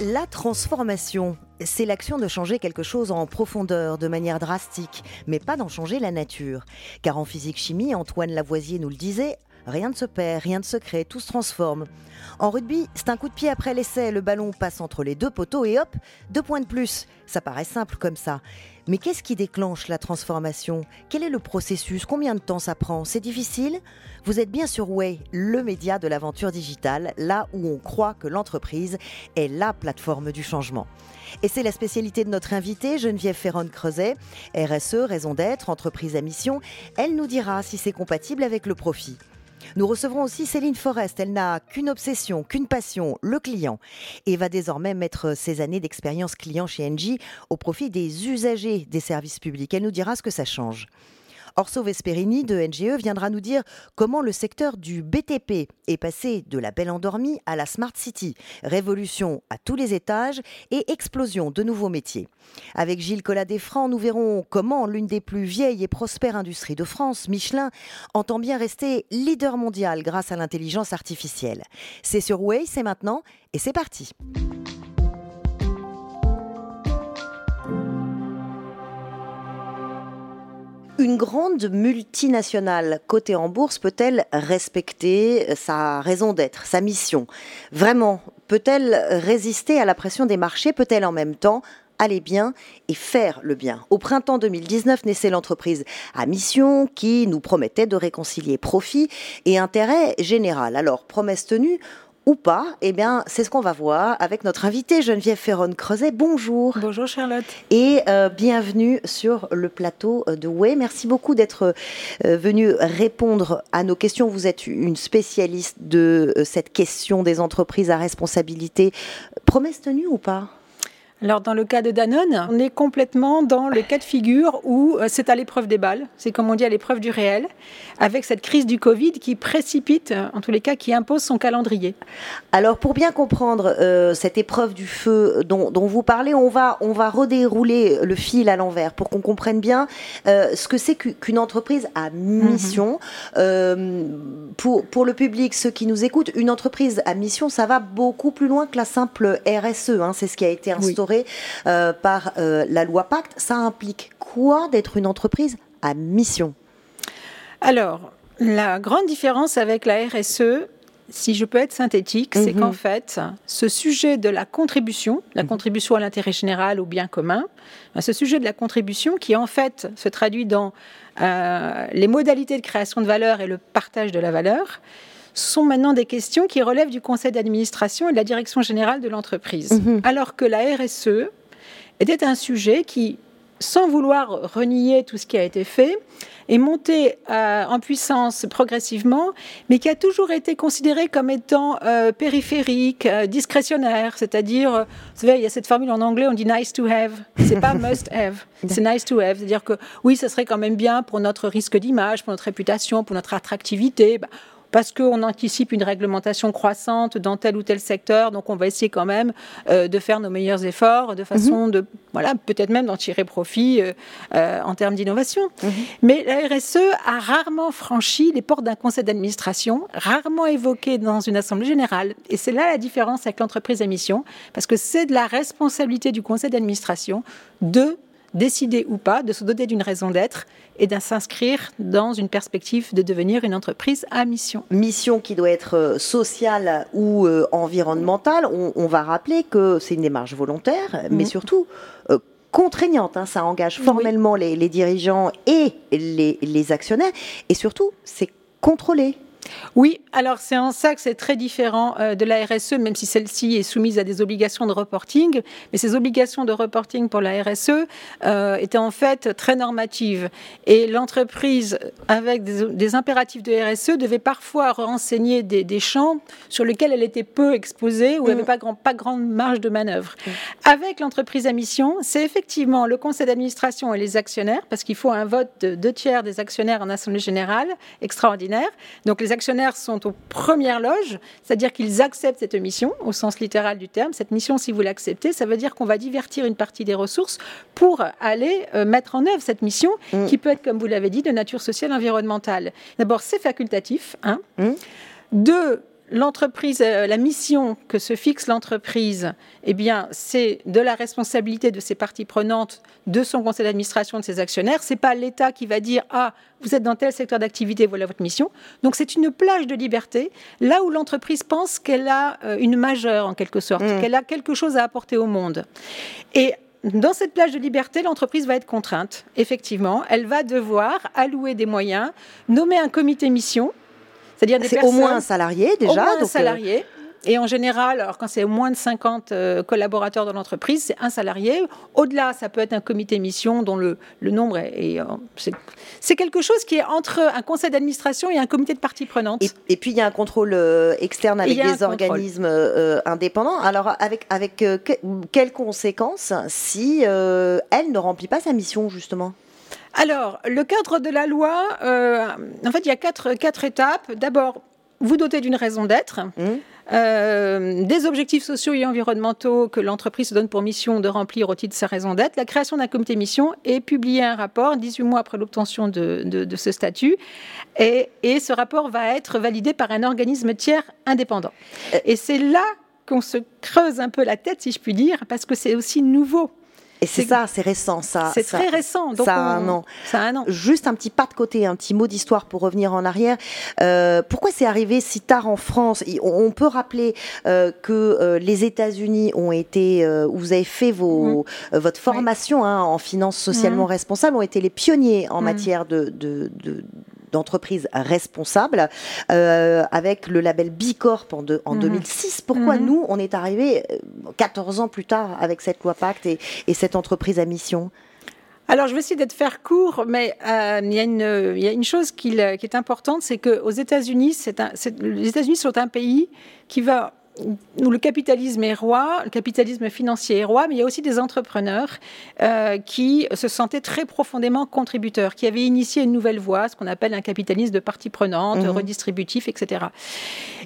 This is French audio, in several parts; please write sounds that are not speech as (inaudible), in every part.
La transformation, c'est l'action de changer quelque chose en profondeur, de manière drastique, mais pas d'en changer la nature. Car en physique-chimie, Antoine Lavoisier nous le disait, rien ne se perd, rien ne se crée, tout se transforme. En rugby, c'est un coup de pied après l'essai, le ballon passe entre les deux poteaux et hop, deux points de plus. Ça paraît simple comme ça. Mais qu'est-ce qui déclenche la transformation? Quel est le processus? Combien de temps ça prend? C'est difficile? Vous êtes bien sur Way, le média de l'aventure digitale, là où on croit que l'entreprise est la plateforme du changement. Et c'est la spécialité de notre invitée, Geneviève Ferron-Creuset, RSE, raison d'être, entreprise à mission. Elle nous dira si c'est compatible avec le profit. Nous recevrons aussi Céline Forest. Elle n'a qu'une obsession, qu'une passion, le client. Et va désormais mettre ses années d'expérience client chez Engie au profit des usagers des services publics. Elle nous dira ce que ça change. Orso Vesperini de NGE viendra nous dire comment le secteur du BTP est passé de la belle endormie à la Smart City. Révolution à tous les étages et explosion de nouveaux métiers. Avec Gilles Collat-Desfrancs, nous verrons comment l'une des plus vieilles et prospères industries de France, Michelin, entend bien rester leader mondial grâce à l'intelligence artificielle. C'est sur Way, c'est maintenant et c'est parti. Une grande multinationale cotée en bourse peut-elle respecter sa raison d'être, sa mission? Vraiment, peut-elle résister à la pression des marchés? Peut-elle en même temps aller bien et faire le bien? Au printemps 2019 naissait l'entreprise à mission qui nous promettait de réconcilier profit et intérêt général. Alors, promesse tenue, ou pas, eh bien, c'est ce qu'on va voir avec notre invitée Geneviève Ferron-Creuset. Bonjour. Bonjour Charlotte. Et euh, bienvenue sur le plateau de Way. Merci beaucoup d'être euh, venue répondre à nos questions. Vous êtes une spécialiste de euh, cette question des entreprises à responsabilité. Promesse tenue ou pas? Alors dans le cas de Danone, on est complètement dans le cas de figure où euh, c'est à l'épreuve des balles, c'est comme on dit à l'épreuve du réel, avec cette crise du Covid qui précipite, euh, en tous les cas, qui impose son calendrier. Alors pour bien comprendre euh, cette épreuve du feu dont, vous parlez, on va, on va redérouler le fil à l'envers pour qu'on comprenne bien ce que c'est qu'une entreprise à mission. Mhm. pour, pour le public, ceux qui nous écoutent, une entreprise à mission, ça va beaucoup plus loin que la simple RSE, hein, c'est ce qui a été instauré. Euh, par euh, la loi Pacte. Ça implique quoi d'être une entreprise à mission? Alors, la grande différence avec la RSE, si je peux être synthétique, c'est mhm. qu'en fait, ce sujet de la contribution, la mhm. contribution à l'intérêt général, au bien commun, ben, ce sujet de la contribution qui en fait se traduit dans euh, les modalités de création de valeur et le partage de la valeur, sont maintenant des questions qui relèvent du conseil d'administration et de la direction générale de l'entreprise. Mhm. Alors que la RSE était un sujet qui, sans vouloir renier tout ce qui a été fait, est monté euh, en puissance progressivement, mais qui a toujours été considéré comme étant euh, périphérique, euh, discrétionnaire, c'est-à-dire, vous savez, il y a cette formule en anglais, on dit nice to have, c'est pas (laughs) must have, c'est nice to have, c'est-à-dire que oui, ça serait quand même bien pour notre risque d'image, pour notre réputation, pour notre attractivité. Bah, parce qu'on anticipe une réglementation croissante dans tel ou tel secteur, donc on va essayer quand même euh, de faire nos meilleurs efforts de façon mhm. de, voilà, peut-être même d'en tirer profit euh, euh, en termes d'innovation. Mhm. Mais la RSE a rarement franchi les portes d'un conseil d'administration, rarement évoqué dans une assemblée générale. Et c'est là la différence avec l'entreprise à mission, parce que c'est de la responsabilité du conseil d'administration de décider ou pas de se doter d'une raison d'être et de s'inscrire dans une perspective de devenir une entreprise à mission. Mission qui doit être euh, sociale ou euh, environnementale. On, va rappeler que c'est une démarche volontaire, mais mhm. surtout euh, contraignante. Hein. Ça engage formellement les, dirigeants et les, les actionnaires. Et surtout, c'est contrôlé. Oui, alors c'est en ça que c'est très différent euh, de la RSE, même si celle-ci est soumise à des obligations de reporting. Mais ces obligations de reporting pour la RSE euh, étaient en fait très normatives. Et l'entreprise, avec des, impératifs de RSE, devait parfois renseigner des, champs sur lesquels elle était peu exposée ou n'avait mm. pas, grand, pas grande marge de manœuvre. Mm. Avec l'entreprise à mission, c'est effectivement le conseil d'administration et les actionnaires, parce qu'il faut un vote de deux tiers des actionnaires en assemblée générale extraordinaire. Donc les actionnaires sont aux premières loges, c'est-à-dire qu'ils acceptent cette mission au sens littéral du terme. Cette mission, si vous l'acceptez, ça veut dire qu'on va divertir une partie des ressources pour aller euh, mettre en œuvre cette mission mm. qui peut être, comme vous l'avez dit, de nature sociale environnementale. D'abord, c'est facultatif. Hein. Mm. Deux, l'entreprise, euh, la mission que se fixe l'entreprise, eh bien, c'est de la responsabilité de ses parties prenantes, de son conseil d'administration, de ses actionnaires. C'est pas l'État qui va dire ah vous êtes dans tel secteur d'activité, voilà votre mission. Donc c'est une plage de liberté, là où l'entreprise pense qu'elle a euh, une majeure en quelque sorte, mmh. qu'elle a quelque chose à apporter au monde. Et dans cette plage de liberté, l'entreprise va être contrainte, effectivement. Elle va devoir allouer des moyens, nommer un comité mission, c'est-à-dire des personnes... au moins un salarié déjà. Au moins un euh, salarié. Et en général, alors quand c'est moins de 50 euh, collaborateurs dans l'entreprise, c'est un salarié. Au-delà, ça peut être un comité mission dont le, le nombre est. Euh, c'est quelque chose qui est entre un conseil d'administration et un comité de parties prenantes. Et, puis il y a un contrôle externe avec des organismes indépendants. Alors, avec, avec quelles conséquences si elle ne remplit pas sa mission, justement? Alors, le cadre de la loi, en fait, il y a quatre, quatre étapes. D'abord, vous dotez d'une raison d'être. Mmh. Euh, des objectifs sociaux et environnementaux que l'entreprise se donne pour mission de remplir au titre de sa raison d'être, la création d'un comité mission et publier un rapport 18 mois après l'obtention de, ce statut. Et, et, ce rapport va être validé par un organisme tiers indépendant. Euh. Et c'est là qu'on se creuse un peu la tête, si je puis dire, parce que c'est aussi nouveau. Et c'est ça, c'est récent, ça. C'est très récent. Donc ça, a un an. ça a un an. Juste un petit pas de côté, un petit mot d'histoire pour revenir en arrière. Euh, pourquoi c'est arrivé si tard en France? On peut rappeler euh, que euh, les États-Unis ont été, où vous avez fait vos, mmh. votre formation hein, en finance socialement mmh. responsable, ont été les pionniers en mmh. matière de, de, de d'entreprises responsables euh, avec le label Bicorp en, en 2006. Mhm. Pourquoi mhm. nous, on est arrivé 14 euh, ans plus tard avec cette loi Pacte et, cette entreprise à mission? Alors, je vais essayer d'être faire court, mais euh, il, y a une, il, y a une, chose qui, qui est importante, c'est qu'aux États-Unis, les États-Unis sont un pays qui va où le capitalisme est roi, le capitalisme financier est roi, mais il y a aussi des entrepreneurs euh, qui se sentaient très profondément contributeurs, qui avaient initié une nouvelle voie, ce qu'on appelle un capitalisme de partie prenante, mhm. redistributif, etc.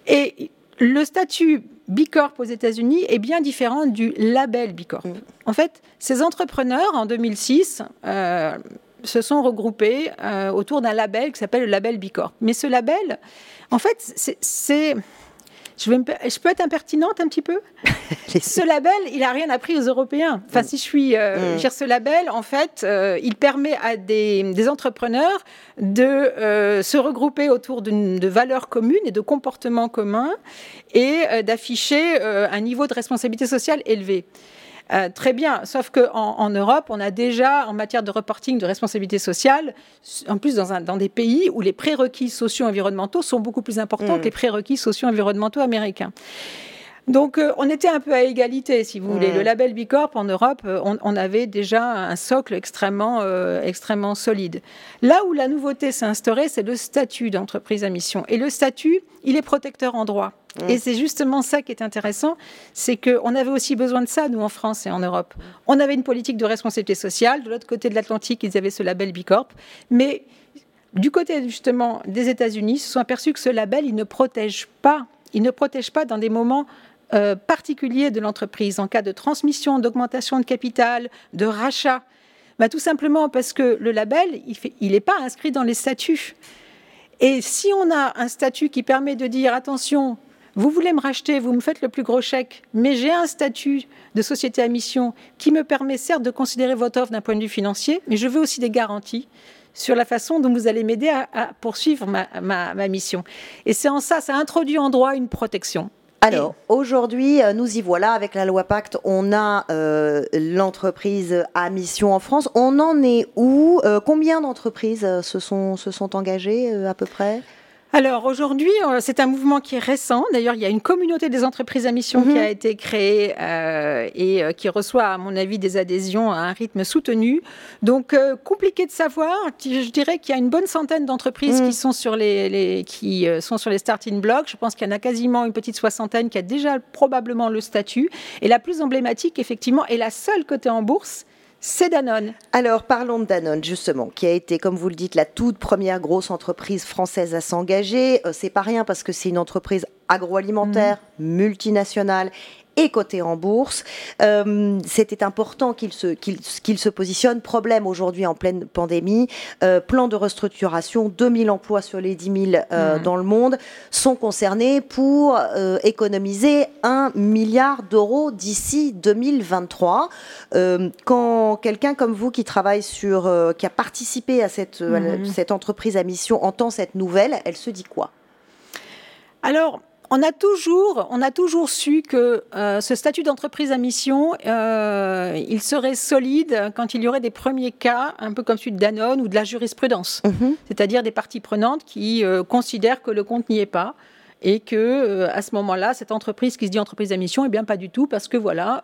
Et le statut Bicorp aux États-Unis est bien différent du label Bicorp. Mhm. En fait, ces entrepreneurs, en 2006, euh, se sont regroupés euh, autour d'un label qui s'appelle le label Bicorp. Mais ce label, en fait, c'est je, je, peux être impertinente un petit peu? (laughs) Ce label, il n'a rien appris aux Européens. Enfin, si je suis. Euh, mm. Ce label, en fait, euh, il permet à des, entrepreneurs de euh, se regrouper autour de valeurs communes et de comportements communs et euh, d'afficher un niveau de responsabilité sociale élevé. Euh, très bien, sauf qu'en en, Europe, on a déjà, en matière de reporting de responsabilité sociale, en plus dans, un, dans des pays où les prérequis socio-environnementaux sont beaucoup plus importants mm. que les prérequis socio-environnementaux américains. Donc euh, on était un peu à égalité, si vous voulez. Le label Bicorp en Europe, euh, on, avait déjà un socle extrêmement, extrêmement solide. Là où la nouveauté s'est instaurée, c'est le statut d'entreprise à mission. Et le statut, il est protecteur en droit. Et c'est justement ça qui est intéressant, c'est qu'on avait aussi besoin de ça, nous, en France et en Europe. On avait une politique de responsabilité sociale. De l'autre côté de l'Atlantique, ils avaient ce label Bicorp. Mais du côté, justement, des États-Unis, ils se sont aperçus que ce label, il ne protège pas. Il ne protège pas dans des moments euh, particuliers de l'entreprise, en cas de transmission, d'augmentation de capital, de rachat. Bah, tout simplement parce que le label, il n'est pas inscrit dans les statuts. Et si on a un statut qui permet de dire attention, vous voulez me racheter, vous me faites le plus gros chèque, mais j'ai un statut de société à mission qui me permet certes de considérer votre offre d'un point de vue financier, mais je veux aussi des garanties sur la façon dont vous allez m'aider à, poursuivre ma, mission. Et c'est en ça, ça introduit en droit une protection. Alors, aujourd'hui, euh, nous y voilà avec la loi Pacte. On a euh, l'entreprise à mission en France. On en est où? Euh, Combien d'entreprises se sont, se sont engagées à peu près? Alors aujourd'hui, euh, c'est un mouvement qui est récent. D'ailleurs, il y a une communauté des entreprises à mission qui mhm. a été créée euh, et euh, qui reçoit, à mon avis, des adhésions à un rythme soutenu. Donc, compliqué de savoir. Je dirais qu'il y a une bonne centaine d'entreprises qui mhm. sont sur les, qui sont sur les starting blocks. Je pense qu'il y en a quasiment une petite soixantaine qui a déjà probablement le statut. Et la plus emblématique, effectivement, est la seule cotée en bourse c'est Danone. Alors parlons de Danone justement, qui a été, comme vous le dites, la toute première grosse entreprise française à s'engager. Euh, c'est pas rien parce que c'est une entreprise agroalimentaire, mmh. multinationale et coté en bourse. Euh, c'était important qu'il se, qu'il, se positionne. Problème aujourd'hui en pleine pandémie, euh, plan de restructuration, 2000 emplois sur les 10 000 euh, mmh. dans le monde sont concernés pour économiser 1 milliard d'euros d'ici 2023. quand quelqu'un comme vous qui travaille sur, qui a participé à cette, mmh. cette entreprise à mission entend cette nouvelle, elle se dit quoi? Alors, on a toujours, on a toujours su que euh, ce statut d'entreprise à mission, euh, il serait solide quand il y aurait des premiers cas, un peu comme celui de Danone ou de la jurisprudence, mhm. c'est-à-dire des parties prenantes qui euh, considèrent que le compte n'y est pas et que à ce moment-là, cette entreprise qui se dit entreprise à mission, eh bien pas du tout, parce que voilà,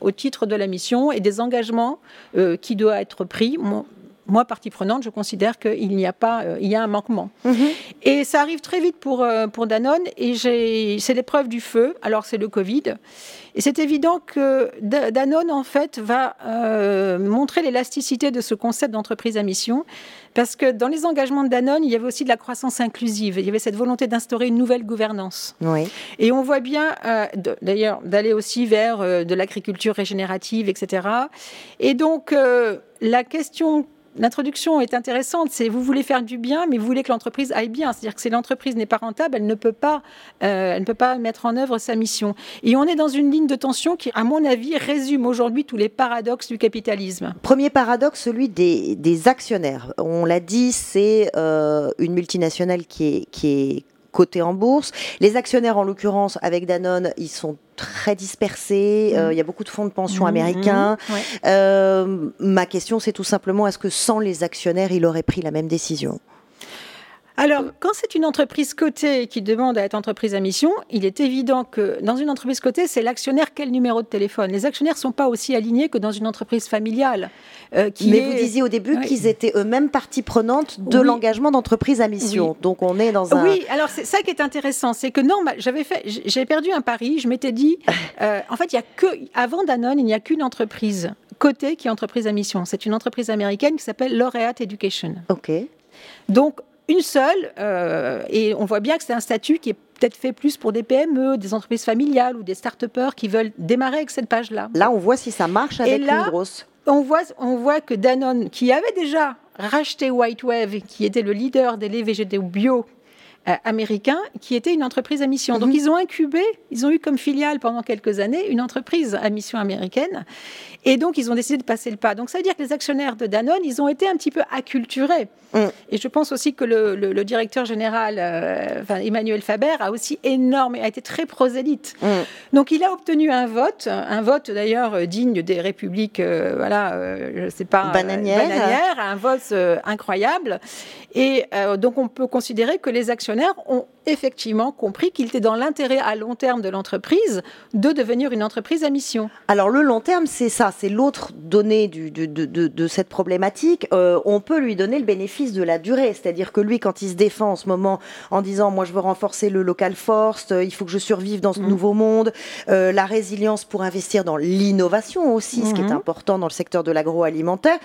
au titre de la mission et des engagements qui doivent être pris, moi, partie prenante, je considère qu'il n'y a pas, euh, il y a un manquement. Mhm. Et ça arrive très vite pour, euh, pour Danone, et c'est l'épreuve du feu. Alors, c'est le Covid. Et c'est évident que Danone, en fait, va euh, montrer l'élasticité de ce concept d'entreprise à mission, parce que dans les engagements de Danone, il y avait aussi de la croissance inclusive. Il y avait cette volonté d'instaurer une nouvelle gouvernance. Oui. Et on voit bien, d'ailleurs, d'aller aussi vers de l'agriculture régénérative, etc. Et donc, la question l'introduction est intéressante. C'est vous voulez faire du bien, mais vous voulez que l'entreprise aille bien. C'est-à-dire que si l'entreprise n'est pas rentable, elle ne peut pas, euh, elle ne peut pas mettre en œuvre sa mission. Et on est dans une ligne de tension qui, à mon avis, résume aujourd'hui tous les paradoxes du capitalisme. Premier paradoxe, celui des, actionnaires. On l'a dit, c'est euh, une multinationale qui est, qui est cotée en bourse. Les actionnaires, en l'occurrence, avec Danone, ils sont très dispersés. Euh, mm. il y a beaucoup de fonds de pension mm, américains. Mm, euh, ma question, c'est tout simplement est-ce que sans les actionnaires, il aurait pris la même décision? Alors, quand c'est une entreprise cotée qui demande à être entreprise à mission, il est évident que dans une entreprise cotée, c'est l'actionnaire quel numéro de téléphone. Les actionnaires ne sont pas aussi alignés que dans une entreprise familiale. Euh, qui Mais vous disiez au début qu'ils étaient eux-mêmes partie prenante de l'engagement d'entreprise à mission. Donc on est dans un. Oui, alors c'est ça qui est intéressant, c'est que non, j'avais fait, j'ai perdu un pari. Je m'étais dit, (laughs) euh, en fait, il y a que avant Danone, il n'y a qu'une entreprise cotée qui est entreprise à mission. C'est une entreprise américaine qui s'appelle Laureate Education. Ok. Donc une seule, euh, et on voit bien que c'est un statut qui est peut-être fait plus pour des PME, des entreprises familiales ou des start-upers qui veulent démarrer avec cette page-là. Là, on voit si ça marche avec là, une grosse. On voit, on voit que Danone, qui avait déjà racheté Whitewave, qui était le leader des laits végétaux bio américain qui était une entreprise à mission. Donc mhm. ils ont incubé, ils ont eu comme filiale pendant quelques années une entreprise à mission américaine et donc ils ont décidé de passer le pas. Donc ça veut dire que les actionnaires de Danone, ils ont été un petit peu acculturés. Mm. Et je pense aussi que le, directeur général, euh, Emmanuel Faber, a aussi énorme, a été très prosélyte. Mm. Donc il a obtenu un vote, un vote d'ailleurs digne des républiques, euh, voilà, je sais pas, bananières, un vote incroyable. Et donc on peut considérer que les actionnaires ont effectivement compris qu'il était dans l'intérêt à long terme de l'entreprise de devenir une entreprise à mission. Alors le long terme, c'est ça, c'est l'autre donnée du, de, de, cette problématique. Euh, on peut lui donner le bénéfice de la durée, c'est-à-dire que lui, quand il se défend en ce moment en disant moi je veux renforcer le local force, il faut que je survive dans ce mm. nouveau monde, euh, la résilience pour investir dans l'innovation aussi, ce qui est mm-hmm. important dans le secteur de l'agroalimentaire.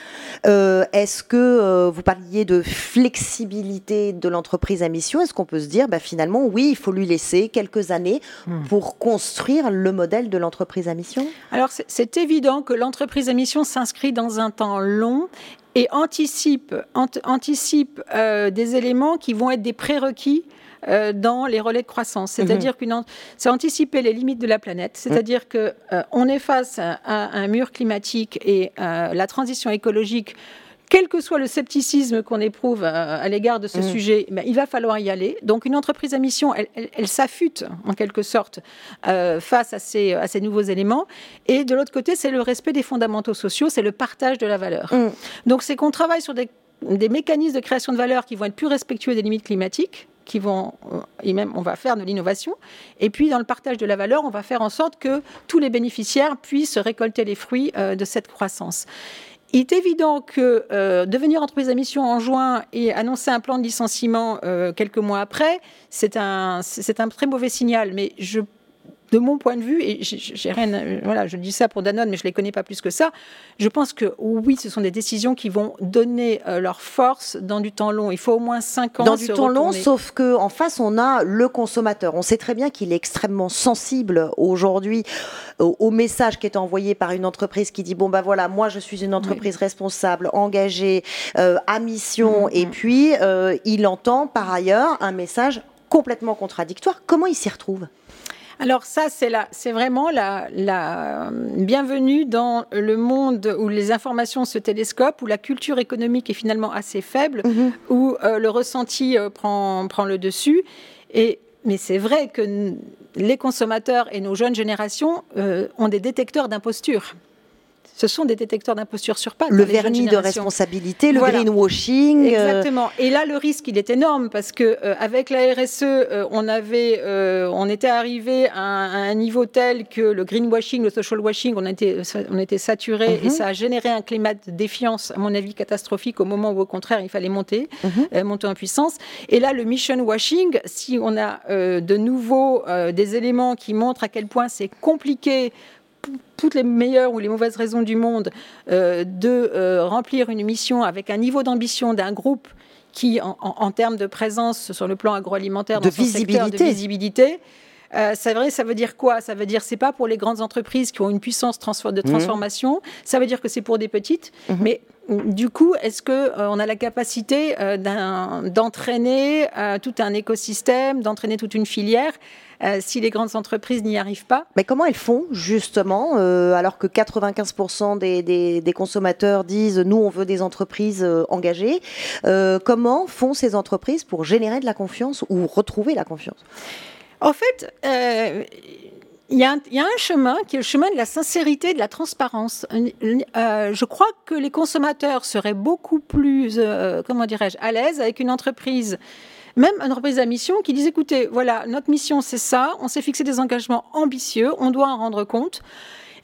Euh, est-ce que vous parliez de flexibilité de l'entreprise à mission? Est-ce qu'on peut se dire bah, finalement, oui, il faut lui laisser quelques années hmm. pour construire le modèle de l'entreprise à mission Alors, c'est évident que l'entreprise à mission s'inscrit dans un temps long et anticipe, anticipe euh, des éléments qui vont être des prérequis euh, dans les relais de croissance. C'est-à-dire mhm. que c'est anticiper les limites de la planète. C'est-à-dire mmh. que euh, on est face à, un mur climatique et la transition écologique quel que soit le scepticisme qu'on éprouve à, l'égard de ce mmh. sujet, ben, il va falloir y aller. Donc une entreprise à mission, elle, s'affûte en quelque sorte euh, face à ces, à ces, nouveaux éléments. Et de l'autre côté, c'est le respect des fondamentaux sociaux, c'est le partage de la valeur. Mmh. Donc c'est qu'on travaille sur des, des mécanismes de création de valeur qui vont être plus respectueux des limites climatiques qui vont, euh, et même on va faire de l'innovation. Et puis dans le partage de la valeur, on va faire en sorte que tous les bénéficiaires puissent récolter les fruits euh, de cette croissance. Il est évident que euh, devenir entreprise à mission en juin et annoncer un plan de licenciement euh, quelques mois après, c'est un, c'est un très mauvais signal. Mais je de mon point de vue, et j'ai rien, voilà, je dis ça pour Danone, mais je les connais pas plus que ça. Je pense que oui, ce sont des décisions qui vont donner euh, leur force dans du temps long. Il faut au moins 5 ans. Dans du temps long, sauf que en face, on a le consommateur. On sait très bien qu'il est extrêmement sensible aujourd'hui au, message qui est envoyé par une entreprise qui dit bon bah voilà, moi je suis une entreprise responsable, engagée, euh, à mission, mm-hmm. et puis euh, il entend par ailleurs un message complètement contradictoire. Comment il s'y retrouve? Alors ça, c'est vraiment la, bienvenue dans le monde où les informations se télescopent, où la culture économique est finalement assez faible, mhm. où euh, le ressenti euh, prend, prend le dessus. Et, mais c'est vrai que les consommateurs et nos jeunes générations euh, ont des détecteurs d'imposture ce sont des détecteurs d'imposture sur pattes. Le vernis de responsabilité, le greenwashing. Euh, Exactement. Et là, le risque, il est énorme parce que euh, avec la RSE, euh, on avait, on était arrivé à un, niveau tel que le greenwashing, le social washing, on était, on était saturé et mhm. ça a généré un climat de défiance, à mon avis, catastrophique au moment où, au contraire, il fallait monter, mhm. monter en puissance. Et là, le mission washing, si on a de nouveau des éléments qui montrent à quel point c'est compliqué toutes les meilleures ou les mauvaises raisons du monde euh, de euh, remplir une mission avec un niveau d'ambition d'un groupe qui, en, termes de présence sur le plan agroalimentaire, de visibilité, de visibilité euh, c'est vrai, ça veut dire quoi? Ça veut dire c'est pas pour les grandes entreprises qui ont une puissance de mmh. transformation. Ça veut dire que c'est pour des petites. Mmh. Mais du coup, est-ce que on a la capacité d'entraîner tout un écosystème, d'entraîner toute une filière? Euh, si les grandes entreprises n'y arrivent pas. Mais comment elles font justement, euh, alors que 95% des, consommateurs disent nous on veut des entreprises euh, engagées, comment font ces entreprises pour générer de la confiance ou retrouver la confiance? En fait, il y, a un, chemin qui est le chemin de la sincérité, de la transparence. je crois que les consommateurs seraient beaucoup plus, comment dirais-je, à l'aise avec une entreprise même une entreprise à mission qui dit écoutez, voilà, notre mission c'est ça, on s'est fixé des engagements ambitieux, on doit en rendre compte.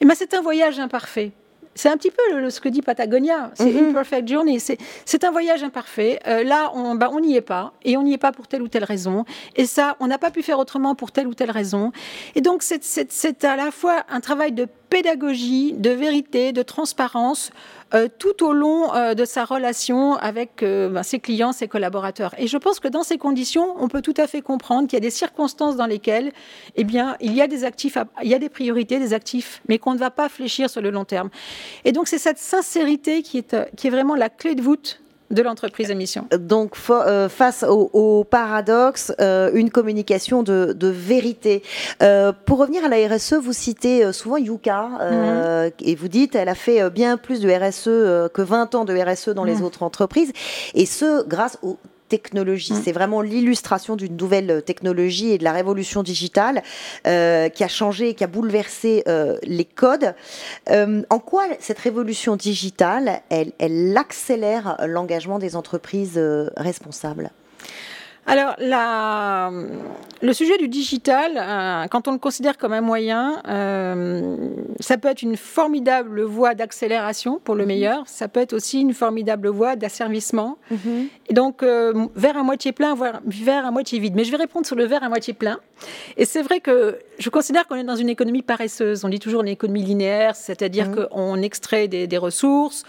Et ben, c'est un voyage imparfait. C'est un petit peu ce que dit Patagonia, c'est une mhm. perfect journey, c'est un voyage imparfait. Euh, là, on bah, n'y est pas, et on n'y est pas pour telle ou telle raison. Et ça, on n'a pas pu faire autrement pour telle ou telle raison. Et donc, c'est à la fois un travail de pédagogie, de vérité, de transparence, euh, tout au long euh, de sa relation avec euh, ben, ses clients, ses collaborateurs. Et je pense que dans ces conditions, on peut tout à fait comprendre qu'il y a des circonstances dans lesquelles, eh bien, il y a des actifs, il y a des priorités, des actifs, mais qu'on ne va pas fléchir sur le long terme. Et donc, c'est cette sincérité qui est, qui est vraiment la clé de voûte de l'entreprise à mission. Donc, euh, face au, paradoxe, euh, une communication de, vérité. Euh, pour revenir à la RSE, vous citez souvent Yuka mhm. et vous dites elle a fait bien plus de RSE que 20 ans de RSE dans les mhm. autres entreprises, et ce grâce au technologie. Mm. C'est vraiment l'illustration d'une nouvelle euh, technologie et de la révolution digitale euh, qui a changé, qui a bouleversé euh, les codes. en quoi cette révolution digitale, elle, elle accélère l'engagement des entreprises responsables? Alors, le sujet du digital, euh, quand on le considère comme un moyen, euh, ça peut être une formidable voie d'accélération pour le mhm. meilleur, ça peut être aussi une formidable voie d'asservissement. Mhm. Et donc, euh, vers à moitié plein, voire vers à moitié vide. Mais je vais répondre sur le verre à moitié plein. Et c'est vrai que je considère qu'on est dans une économie paresseuse. On dit toujours une économie linéaire, c'est-à-dire mhm. qu'on extrait des, ressources,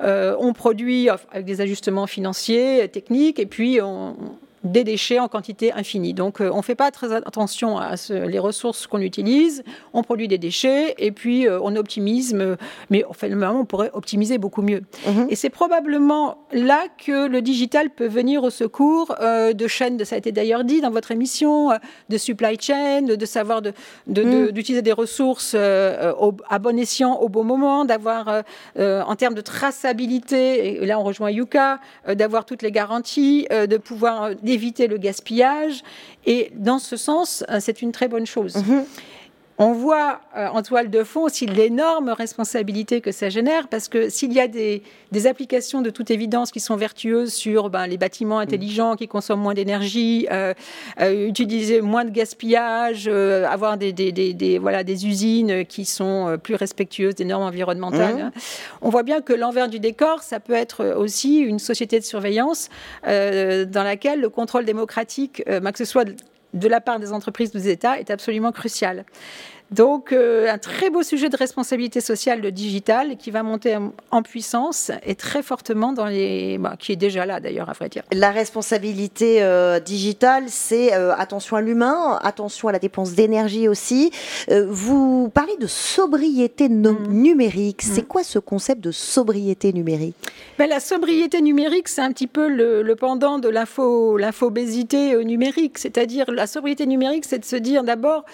on produit avec des ajustements financiers, techniques, et puis on, des déchets en quantité infinie. Donc euh, on ne fait pas très attention à les ressources qu'on utilise, on produit des déchets et puis euh, on optimise, mais en fait, on pourrait optimiser beaucoup mieux. Mhm. Et c'est probablement là que le digital peut venir au secours euh, de chaînes, ça a été d'ailleurs dit dans votre émission, de supply chain, de, savoir mhm. d'utiliser de, des ressources à bon escient au bon moment, d'avoir en termes de traçabilité, et là on rejoint Yuka, d'avoir toutes les garanties, de pouvoir éviter le gaspillage. Et dans ce sens, euh, c'est une très bonne chose. Mhm. On voit euh, en toile de fond aussi l'énorme responsabilité que ça génère, parce que s'il y a des, applications de toute évidence qui sont vertueuses sur ben, les bâtiments mm. intelligents qui consomment moins d'énergie, euh, utiliser moins de gaspillage, avoir des, voilà, des usines qui sont plus respectueuses des normes environnementales, mm. on voit bien que l'envers du décor, ça peut être aussi une société de surveillance dans laquelle le contrôle démocratique, ben, que ce soit de la part des entreprises des États est absolument crucial. Donc, euh, un très beau sujet de responsabilité sociale de digital qui va monter en puissance et très fortement dans les. Bah, qui est déjà là d'ailleurs, à vrai dire. La responsabilité euh, digitale, c'est euh, attention à l'humain, attention à la dépense d'énergie aussi. vous parlez de sobriété mm. numérique. C'est mm. quoi ce concept de sobriété numérique? Ben, La sobriété numérique, c'est un petit peu le, le pendant de l'infobésité numérique. C'est-à-dire, la sobriété numérique, c'est de se dire d'abord.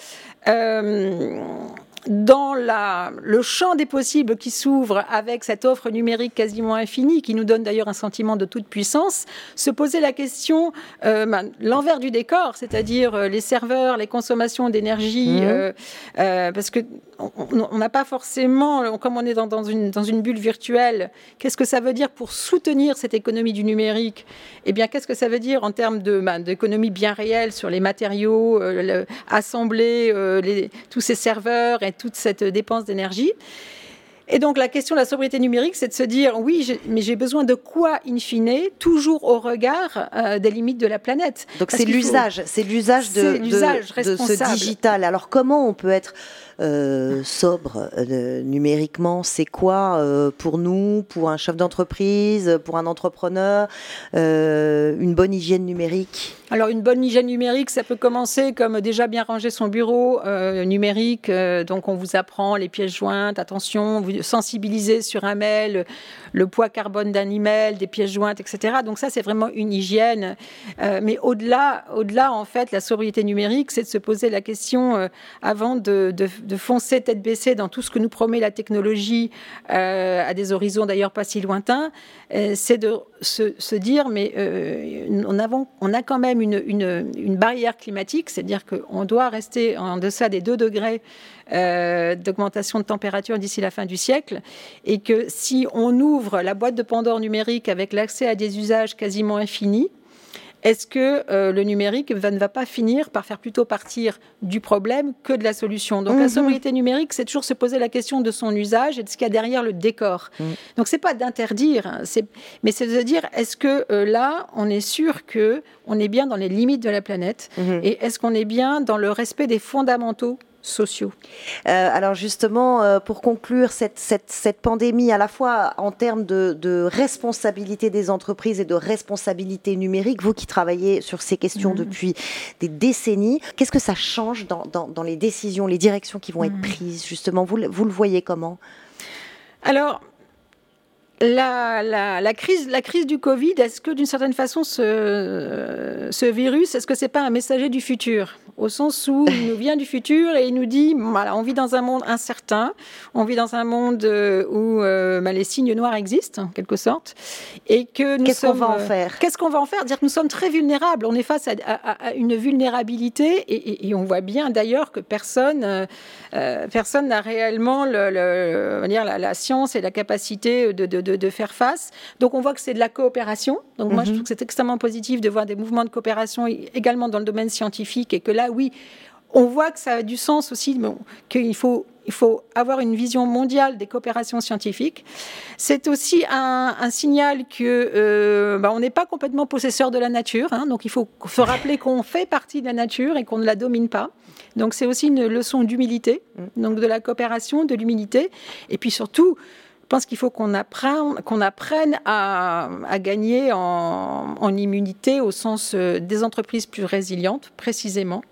Euh, dans la, le champ des possibles qui s'ouvre avec cette offre numérique quasiment infinie, qui nous donne d'ailleurs un sentiment de toute puissance, se poser la question, euh, ben, l'envers du décor, c'est-à-dire euh, les serveurs, les consommations d'énergie, mmh. parce que on n'a pas forcément, comme on est dans, une, dans une bulle virtuelle, qu'est-ce que ça veut dire pour soutenir cette économie du numérique? Eh bien, qu'est-ce que ça veut dire en termes ben, d'économie bien réelle sur les matériaux, euh, assembler euh, les, tous ces serveurs et toute cette dépense d'énergie. Et donc la question de la sobriété numérique, c'est de se dire oui, mais j'ai besoin de quoi in fine, toujours au regard euh, des limites de la planète? Donc c'est l'usage, c'est l'usage de, de, de, ce digital. Alors comment on peut être euh, sobre euh, numériquement? C'est quoi pour nous, pour un chef d'entreprise, pour un entrepreneur, une bonne hygiène numérique? Alors une bonne hygiène numérique, ça peut commencer comme déjà bien ranger son bureau numérique. donc on vous apprend les pièces jointes, attention, vous sensibilisez sur un mail, le poids carbone d'un email, des pièces jointes, etc. Donc ça c'est vraiment une hygiène. mais au-delà, au-delà en fait, la sobriété numérique, c'est de se poser la question avant de, de, foncer tête baissée dans tout ce que nous promet la technologie euh, à des horizons d'ailleurs pas si lointains, euh, c'est de se, dire mais euh, on, a quand même une, une, barrière climatique, c'est-à-dire qu'on doit rester en deçà des 2 degrés d'augmentation de température d'ici la fin du siècle, et que si on ouvre la boîte de Pandore numérique avec l'accès à des usages quasiment infinis, est-ce que euh, le numérique ne va pas finir par faire plutôt partir du problème que de la solution? Donc la mhm. sobriété numérique, c'est toujours se poser la question de son usage et de ce qu'il y a derrière le décor. Donc, mhm. Donc c'est pas d'interdire, hein, mais c'est de dire est-ce que euh, là, on est sûr que on est bien dans les limites de la planète mhm. et est-ce qu'on est bien dans le respect des fondamentaux sociaux. Euh, alors justement, euh, pour conclure cette, cette, pandémie, à la fois en termes de, responsabilité des entreprises et de responsabilité numérique, vous qui travaillez sur ces questions mmh. depuis des décennies, qu'est-ce que ça change dans, dans, les décisions, les directions qui vont être mmh. prises Justement, vous, vous le voyez comment? Alors, la, la, crise, la crise du Covid, est-ce que d'une certaine façon ce, ce virus, est-ce que c'est pas un messager du futur? Au sens où il nous vient du futur et il nous dit, voilà, on vit dans un monde incertain, on vit dans un monde euh, où euh, bah, les signes noirs existent, en quelque sorte, et que nous Qu'est-ce qu'on va en faire? euh, Qu'est-ce qu'on va en faire? Dire que nous sommes très vulnérables, on est face à, une vulnérabilité et, on voit bien d'ailleurs que personne personne n'a réellement le, dire, la, science et la capacité de de, faire face. Donc on voit que c'est de la coopération. Donc moi je mhm. trouve que c'est extrêmement positif de voir des mouvements de coopération également dans le domaine scientifique et que là oui, on voit que ça a du sens aussi, qu'il faut avoir une vision mondiale des coopérations scientifiques. C'est aussi un, signal que euh, bah, on n'est pas complètement possesseur de la nature. Hein. donc il faut se rappeler qu'on fait partie de la nature et qu'on ne la domine pas. Donc c'est aussi une leçon d'humilité, donc de la coopération, de l'humilité, et puis surtout je pense qu'il faut qu'on apprenne, apprenne à, gagner en, immunité au sens euh, des entreprises plus résilientes, précisément.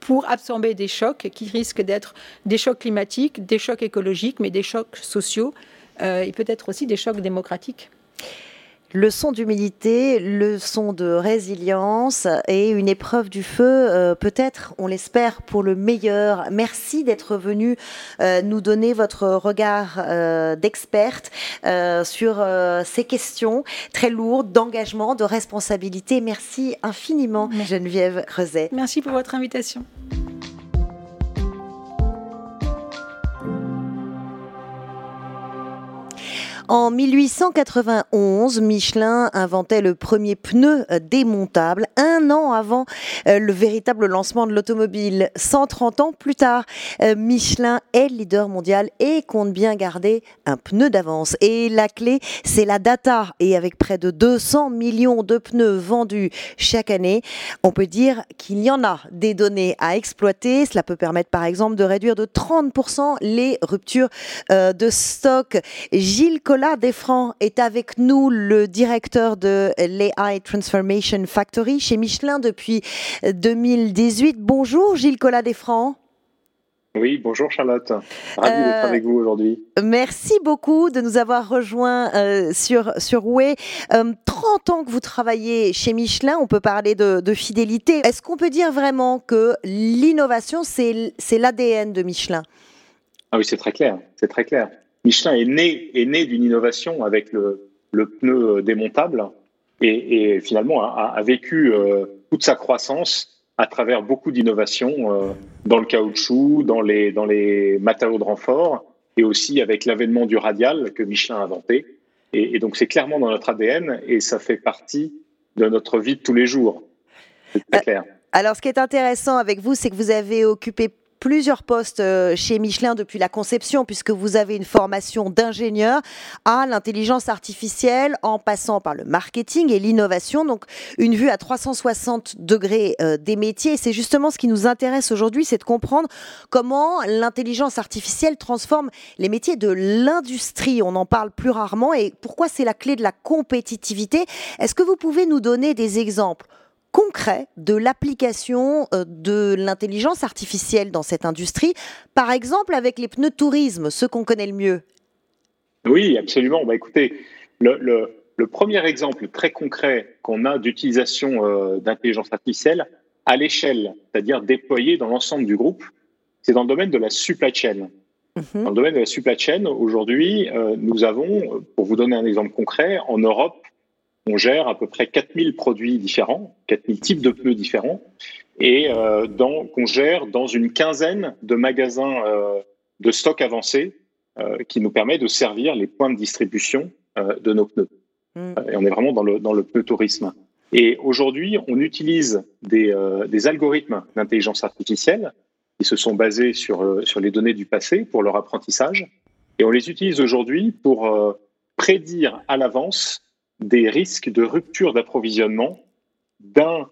Pour absorber des chocs qui risquent d'être des chocs climatiques, des chocs écologiques, mais des chocs sociaux euh, et peut-être aussi des chocs démocratiques. Leçon d'humilité, leçon de résilience et une épreuve du feu, euh, peut-être, on l'espère, pour le meilleur. Merci d'être venu euh, nous donner votre regard euh, d'experte sur ces questions très lourdes d'engagement, de responsabilité. Merci infiniment, Geneviève Creuset. Merci pour votre invitation. En 1891, Michelin inventait le premier pneu démontable, un an avant euh, le véritable lancement de l'automobile. 130 ans plus tard, euh, Michelin est leader mondial et compte bien garder un pneu d'avance. Et la clé, c'est la data. Et avec près de 200 millions de pneus vendus chaque année, on peut dire qu'il y en a des données à exploiter. Cela peut permettre par exemple de réduire de 30% les ruptures euh, de stock. Gilles Collat Desfrancs est avec nous, le directeur de l'AI Transformation Factory chez Michelin depuis 2018. Bonjour Gilles Collat Desfrancs. Oui, bonjour Charlotte. Ravi d'être euh, avec vous aujourd'hui. Merci beaucoup de nous avoir rejoints euh, sur, sur Way. 30 ans que vous travaillez chez Michelin, on peut parler de, de fidélité. Est-ce qu'on peut dire vraiment que l'innovation, c'est l'ADN de Michelin? Ah oui, c'est très clair. C'est très clair. Michelin est né, est né d'une innovation avec le, le, pneu démontable et, et finalement a, a vécu euh, toute sa croissance à travers beaucoup d'innovations euh, dans le caoutchouc, dans les, dans les matériaux de renfort et aussi avec l'avènement du radial que Michelin a inventé. Et, et donc c'est clairement dans notre ADN et ça fait partie de notre vie de tous les jours. C'est très euh, clair. Alors, ce qui est intéressant avec vous, c'est que vous avez occupé plusieurs postes euh, chez Michelin depuis la conception, puisque vous avez une formation d'ingénieur à l'intelligence artificielle, en passant par le marketing et l'innovation. Donc, une vue à 360 degrés euh, des métiers. Et c'est justement ce qui nous intéresse aujourd'hui, c'est de comprendre comment l'intelligence artificielle transforme les métiers de l'industrie. On en parle plus rarement et pourquoi c'est la clé de la compétitivité? Est-ce que vous pouvez nous donner des exemples concret de l'application euh, de l'intelligence artificielle dans cette industrie, par exemple avec les pneus tourisme, ceux qu'on connaît le mieux Oui, absolument. Bah, écoutez, le, premier exemple très concret qu'on a d'utilisation euh, d'intelligence artificielle à l'échelle, c'est-à-dire déployée dans l'ensemble du groupe, c'est dans le domaine de la supply chain. Mhm. Dans le domaine de la supply chain, aujourd'hui, euh, nous avons, pour vous donner un exemple concret, en Europe, on gère à peu près 4000 produits différents, 4000 types de pneus différents, et euh, qu'on gère dans une quinzaine de magasins euh, de stock avancé euh, qui nous permet de servir les points de distribution de nos pneus. Mm. Et on est vraiment dans le, dans le pneu tourisme. Et aujourd'hui, on utilise des, des algorithmes d'intelligence artificielle qui se sont basés sur, sur les données du passé pour leur apprentissage. Et on les utilise aujourd'hui pour prédire à l'avance des risques de rupture d'approvisionnement d'un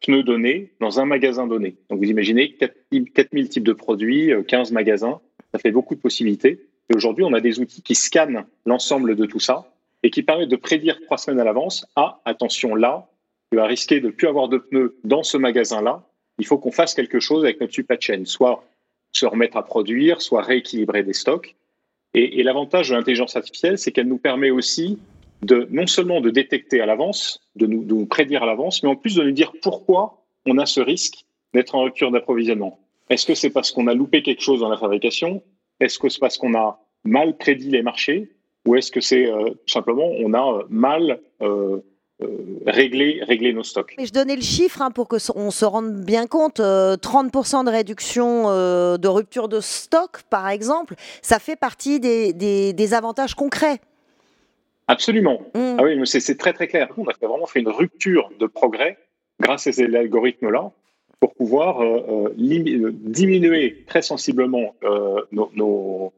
pneu donné dans un magasin donné. Donc vous imaginez 4000 types de produits, 15 euh, magasins, ça fait beaucoup de possibilités. Et aujourd'hui, on a des outils qui scannent l'ensemble de tout ça et qui permettent de prédire trois semaines à l'avance, ah, attention là, tu vas risquer de ne plus avoir de pneus dans ce magasin-là, il faut qu'on fasse quelque chose avec notre supply chain, soit se remettre à produire, soit rééquilibrer des stocks. Et, et l'avantage de l'intelligence artificielle, c'est qu'elle nous permet aussi de non seulement de détecter à l'avance, de nous, prédire à l'avance, mais en plus de nous dire pourquoi on a ce risque d'être en rupture d'approvisionnement. Est-ce que c'est parce qu'on a loupé quelque chose dans la fabrication? Est-ce que c'est parce qu'on a mal prédit les marchés? Ou est-ce que c'est euh, simplement on a euh, mal euh, réglé, réglé, nos stocks? Je donnais le chiffre hein, pour qu'on se rende bien compte. 30% de réduction de rupture de stock, par exemple, ça fait partie des avantages concrets Absolument. Mm. Ah oui, c'est très très clair. On a vraiment fait une rupture de progrès grâce à ces algorithmes-là pour pouvoir euh, euh, euh, diminuer très sensiblement nos,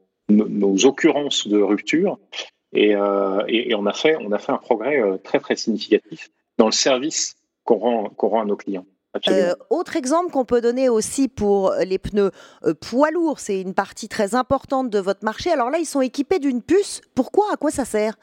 occurrences de rupture. Et, on, a fait, on a fait un progrès très très significatif dans le service qu'on rend, rend à nos clients. autre exemple qu'on peut donner aussi pour les pneus poids lourds, c'est une partie très importante de votre marché. Alors là, ils sont équipés d'une puce. Pourquoi? À quoi ça sert?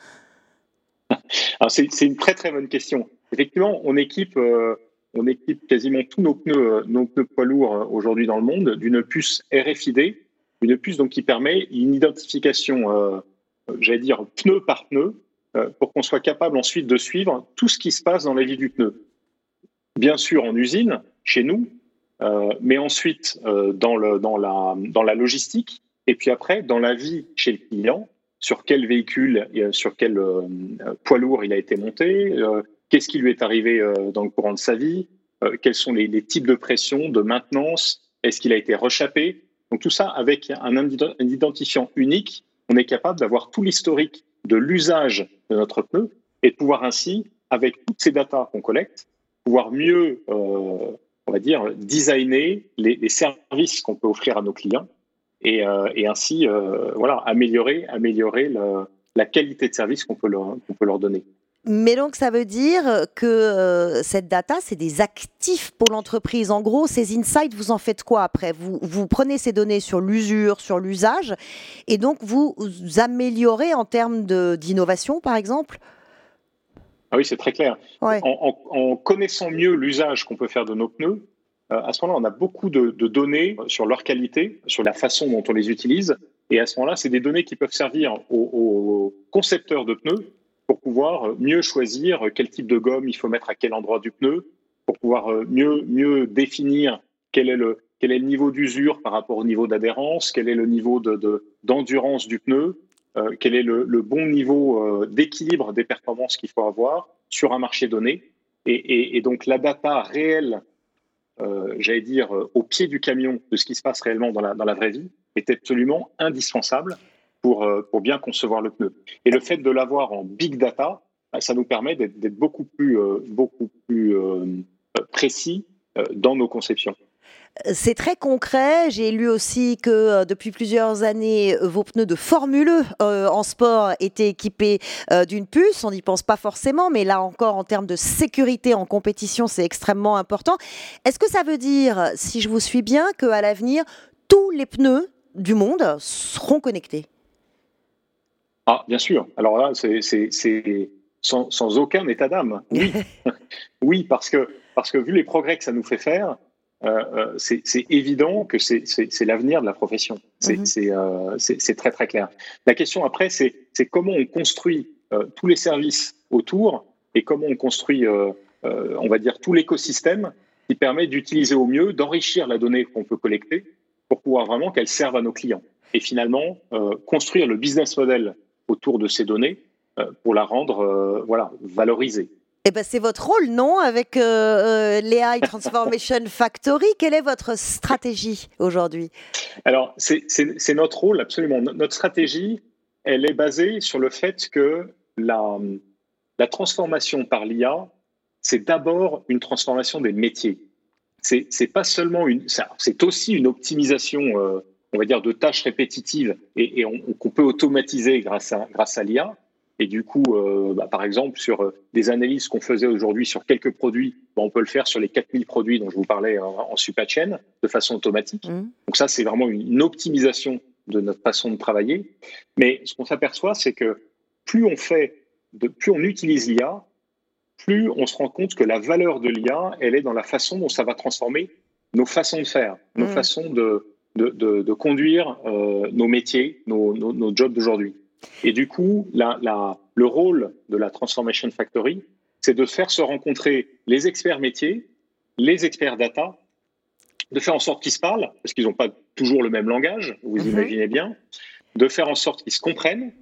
C'est une très très bonne question. Effectivement, on équipe, euh, on équipe quasiment tous nos pneus, euh, nos pneus poids lourds euh, aujourd'hui dans le monde d'une puce RFID, une puce donc qui permet une identification, j'allais dire pneu par pneu, pour qu'on soit capable ensuite de suivre tout ce qui se passe dans la vie du pneu. Bien sûr en usine, chez nous, mais ensuite dans, la, dans la logistique, et puis après dans la vie chez le client, sur quel véhicule, sur quel euh, poids lourd il a été monté, euh, qu'est-ce qui lui est arrivé euh, dans le courant de sa vie, quels sont les, types de pression, de maintenance, est-ce qu'il a été rechappé. Donc tout ça avec un, identifiant unique, on est capable d'avoir tout l'historique de l'usage de notre pneu et de pouvoir ainsi, avec toutes ces datas qu'on collecte, pouvoir mieux, euh, on va dire, designer les, services qu'on peut offrir à nos clients et, euh, ainsi, euh, voilà, améliorer, améliorer la qualité de service qu'on peut, leur, peut leur donner. Mais donc ça veut dire que cette data, c'est des actifs pour l'entreprise. En gros, ces insights, vous en faites quoi après? Vous, vous prenez ces données sur l'usure, sur l'usage, et donc vous améliorez en termes d'innovation, par exemple? Ah oui, c'est très clair. En, connaissant mieux l'usage qu'on peut faire de nos pneus, euh, à ce moment-là, on a beaucoup de, données sur leur qualité, sur la façon dont on les utilise. Et à ce moment-là, c'est des données qui peuvent servir aux, concepteurs de pneus pour pouvoir mieux choisir quel type de gomme il faut mettre à quel endroit du pneu, pour pouvoir euh, mieux, mieux définir quel est le, quel est le niveau d'usure par rapport au niveau d'adhérence, quel est le niveau d'endurance de, du pneu, euh, quel est le, bon niveau euh, d'équilibre des performances qu'il faut avoir sur un marché donné. Et, donc la data réelle, euh, j'allais dire, au pied du camion de ce qui se passe réellement dans la, dans la vraie vie, est absolument indispensable pour, pour bien concevoir le pneu. Et le fait de l'avoir en big data, bah, ça nous permet d'être beaucoup plus, beaucoup plus précis dans nos conceptions. C'est très concret. J'ai lu aussi que euh, depuis plusieurs années, euh, vos pneus de Formule euh, en sport étaient équipés d'une puce. On n'y pense pas forcément, mais là encore, en termes de sécurité en compétition, c'est extrêmement important. Est-ce que ça veut dire, si je vous suis bien, qu'à l'avenir, tous les pneus du monde seront connectés? Ah, bien sûr. Alors là, c'est sans, sans, aucun état d'âme. Oui. (laughs) oui, parce que, parce que vu les progrès que ça nous fait faire, euh, euh, c'est évident que c'est l'avenir de la profession. Mhm. Euh, c'est très très clair. La question après, c'est comment on construit tous les services autour et comment on construit, on va dire, tout l'écosystème qui permet d'utiliser au mieux, d'enrichir la donnée qu'on peut collecter pour pouvoir vraiment qu'elle serve à nos clients. Et finalement, construire le business model autour de ces données pour la rendre voilà, valorisée. Eh ben, c'est votre rôle, non Avec euh, euh l'AI Transformation (laughs) Factory, quelle est votre stratégie aujourd'hui? Alors, c'est notre rôle, absolument. Notre stratégie, elle est basée sur le fait que la, la transformation par l'IA, c'est d'abord une transformation des métiers. C'est pas seulement une, c'est aussi une optimisation, euh, on va dire, de tâches répétitives et, et qu'on peut automatiser grâce à, grâce à l'IA. Et du coup, euh, bah, par exemple, sur euh, des analyses qu'on faisait aujourd'hui sur quelques produits, bah, on peut le faire sur les 4000 produits dont je vous parlais en, supply chain de façon automatique. Mmh. Donc ça, c'est vraiment une, optimisation de notre façon de travailler. Mais ce qu'on s'aperçoit, c'est que plus on fait, de, plus on utilise l'IA, plus on se rend compte que la valeur de l'IA, elle est dans la façon dont ça va transformer nos façons de faire, nos mmh. façons de, de, de, conduire euh, nos métiers, nos, nos, nos jobs d'aujourd'hui. Et du coup, le rôle de la Transformation Factory, c'est de faire se rencontrer les experts métiers, les experts data, de faire en sorte qu'ils se parlent, parce qu'ils n'ont pas toujours le même langage, vous mhm. imaginez bien, de faire en sorte qu'ils se comprennent,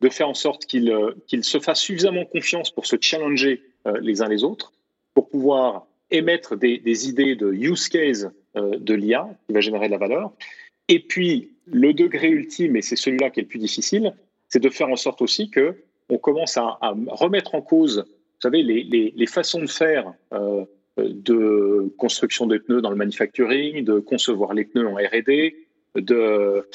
de faire en sorte qu'ils euh, se fassent suffisamment confiance pour se challenger euh, les uns les autres, pour pouvoir émettre des, idées de use case euh, de l'IA qui va générer de la valeur. Et puis, le degré ultime, et c'est celui-là qui est le plus difficile, c'est de faire en sorte aussi que on commence à, remettre en cause, vous savez, les, façons de faire euh, de construction des pneus dans le manufacturing, de concevoir les pneus en R&D, de,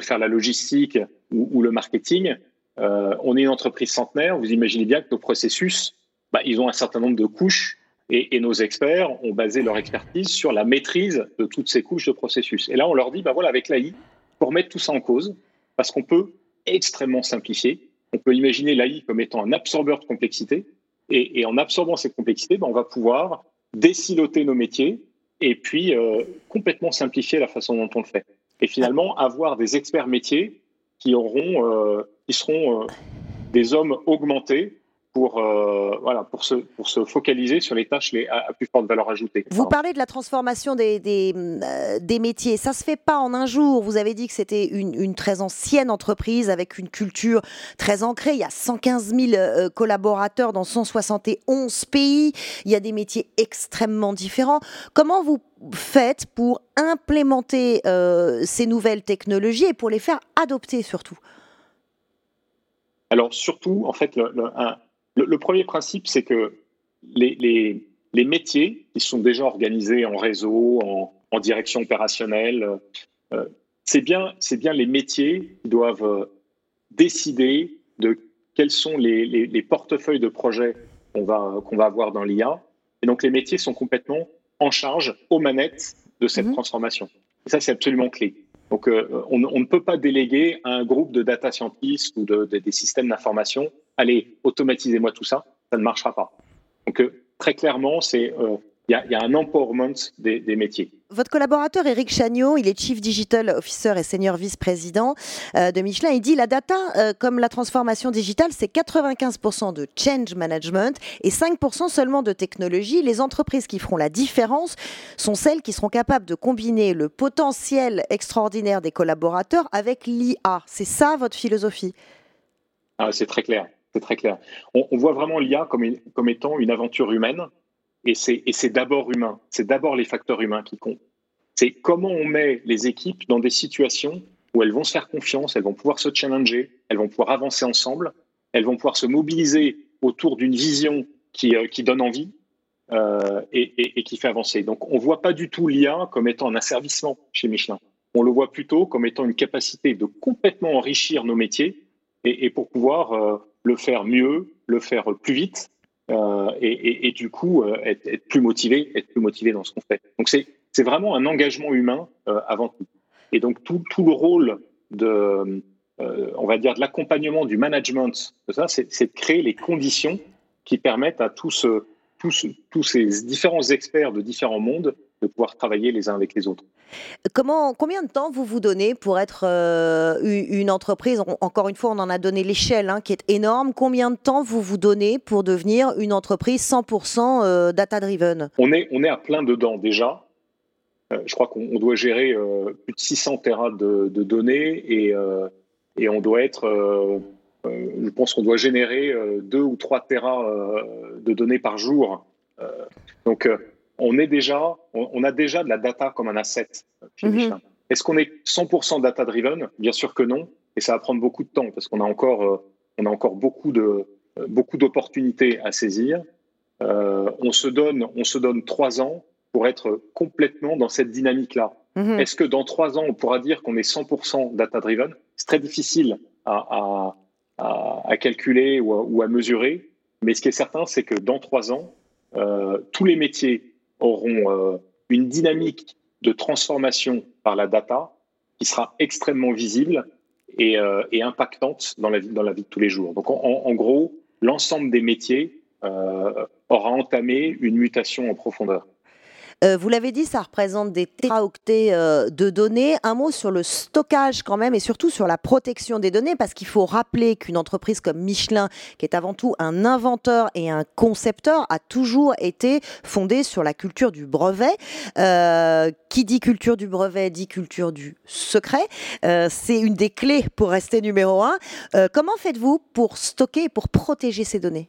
faire la logistique ou, le marketing. Euh, on est une entreprise centenaire. Vous imaginez bien que nos processus, bah, ils ont un certain nombre de couches et, nos experts ont basé leur expertise sur la maîtrise de toutes ces couches de processus. Et là, on leur dit, bah voilà, avec l'AI, pour mettre tout ça en cause, parce qu'on peut extrêmement simplifié. On peut imaginer l'AI comme étant un absorbeur de complexité. Et, en absorbant cette complexité, ben, on va pouvoir déciloter nos métiers et puis euh, complètement simplifier la façon dont on le fait. Et finalement, avoir des experts métiers qui auront, euh, qui seront euh, des hommes augmentés pour, euh, voilà, pour, se, pour se focaliser sur les tâches les, à, plus forte valeur ajoutée. Vous parlez de la transformation des, des, euh, des métiers. Ça ne se fait pas en un jour. Vous avez dit que c'était une, une, très ancienne entreprise avec une culture très ancrée. Il y a 115 000 euh, collaborateurs dans 171 pays. Il y a des métiers extrêmement différents. Comment vous faites pour implémenter ces nouvelles technologies et pour les faire adopter surtout? Alors surtout, en fait, le, premier principe, c'est que les, les, métiers qui sont déjà organisés en réseau, en, direction opérationnelle, euh, c'est bien, bien les métiers qui doivent euh, décider de quels sont les, les portefeuilles de projets qu'on va, qu'on va avoir dans l'IA. Et donc les métiers sont complètement en charge aux manettes de cette mhm. transformation. Et ça, c'est absolument clé. Donc, euh, on, ne peut pas déléguer à un groupe de data scientists ou de, des systèmes d'information, allez, automatisez-moi tout ça, ça ne marchera pas. Donc, euh, très clairement, c'est euh, il y, a un empowerment des, métiers. Votre collaborateur Eric Chagnot, il est Chief Digital Officer et Senior Vice-président euh, de Michelin. Il dit la data, comme la transformation digitale, c'est 95% de change management et 5% seulement de technologie. Les entreprises qui feront la différence sont celles qui seront capables de combiner le potentiel extraordinaire des collaborateurs avec l'IA. C'est ça votre philosophie? Ah, C'est très clair. C'est très clair. On, voit vraiment l'IA comme, étant une aventure humaine et c'est d'abord humain, c'est d'abord les facteurs humains qui comptent. C'est comment on met les équipes dans des situations où elles vont se faire confiance, elles vont pouvoir se challenger, elles vont pouvoir avancer ensemble, elles vont pouvoir se mobiliser autour d'une vision qui, euh, donne envie euh, et, et, qui fait avancer. Donc on ne voit pas du tout l'IA comme étant un asservissement chez Michelin. On le voit plutôt comme étant une capacité de complètement enrichir nos métiers et, pour pouvoir euh, le faire mieux, le faire plus vite euh, et, du coup euh, être, plus motivé, être plus motivé dans ce qu'on fait. Donc c'est c'est vraiment un engagement humain euh, avant tout. Et donc tout, tout le rôle de on va dire de l'accompagnement du management, ça, c'est de créer les conditions qui permettent à tous, tous, tous ces différents experts de différents mondes de pouvoir travailler les uns avec les autres. Comment, combien de temps vous vous donnez pour être euh, une entreprise? Encore une fois, on en a donné l'échelle hein, qui est énorme. Combien de temps vous vous donnez pour devenir une entreprise 100% euh, data-driven? On est, on est à plein dedans déjà. Euh, je crois qu'on doit gérer plus de 600 terras de, données et, et, on doit être, je pense qu'on doit générer 2 ou 3 terras de données par jour. donc, on est déjà, on, a déjà de la data comme un asset mhm. Est-ce qu'on est 100% data driven Bien sûr que non, et ça va prendre beaucoup de temps parce qu'on a encore, euh, on a encore beaucoup de euh, beaucoup d'opportunités à saisir. Euh, on se donne, on se donne trois ans pour être complètement dans cette dynamique-là. Mhm. Est-ce que dans trois ans, on pourra dire qu'on est 100% data driven C'est très difficile à, calculer ou à, mesurer, mais ce qui est certain, c'est que dans trois ans, tous les métiers auront euh, une dynamique de transformation par la data qui sera extrêmement visible et, euh, impactante dans la, vie, dans la vie de tous les jours. Donc en, gros, l'ensemble des métiers euh, aura entamé une mutation en profondeur. Euh, vous l'avez dit, ça représente des téraoctets euh, de données. Un mot sur le stockage quand même et surtout sur la protection des données parce qu'il faut rappeler qu'une entreprise comme Michelin, qui est avant tout un inventeur et un concepteur, a toujours été fondée sur la culture du brevet. Euh, qui dit culture du brevet dit culture du secret. C'est une des clés pour rester numéro un. comment faites-vous pour stocker et pour protéger ces données?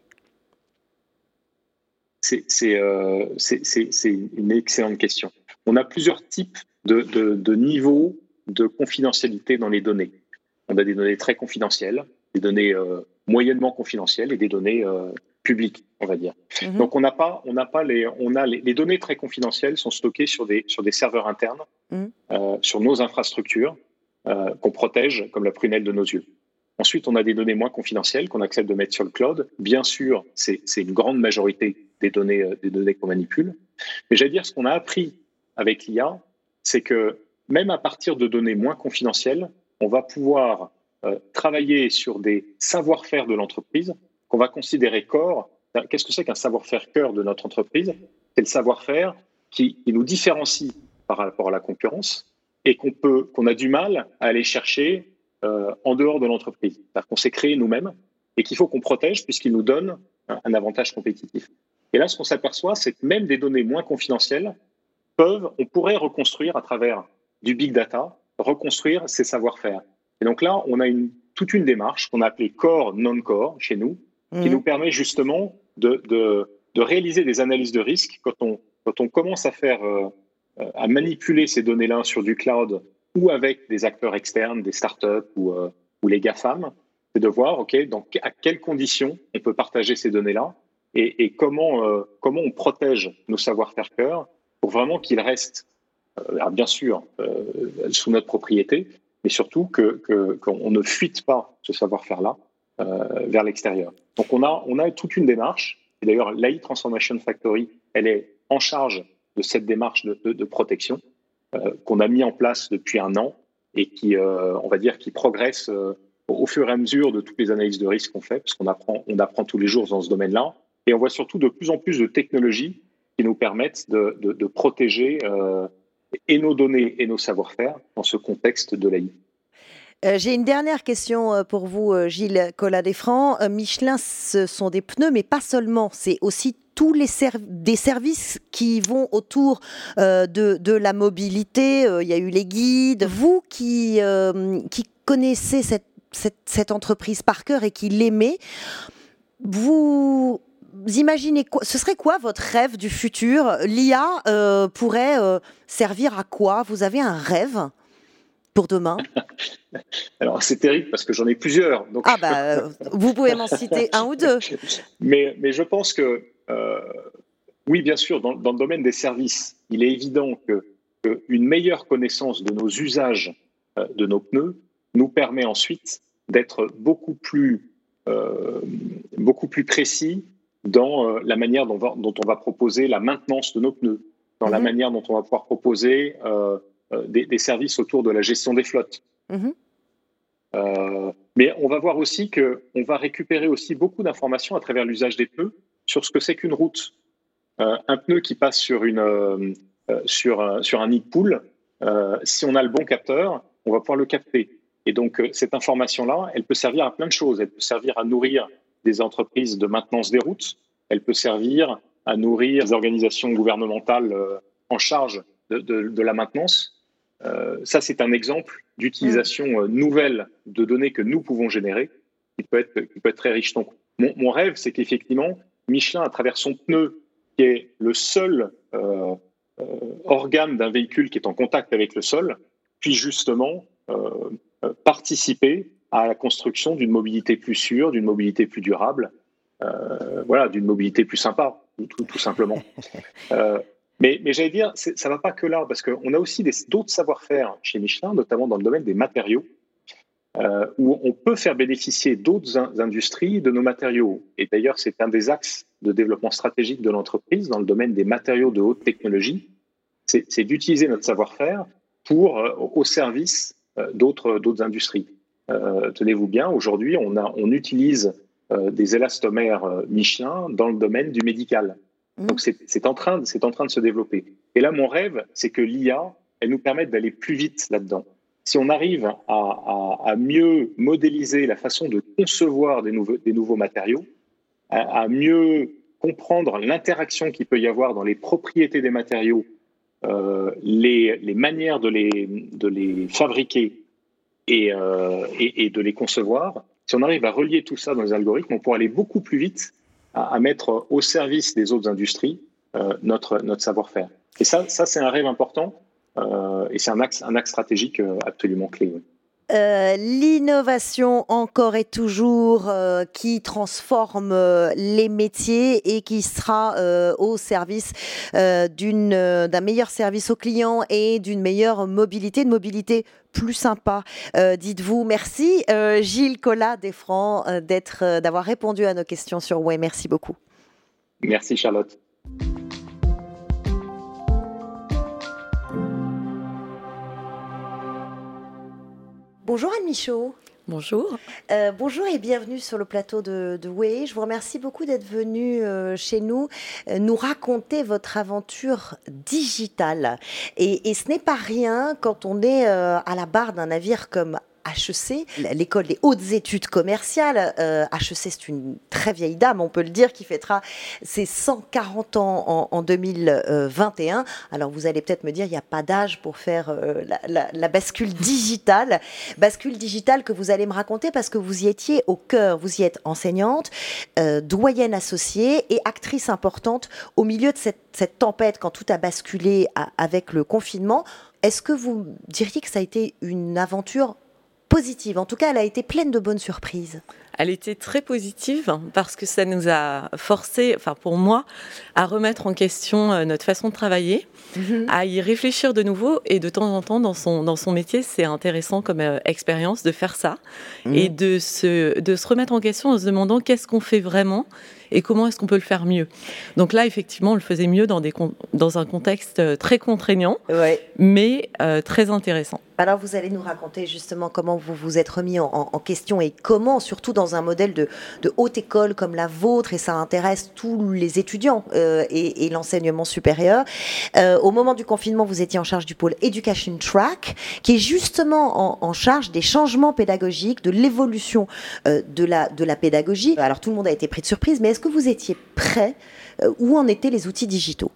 Euh, c'est une excellente question. On a plusieurs types de, niveaux de confidentialité dans les données. On a des données très confidentielles, des données euh, moyennement confidentielles et des données euh, publiques, on va dire. Mhm. Donc on n'a pas, on n'a pas les, on a les, données très confidentielles sont stockées sur des sur des serveurs internes, mhm. sur nos infrastructures qu'on protège comme la prunelle de nos yeux. Ensuite, on a des données moins confidentielles qu'on accepte de mettre sur le cloud. Bien sûr, c'est une grande majorité des données, euh, des données qu'on manipule. Mais j'allais dire, ce qu'on a appris avec l'IA, c'est que même à partir de données moins confidentielles, on va pouvoir euh, travailler sur des savoir-faire de l'entreprise qu'on va considérer corps. Qu'est-ce que c'est qu'un savoir-faire cœur de notre entreprise? C'est le savoir-faire qui, nous différencie par rapport à la concurrence et qu'on peut, qu'on a du mal à aller chercher euh, en dehors de l'entreprise. C'est-à-dire qu'on s'est créé nous-mêmes et qu'il faut qu'on protège puisqu'il nous donne un avantage compétitif. Et là, ce qu'on s'aperçoit, c'est que même des données moins confidentielles peuvent, on pourrait reconstruire à travers du big data, reconstruire ces savoir-faire. Et donc là, on a une, toute une démarche qu'on a appelée core non-core chez nous, qui mmh. nous permet justement de, de, de, réaliser des analyses de risque quand on, quand on commence à faire, euh, à manipuler ces données-là sur du cloud ou avec des acteurs externes, des startups ou, euh, les GAFAM. c'est de voir, OK, donc à quelles conditions on peut partager ces données-là et, comment, euh, comment on protège nos savoir-faire cœur pour vraiment qu'ils restent, euh, bien sûr, sous notre propriété, mais surtout qu'on que, ne fuite pas ce savoir-faire-là vers l'extérieur. Donc on a, on a toute une démarche, et d'ailleurs l'AI Transformation Factory, elle est en charge de cette démarche de, de protection qu'on a mis en place depuis un an et qui, on va dire, qui progresse au fur et à mesure de toutes les analyses de risque qu'on fait, parce qu'on apprend, on apprend tous les jours dans ce domaine-là. Et on voit surtout de plus en plus de technologies qui nous permettent de, protéger euh, et nos données et nos savoir-faire dans ce contexte de l'AI. Euh, j'ai une dernière question euh, pour vous, Gilles Collat-Desfrancs. Michelin, ce sont des pneus, mais pas seulement. C'est aussi tous les des services qui vont autour de, de, la mobilité. Il y a eu les guides. Vous qui, qui connaissez cette cette, entreprise par cœur et qui l'aimait, vous imaginez quoi Ce serait quoi votre rêve du futur? L'IA euh, pourrait euh, servir à quoi? Vous avez un rêve pour demain? (laughs) Alors c'est terrible parce que j'en ai plusieurs. Donc... Ah bah, euh, vous pouvez m'en citer un ou deux. (laughs) Mais, mais je pense que oui, bien sûr, dans, dans, le domaine des services, il est évident que, que une meilleure connaissance de nos usages de nos pneus nous permet ensuite d'être beaucoup plus, euh, beaucoup plus précis dans euh, la manière dont, dont, on va proposer la maintenance de nos pneus, dans la mhm. manière dont on va pouvoir proposer euh, des, services autour de la gestion des flottes. Mhm. mais on va voir aussi qu'on va récupérer aussi beaucoup d'informations à travers l'usage des pneus sur ce que c'est qu'une route. un pneu qui passe sur, une, sur, sur un nid de poule, si on a le bon capteur, on va pouvoir le capter. Et donc, euh, cette information-là, elle peut servir à plein de choses. Elle peut servir à nourrir des entreprises de maintenance des routes. Elle peut servir à nourrir des organisations gouvernementales euh, en charge de, la maintenance. Euh, ça, c'est un exemple d'utilisation nouvelle de données que nous pouvons générer, qui peut être, qui peut être très riche. Donc, mon, rêve, c'est qu'effectivement, Michelin, à travers son pneu, qui est le seul organe d'un véhicule qui est en contact avec le sol, puisse justement euh, participer à la construction d'une mobilité plus sûre, d'une mobilité plus durable, euh, voilà, d'une mobilité plus sympa, tout, simplement. (laughs) Euh, mais, mais j'allais dire, ça ne va pas que là, parce qu'on a aussi d'autres savoir-faire chez Michelin, notamment dans le domaine des matériaux, où on peut faire bénéficier d'autres industries de nos matériaux. Et d'ailleurs, c'est un des axes de développement stratégique de l'entreprise dans le domaine des matériaux de haute technologie. C'est d'utiliser notre savoir-faire pour au service euh, d'autres industries. Euh, tenez-vous bien, aujourd'hui, on, on utilise euh, des élastomères Michelin dans le domaine du médical. Mmh. Donc c'est en, en train de se développer. Et là, mon rêve, c'est que l'IA, elle nous permette d'aller plus vite là-dedans. Si on arrive à, mieux modéliser la façon de concevoir des nouveaux, des nouveaux matériaux, à, mieux comprendre l'interaction qu'il peut y avoir dans les propriétés des matériaux euh, les, manières de les, de les fabriquer euh, et, et, de les concevoir, si on arrive à relier tout ça dans les algorithmes, on pourra aller beaucoup plus vite à, mettre au service des autres industries euh, notre, notre savoir-faire. Et ça, ça c'est un rêve important et c'est un axe, un axe stratégique absolument clé. Euh, l'innovation encore et toujours euh, qui transforme euh, les métiers et qui sera au service d'une d'un meilleur service aux clients et d'une meilleure mobilité, de mobilité plus sympa. Dites-vous merci Gilles Collat Desfrancs d'être d'avoir répondu à nos questions sur Ouais. Merci beaucoup. Merci Charlotte. Bonjour Anne Michaud. Bonjour. Euh, bonjour et bienvenue sur le plateau de, de Way. Je vous remercie beaucoup d'être venu euh, chez nous euh, nous raconter votre aventure digitale. Et, et ce n'est pas rien quand on est à la barre d'un navire comme HEC, l'école des hautes études commerciales. HEC, euh, c'est une très vieille dame, on peut le dire, qui fêtera ses 140 ans en, 2021. Alors vous allez peut-être me dire, il n'y a pas d'âge pour faire euh, la, bascule digitale. Bascule digitale que vous allez me raconter parce que vous y étiez au cœur. Vous y êtes enseignante, euh, doyenne associée et actrice importante au milieu de cette, cette tempête quand tout a basculé avec le confinement. Est-ce que vous diriez que ça a été une aventure positive. En tout cas, elle a été pleine de bonnes surprises. Elle était très positive parce que ça nous a forcé, enfin pour moi, à remettre en question euh, notre façon de travailler, mhm. à y réfléchir de nouveau et de temps en temps dans son, dans son métier, c'est intéressant comme euh, expérience de faire ça mhm. et de se, de se remettre en question en se demandant qu'est-ce qu'on fait vraiment et comment est-ce qu'on peut le faire mieux. Donc là, effectivement, on le faisait mieux dans, des, dans un contexte euh, très contraignant, mais très intéressant. Alors vous allez nous raconter justement comment vous vous êtes remis en, question et comment, surtout dans un modèle de, haute école comme la vôtre, et ça intéresse tous les étudiants euh, et, l'enseignement supérieur. Euh, au moment du confinement, vous étiez en charge du pôle Education Track, qui est justement en, charge des changements pédagogiques, de l'évolution euh, de, la, de la pédagogie. Alors tout le monde a été pris de surprise, mais est-ce que vous étiez prêt Où en étaient les outils digitaux?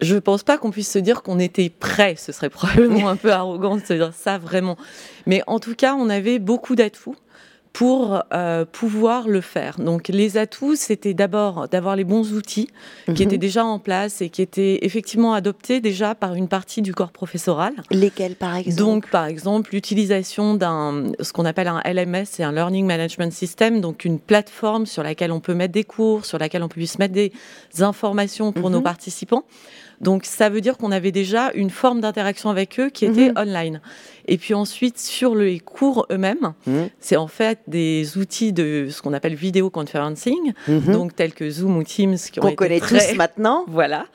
Je ne pense pas qu'on puisse se dire qu'on était prêt. Ce serait probablement un peu arrogant de se dire ça vraiment. Mais en tout cas, on avait beaucoup d'atouts pour euh, pouvoir le faire. Donc les atouts, c'était d'abord d'avoir les bons outils qui mhm. étaient déjà en place et qui étaient effectivement adoptés déjà par une partie du corps professoral. Lesquels par exemple? Donc par exemple l'utilisation d'un ce qu'on appelle un LMS, c'est un Learning Management System, donc une plateforme sur laquelle on peut mettre des cours, sur laquelle on peut mettre des informations pour nos mhm. participants. Donc ça veut dire qu'on avait déjà une forme d'interaction avec eux qui était mhm. online. Et puis ensuite, sur les cours eux-mêmes, mhm. c'est en fait des outils de ce qu'on appelle vidéo conferencing, mhm. donc tels que Zoom ou Teams, qui ont connaît tous maintenant. (laughs) Voilà.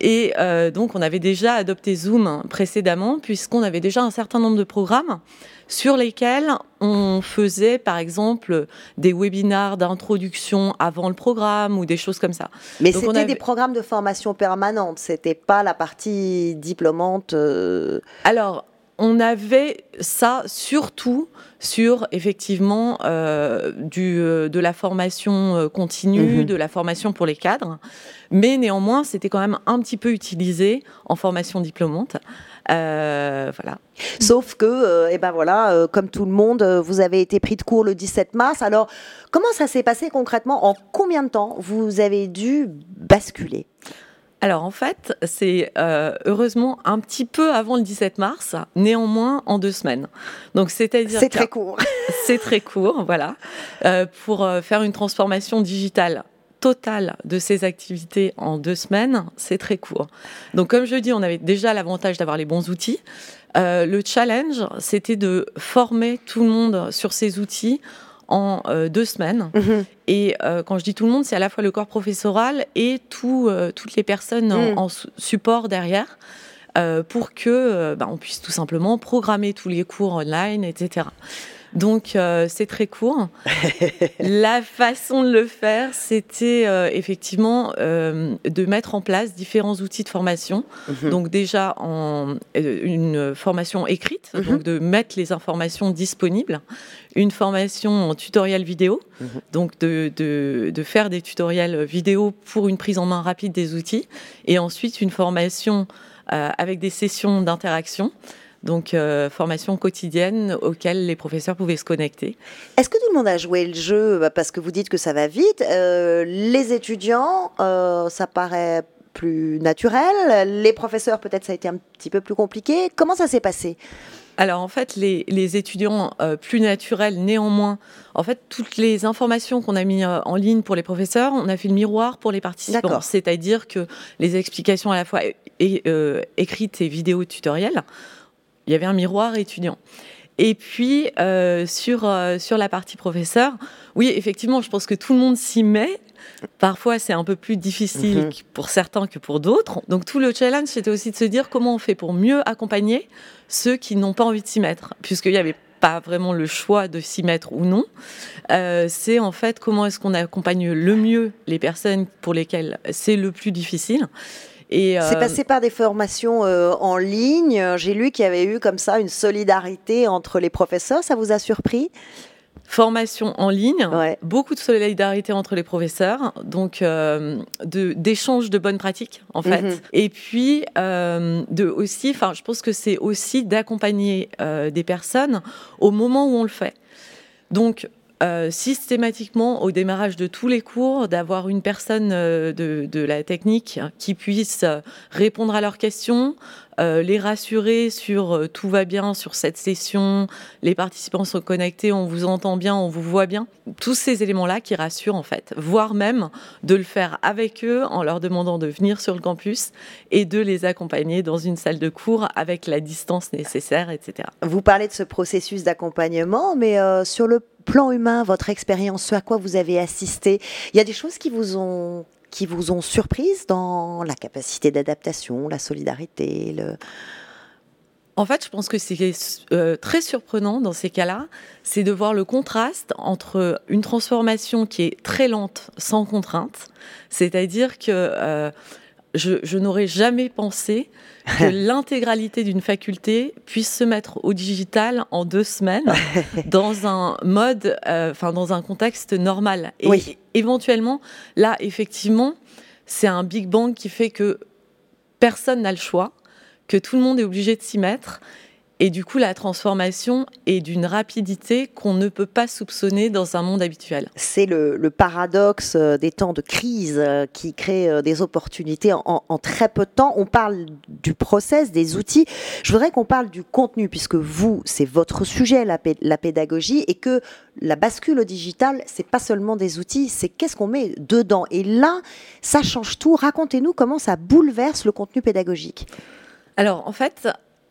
Et euh, donc on avait déjà adopté Zoom précédemment, puisqu'on avait déjà un certain nombre de programmes sur lesquels on faisait par exemple des webinars d'introduction avant le programme ou des choses comme ça. Mais c'était des programmes de formation permanente, c'était pas la partie diplômante. Euh, Alors, on avait ça surtout sur effectivement euh, du, euh, de la formation continue, mhm. de la formation pour les cadres, mais néanmoins c'était quand même un petit peu utilisé en formation diplômante. Euh, voilà. Sauf que, euh, eh ben voilà, euh, comme tout le monde, vous avez été pris de court le 17 mars. Alors, comment ça s'est passé concrètement? En combien de temps vous avez dû basculer? Alors en fait, c'est heureusement un petit peu avant le 17 mars, néanmoins en deux semaines. Donc c'est-à-dire c'est très court. (laughs) c'est très court, voilà, pour faire une transformation digitale total de ces activités en deux semaines, c'est très court. Donc, comme je dis, on avait déjà l'avantage d'avoir les bons outils. Euh, le challenge, c'était de former tout le monde sur ces outils en euh, deux semaines. Mhm. Et euh, quand je dis tout le monde, c'est à la fois le corps professoral et tout, toutes les personnes en, mhm. support derrière. pour que bah, on puisse tout simplement programmer tous les cours online, etc. Donc euh, c'est très court. (laughs) la façon de le faire, c'était euh, effectivement euh, de mettre en place différents outils de formation. Mhm. Donc déjà en une formation écrite, mhm. donc de mettre les informations disponibles, une formation en tutoriel vidéo, mhm. donc de, de, faire des tutoriels vidéo pour une prise en main rapide des outils, et ensuite une formation avec des sessions d'interaction donc euh, formation quotidienne auxquelles les professeurs pouvaient se connecter. Est-ce que tout le monde a joué le jeu? Bah, Parce que vous dites que ça va vite. Euh, les étudiants, euh, ça paraît plus naturel. Les professeurs, peut-être ça a été un petit peu plus compliqué. Comment ça s'est passé? Alors en fait, les, étudiants plus naturels, néanmoins, en fait, toutes les informations qu'on a mis en ligne pour les professeurs, on a fait le miroir pour les participants. C'est-à-dire que les explications à la fois écrites et vidéo tutoriels il y avait un miroir étudiant. Et puis, euh, sur, euh, sur la partie professeur, oui, effectivement, je pense que tout le monde s'y met. Parfois, c'est un peu plus difficile mhm. pour certains que pour d'autres. Donc, tout le challenge, c'était aussi de se dire comment on fait pour mieux accompagner ceux qui n'ont pas envie de s'y mettre, puisqu'il n'y avait pas vraiment le choix de s'y mettre ou non. Euh, c'est en fait comment est-ce qu'on accompagne le mieux les personnes pour lesquelles c'est le plus difficile. C'est euh, passé par des formations euh, en ligne. J'ai lu qu'il y avait eu comme ça une solidarité entre les professeurs. Ça vous a surpris? Formation en ligne, beaucoup de solidarité entre les professeurs, donc euh, d'échange de, bonnes pratiques en fait, mhm. et puis de aussi, enfin je pense que c'est aussi d'accompagner des personnes au moment où on le fait. Donc euh, systématiquement au démarrage de tous les cours d'avoir une personne euh, de, la technique qui puisse répondre à leurs questions, euh, les rassurer sur euh, tout va bien sur cette session, les participants sont connectés, on vous entend bien, on vous voit bien. Tous ces éléments-là qui rassurent en fait, voire même de le faire avec eux en leur demandant de venir sur le campus et de les accompagner dans une salle de cours avec la distance nécessaire, etc. Vous parlez de ce processus d'accompagnement, mais euh, sur le plan humain, votre expérience, ce à quoi vous avez assisté, il y a des choses qui vous ont qui vous ont surprise dans la capacité d'adaptation, la solidarité. En fait, je pense que c'est euh, très surprenant dans ces cas-là, c'est de voir le contraste entre une transformation qui est très lente, sans contrainte, c'est-à-dire que euh, je, n'aurais jamais pensé que (laughs) l'intégralité d'une faculté puisse se mettre au digital en deux semaines (laughs) dans un mode, euh, enfin dans un contexte normal. Et éventuellement, là, effectivement, c'est un Big Bang qui fait que personne n'a le choix, que tout le monde est obligé de s'y mettre et du coup, la transformation est d'une rapidité qu'on ne peut pas soupçonner dans un monde habituel. C'est le, paradoxe euh, des temps de crise euh, qui crée euh, des opportunités en, très peu de temps. On parle du process, des outils. Je voudrais qu'on parle du contenu, puisque vous, c'est votre sujet, la, la, pédagogie, et que la bascule au digital, c'est pas seulement des outils, c'est qu'est-ce qu'on met dedans. Et là, ça change tout. Racontez-nous comment ça bouleverse le contenu pédagogique. Alors, en fait,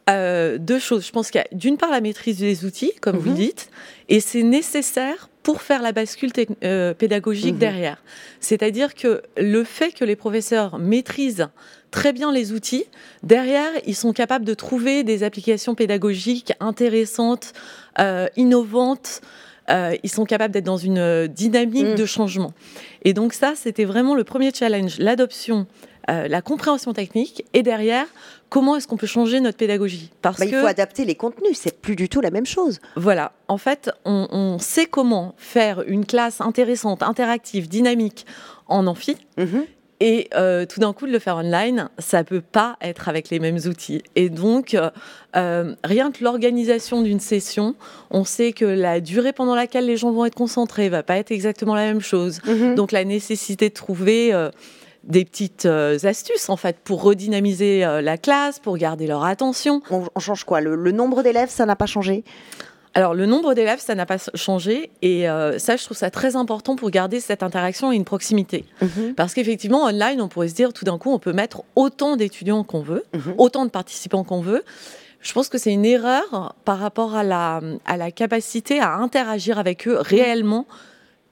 euh, deux choses. Je pense qu'il y a d'une part la maîtrise des outils, comme vous mhm. dites, et c'est nécessaire pour faire la bascule euh, pédagogique mhm. derrière. C'est-à-dire que le fait que les professeurs maîtrisent très bien les outils, derrière, ils sont capables de trouver des applications pédagogiques intéressantes, euh, innovantes. ils sont capables d'être dans une dynamique mhm. de changement. Et donc ça, c'était vraiment le premier challenge, l'adoption euh, la compréhension technique et derrière comment est-ce qu'on peut changer notre pédagogie Parce bah, il faut adapter les contenus, c'est plus du tout la même chose. Voilà, en fait, on, sait comment faire une classe intéressante, interactive, dynamique en amphi. Mhm. Et euh, tout d'un coup, de le faire online, ça peut pas être avec les mêmes outils. Et donc, euh, rien que l'organisation d'une session, on sait que la durée pendant laquelle les gens vont être concentrés va pas être exactement la même chose. Mhm. Donc, la nécessité de trouver des petites euh, astuces en fait pour redynamiser euh, la classe, pour garder leur attention. On, change quoi? Le, nombre d'élèves, ça n'a pas changé? Alors le nombre d'élèves, ça n'a pas changé et euh, ça, je trouve ça très important pour garder cette interaction et une proximité. Mhm. Parce qu'effectivement, online, on pourrait se dire tout d'un coup, on peut mettre autant d'étudiants qu'on veut, mhm. autant de participants qu'on veut. Je pense que c'est une erreur par rapport à la, à la capacité à interagir avec eux réellement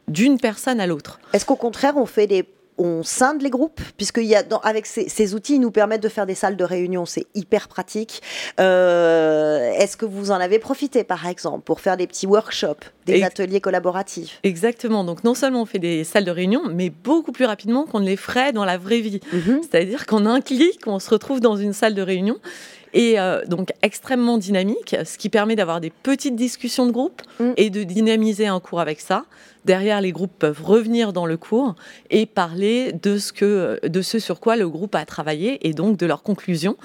d'une personne à l'autre. Est-ce qu'au contraire, on fait des on scinde les groupes, puisqu'il y a, avec ces, outils, ils nous permettent de faire des salles de réunion, c'est hyper pratique. Euh, est-ce que vous en avez profité, par exemple, pour faire des petits workshops, des ateliers collaboratifs? Exactement. Donc, non seulement on fait des salles de réunion, mais beaucoup plus rapidement qu'on ne les ferait dans la vraie vie. Mhm. C'est-à-dire qu'en un clic, on se retrouve dans une salle de réunion et euh, donc extrêmement dynamique, ce qui permet d'avoir des petites discussions de groupe mm. et de dynamiser un cours avec ça. Derrière, les groupes peuvent revenir dans le cours et parler de ce, que, de ce sur quoi le groupe a travaillé et donc de leurs conclusions.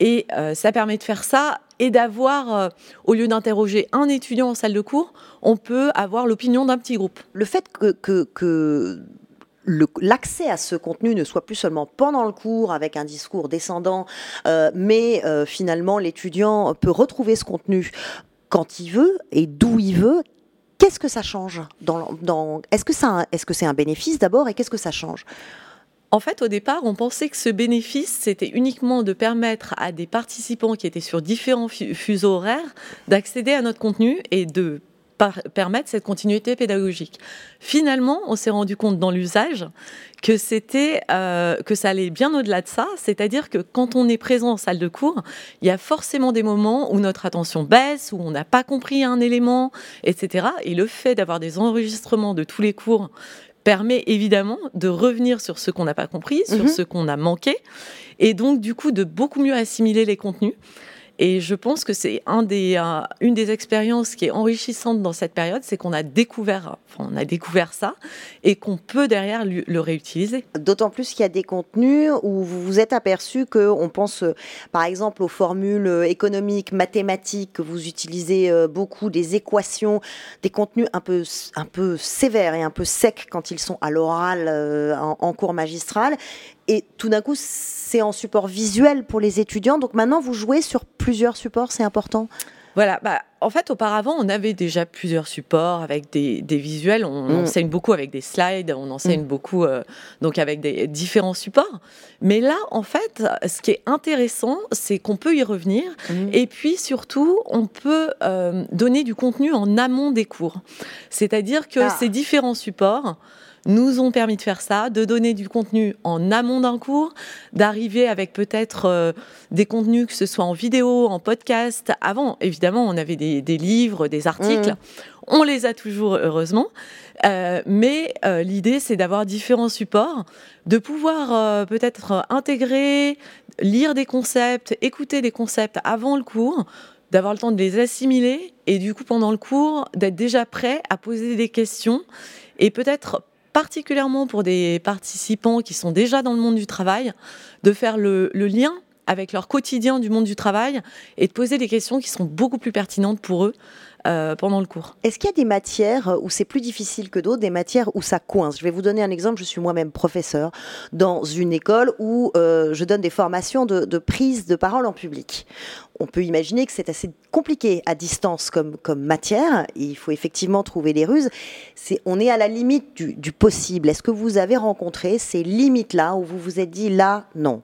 Et euh, ça permet de faire ça et d'avoir, euh, au lieu d'interroger un étudiant en salle de cours, on peut avoir l'opinion d'un petit groupe. Le fait que, que, que l'accès à ce contenu ne soit plus seulement pendant le cours avec un discours descendant, euh, mais euh, finalement l'étudiant peut retrouver ce contenu quand il veut et d'où il veut. Qu'est-ce que ça change Est-ce que, est-ce que c'est un bénéfice d'abord et qu'est-ce que ça change? En fait, au départ, on pensait que ce bénéfice, c'était uniquement de permettre à des participants qui étaient sur différents fuseaux horaires d'accéder à notre contenu et de permettre cette continuité pédagogique. Finalement, on s'est rendu compte dans l'usage que c'était euh, que ça allait bien au-delà de ça, c'est-à-dire que quand on est présent en salle de cours, il y a forcément des moments où notre attention baisse, où on n'a pas compris un élément, etc. Et le fait d'avoir des enregistrements de tous les cours permet évidemment de revenir sur ce qu'on n'a pas compris, sur mhm. ce qu'on a manqué, et donc du coup de beaucoup mieux assimiler les contenus. Et je pense que c'est euh, une des expériences qui est enrichissante dans cette période, c'est qu'on a découvert, on a découvert ça et qu'on peut derrière le, réutiliser. D'autant plus qu'il y a des contenus où vous vous êtes aperçu qu'on pense euh, par exemple aux formules euh, économiques, mathématiques, que vous utilisez beaucoup, des équations, des contenus un peu, un peu sévères et un peu secs quand ils sont à l'oral en, en cours magistral et tout d'un coup, c'est en support visuel pour les étudiants. Donc maintenant, vous jouez sur plusieurs supports, c'est important voilà, bah, en fait, auparavant, on avait déjà plusieurs supports avec des, visuels. On mm. enseigne beaucoup avec des slides, on enseigne mm. beaucoup euh, donc avec des différents supports. Mais là, en fait, ce qui est intéressant, c'est qu'on peut y revenir. Mm. Et puis surtout, on peut euh, donner du contenu en amont des cours. C'est-à-dire que ah. ces différents supports nous ont permis de faire ça, de donner du contenu en amont d'un cours, d'arriver avec peut-être euh, des contenus, que ce soit en vidéo, en podcast. Avant, évidemment, on avait des, livres, des articles. Mmh. On les a toujours, heureusement. Euh, mais euh, l'idée, c'est d'avoir différents supports, de pouvoir peut-être intégrer, lire des concepts, écouter des concepts avant le cours, d'avoir le temps de les assimiler et du coup, pendant le cours, d'être déjà prêt à poser des questions et peut-être particulièrement pour des participants qui sont déjà dans le monde du travail, de faire le, lien avec leur quotidien du monde du travail et de poser des questions qui sont beaucoup plus pertinentes pour eux euh, pendant le cours. Est-ce qu'il y a des matières où c'est plus difficile que d'autres, des matières où ça coince? Je vais vous donner un exemple. Je suis moi-même professeur dans une école où euh, je donne des formations de, prise de parole en public. On peut imaginer que c'est assez compliqué à distance comme, matière. Il faut effectivement trouver des ruses. On est à la limite du possible. Est-ce que vous avez rencontré ces limites-là où vous vous êtes dit là, non?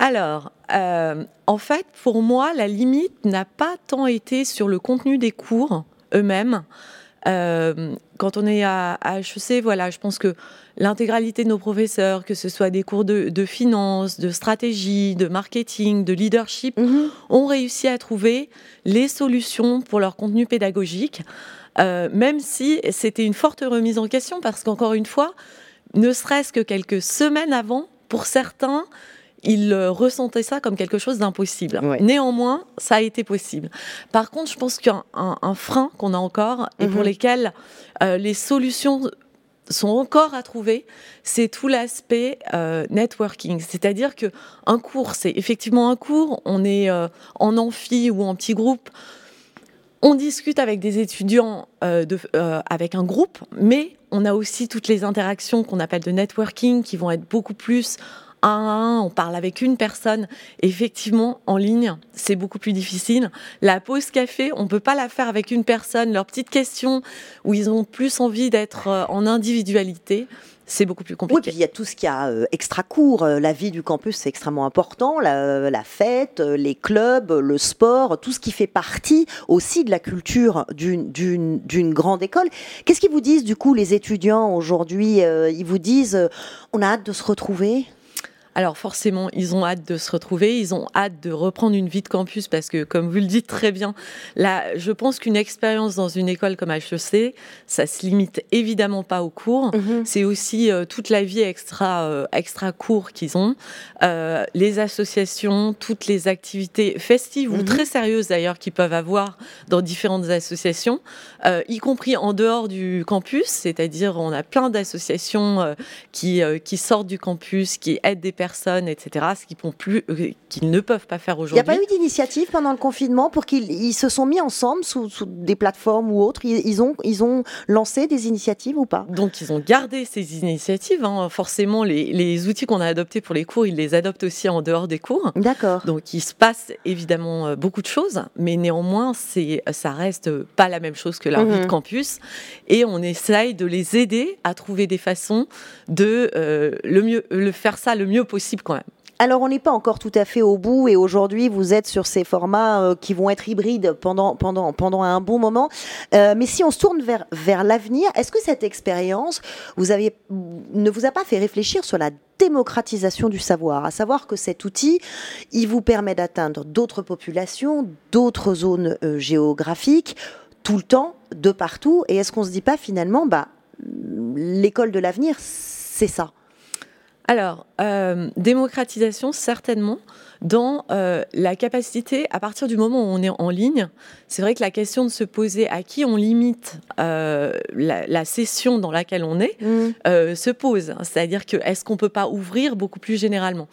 Alors, euh, en fait, pour moi, la limite n'a pas tant été sur le contenu des cours eux-mêmes. Euh, quand on est à, HEC, voilà, je pense que l'intégralité de nos professeurs, que ce soit des cours de, finance, de stratégie, de marketing, de leadership, mhm. ont réussi à trouver les solutions pour leur contenu pédagogique, euh, même si c'était une forte remise en question, parce qu'encore une fois, ne serait-ce que quelques semaines avant, pour certains, ils euh, ressentaient ça comme quelque chose d'impossible. Néanmoins, ça a été possible. Par contre, je pense qu'il y a un, frein qu'on a encore et pour mhm. lesquels euh, les solutions sont encore à trouver, c'est tout l'aspect euh, networking. C'est-à-dire que un cours, c'est effectivement un cours. On est en amphi ou en petit groupe. On discute avec des étudiants, de, avec un groupe, mais on a aussi toutes les interactions qu'on appelle de networking qui vont être beaucoup plus un à un, on parle avec une personne. Effectivement, en ligne, c'est beaucoup plus difficile. La pause café, on peut pas la faire avec une personne. Leurs petites questions où ils ont plus envie d'être euh, en individualité c'est beaucoup plus compliqué. Oui, puis il y a tout ce qui a euh, extra court. Euh, la vie du campus, c'est extrêmement important. La, fête, les clubs, le sport, tout ce qui fait partie aussi de la culture d'une grande école. Qu'est-ce qu'ils vous disent, du coup, les étudiants aujourd'hui Ils vous disent, on a hâte de se retrouver? Alors forcément, ils ont hâte de se retrouver, ils ont hâte de reprendre une vie de campus parce que, comme vous le dites très bien, là, je pense qu'une expérience dans une école comme HEC, ça se limite évidemment pas au cours. Mhm. C'est aussi euh, toute la vie extra euh, extra cours qu'ils ont, euh, les associations, toutes les activités festives ou mhm. très sérieuses d'ailleurs qu'ils peuvent avoir dans différentes associations, y compris en dehors du campus. C'est-à-dire, on a plein d'associations qui qui sortent du campus, qui aident des personnes, etc., ce qu'ils plus, euh, qu'ils ne peuvent pas faire aujourd'hui. Il n'y a pas eu d'initiative pendant le confinement pour qu'ils se sont mis ensemble sous, des plateformes ou autres? Ils, ont, ils ont lancé des initiatives ou pas? Donc ils ont gardé ces initiatives. Hein. Forcément, les, outils qu'on a adoptés pour les cours, ils les adoptent aussi en dehors des cours. D'accord. Donc il se passe évidemment euh, beaucoup de choses, mais néanmoins, c'est, ça reste pas la même chose que la vie de mhm. campus. Et on essaye de les aider à trouver des façons de euh, le mieux, le faire ça le mieux Alors, on n'est pas encore tout à fait au bout et aujourd'hui, vous êtes sur ces formats euh, qui vont être hybrides pendant, pendant, pendant un bon moment. Euh, mais si on se tourne vers, vers l'avenir, est-ce que cette expérience vous avez, ne vous a pas fait réfléchir sur la démocratisation du savoir, à savoir que cet outil, il vous permet d'atteindre d'autres populations, d'autres zones euh, géographiques, tout le temps, de partout? Et est-ce qu'on se dit pas finalement, bah, l'école de l'avenir, c'est ça? Alors, euh, démocratisation, certainement, dans euh, la capacité, à partir du moment où on est en ligne, c'est vrai que la question de se poser à qui on limite euh, la, session dans laquelle on est mmh. se pose. C'est-à-dire que est-ce qu'on ne peut pas ouvrir beaucoup plus généralement?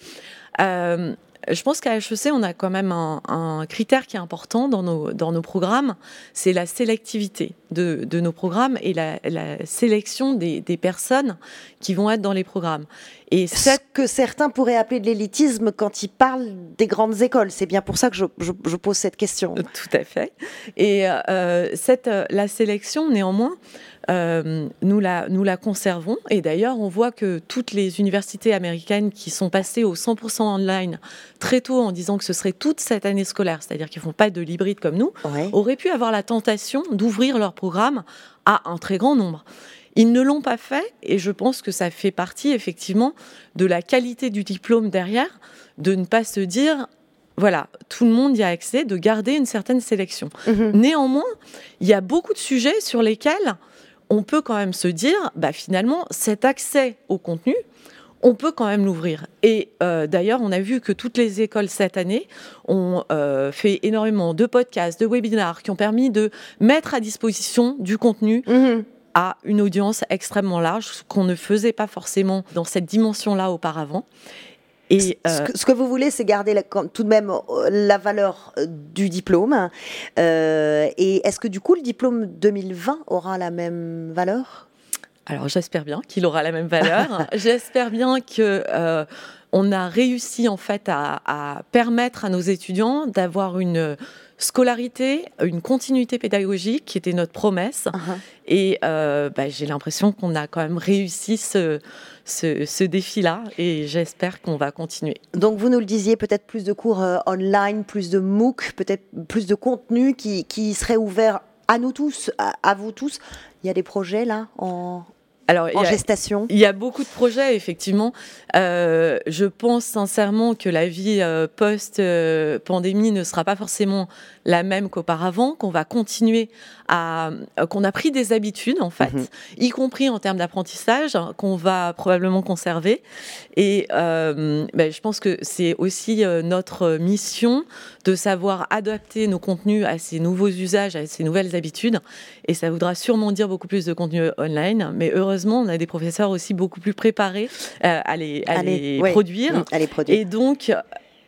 Je pense qu'à HEC, on a quand même un, critère qui est important dans nos, dans nos programmes, c'est la sélectivité de, de, nos programmes et la, la sélection des, des, personnes qui vont être dans les programmes. Et ce que certains pourraient appeler de l'élitisme quand ils parlent des grandes écoles. C'est bien pour ça que je, je, je, pose cette question. Tout à fait. Et euh, cette, la sélection, néanmoins, euh, nous, la, nous la conservons. Et d'ailleurs, on voit que toutes les universités américaines qui sont passées au 100% online très tôt en disant que ce serait toute cette année scolaire, c'est-à-dire qu'ils ne font pas de l'hybride comme nous, auraient pu avoir la tentation d'ouvrir leur programme à un très grand nombre. Ils ne l'ont pas fait et je pense que ça fait partie effectivement de la qualité du diplôme derrière, de ne pas se dire voilà, tout le monde y a accès, de garder une certaine sélection. Mhm. Néanmoins, il y a beaucoup de sujets sur lesquels on peut quand même se dire, bah, finalement, cet accès au contenu, on peut quand même l'ouvrir. Et euh, d'ailleurs, on a vu que toutes les écoles cette année ont euh, fait énormément de podcasts, de webinars qui ont permis de mettre à disposition du contenu. Mhm. à une audience extrêmement large, ce qu'on ne faisait pas forcément dans cette dimension-là auparavant. Et euh, ce, que, vous voulez, c'est garder tout de même euh, la valeur euh, du diplôme. et est-ce que du coup, le diplôme 2020 aura la même valeur? Alors, j'espère bien qu'il aura la même valeur. (laughs) j'espère bien que on a réussi en fait à, permettre à nos étudiants d'avoir une scolarité, une continuité pédagogique qui était notre promesse. Uh-huh. Et bah, j'ai l'impression qu'on a quand même réussi ce ce, défi-là et j'espère qu'on va continuer. Donc vous nous le disiez, peut-être plus de cours euh, online, plus de MOOC, peut-être plus de contenu qui, qui serait ouvert à nous tous, à, vous tous. Il y a des projets là alors, en gestation? Il y a beaucoup de projets, effectivement. Euh, je pense sincèrement que la vie euh, post-pandémie ne sera pas forcément la même qu'auparavant, qu'on va continuer à, qu'on a pris des habitudes en fait, mhm. y compris en termes d'apprentissage, qu'on va probablement conserver. Et euh, ben, je pense que c'est aussi euh, notre mission de savoir adapter nos contenus à ces nouveaux usages, à ces nouvelles habitudes. Et ça voudra sûrement dire beaucoup plus de contenu online. Mais heureusement, on a des professeurs aussi beaucoup plus préparés euh, à les, à les, produire. Mm, à les produire. Et donc,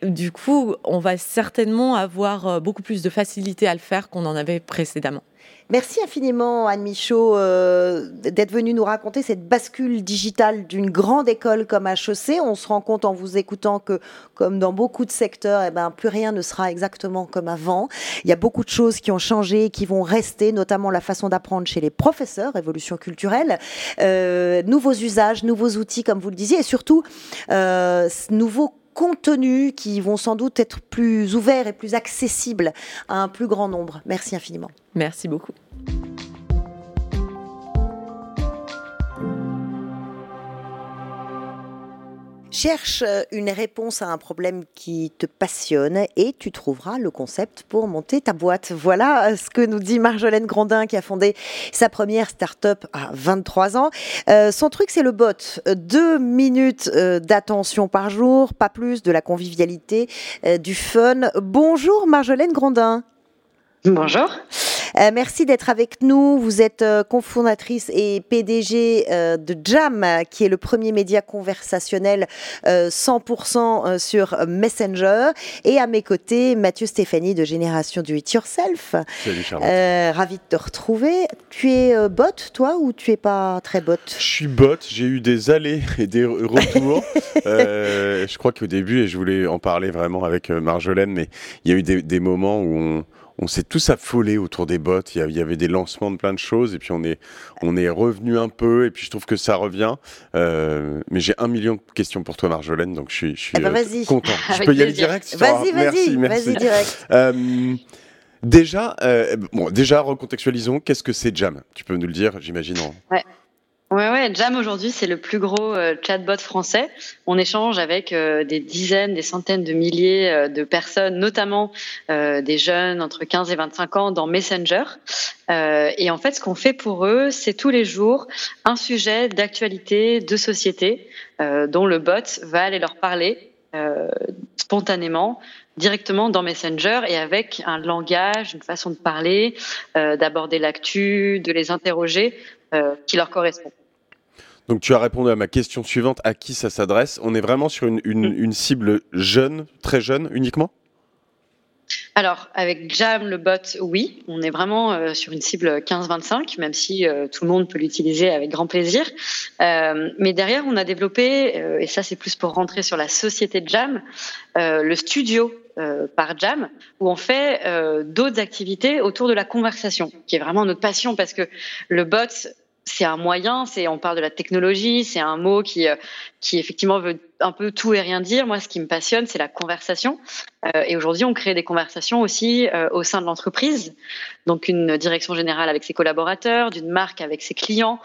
du coup, on va certainement avoir euh, beaucoup plus de facilité à le faire qu'on en avait précédemment. Merci infiniment, Anne Michaud, euh, d'être venue nous raconter cette bascule digitale d'une grande école comme HEC. On se rend compte en vous écoutant que, comme dans beaucoup de secteurs, eh ben, plus rien ne sera exactement comme avant. Il y a beaucoup de choses qui ont changé, qui vont rester, notamment la façon d'apprendre chez les professeurs, évolution culturelle, euh, nouveaux usages, nouveaux outils, comme vous le disiez, et surtout euh, nouveaux contenus qui vont sans doute être plus ouverts et plus accessibles à un plus grand nombre. Merci infiniment. Merci beaucoup. Cherche euh, une réponse à un problème qui te passionne et tu trouveras le concept pour monter ta boîte. Voilà euh, ce que nous dit Marjolaine Grandin qui a fondé sa première start-up à 23 ans. Euh, son truc, c'est le bot. Deux minutes d'attention par jour, pas plus, de la convivialité, du fun. Bonjour Marjolaine Grandin. Bonjour. Euh, merci d'être avec nous. Vous êtes euh, cofondatrice et PDG euh, de Jam, qui est le premier média conversationnel 100% sur Messenger. Et à mes côtés, Mathieu Stéphanie de Génération Do It Yourself. Salut Charlotte. ravi de te retrouver. Tu es bot, toi, ou tu es pas très bot Je suis bot. J'ai eu des allées et des retours. (laughs) je crois qu'au début, et je voulais en parler vraiment avec Marjolaine, mais il y a eu des, des moments où on on s'est tous affolés autour des bots. Il y avait des lancements de plein de choses et puis on est, on est revenu un peu et puis je trouve que ça revient. Euh, mais j'ai un million de questions pour toi, Marjolaine, donc je suis, je suis eh ben, euh, content. (laughs) je peux y aller direct Vas-y, vas-y, vas-y direct. Euh, déjà, bon, déjà recontextualisons. Qu'est-ce que c'est Jam? Tu peux nous le dire, j'imagine. Ouais. Ouais, ouais, Jam aujourd'hui, c'est le plus gros euh, chatbot français. On échange avec euh, des dizaines, des centaines de milliers euh, de personnes, notamment des jeunes entre 15 et 25 ans dans Messenger. et en fait, ce qu'on fait pour eux, c'est tous les jours un sujet d'actualité, de société, dont le bot va aller leur parler spontanément directement dans Messenger et avec un langage, une façon de parler, d'aborder l'actu, de les interroger qui leur correspond. Donc tu as répondu à ma question suivante, à qui ça s'adresse? On est vraiment sur une, une, cible jeune, très jeune uniquement? Alors, avec Jam, le bot, oui, on est vraiment euh, sur une cible 15-25, même si euh, tout le monde peut l'utiliser avec grand plaisir. Euh, mais derrière, on a développé, et ça c'est plus pour rentrer sur la société de Jam, le studio par Jam, où on fait d'autres activités autour de la conversation, qui est vraiment notre passion, parce que le bot, c'est un moyen, c'est on parle de la technologie, c'est un mot qui euh, qui effectivement veut un peu tout et rien dire. Moi, ce qui me passionne, c'est la conversation. Euh, et aujourd'hui, on crée des conversations aussi euh, au sein de l'entreprise, donc une direction générale avec ses collaborateurs, d'une marque avec ses clients.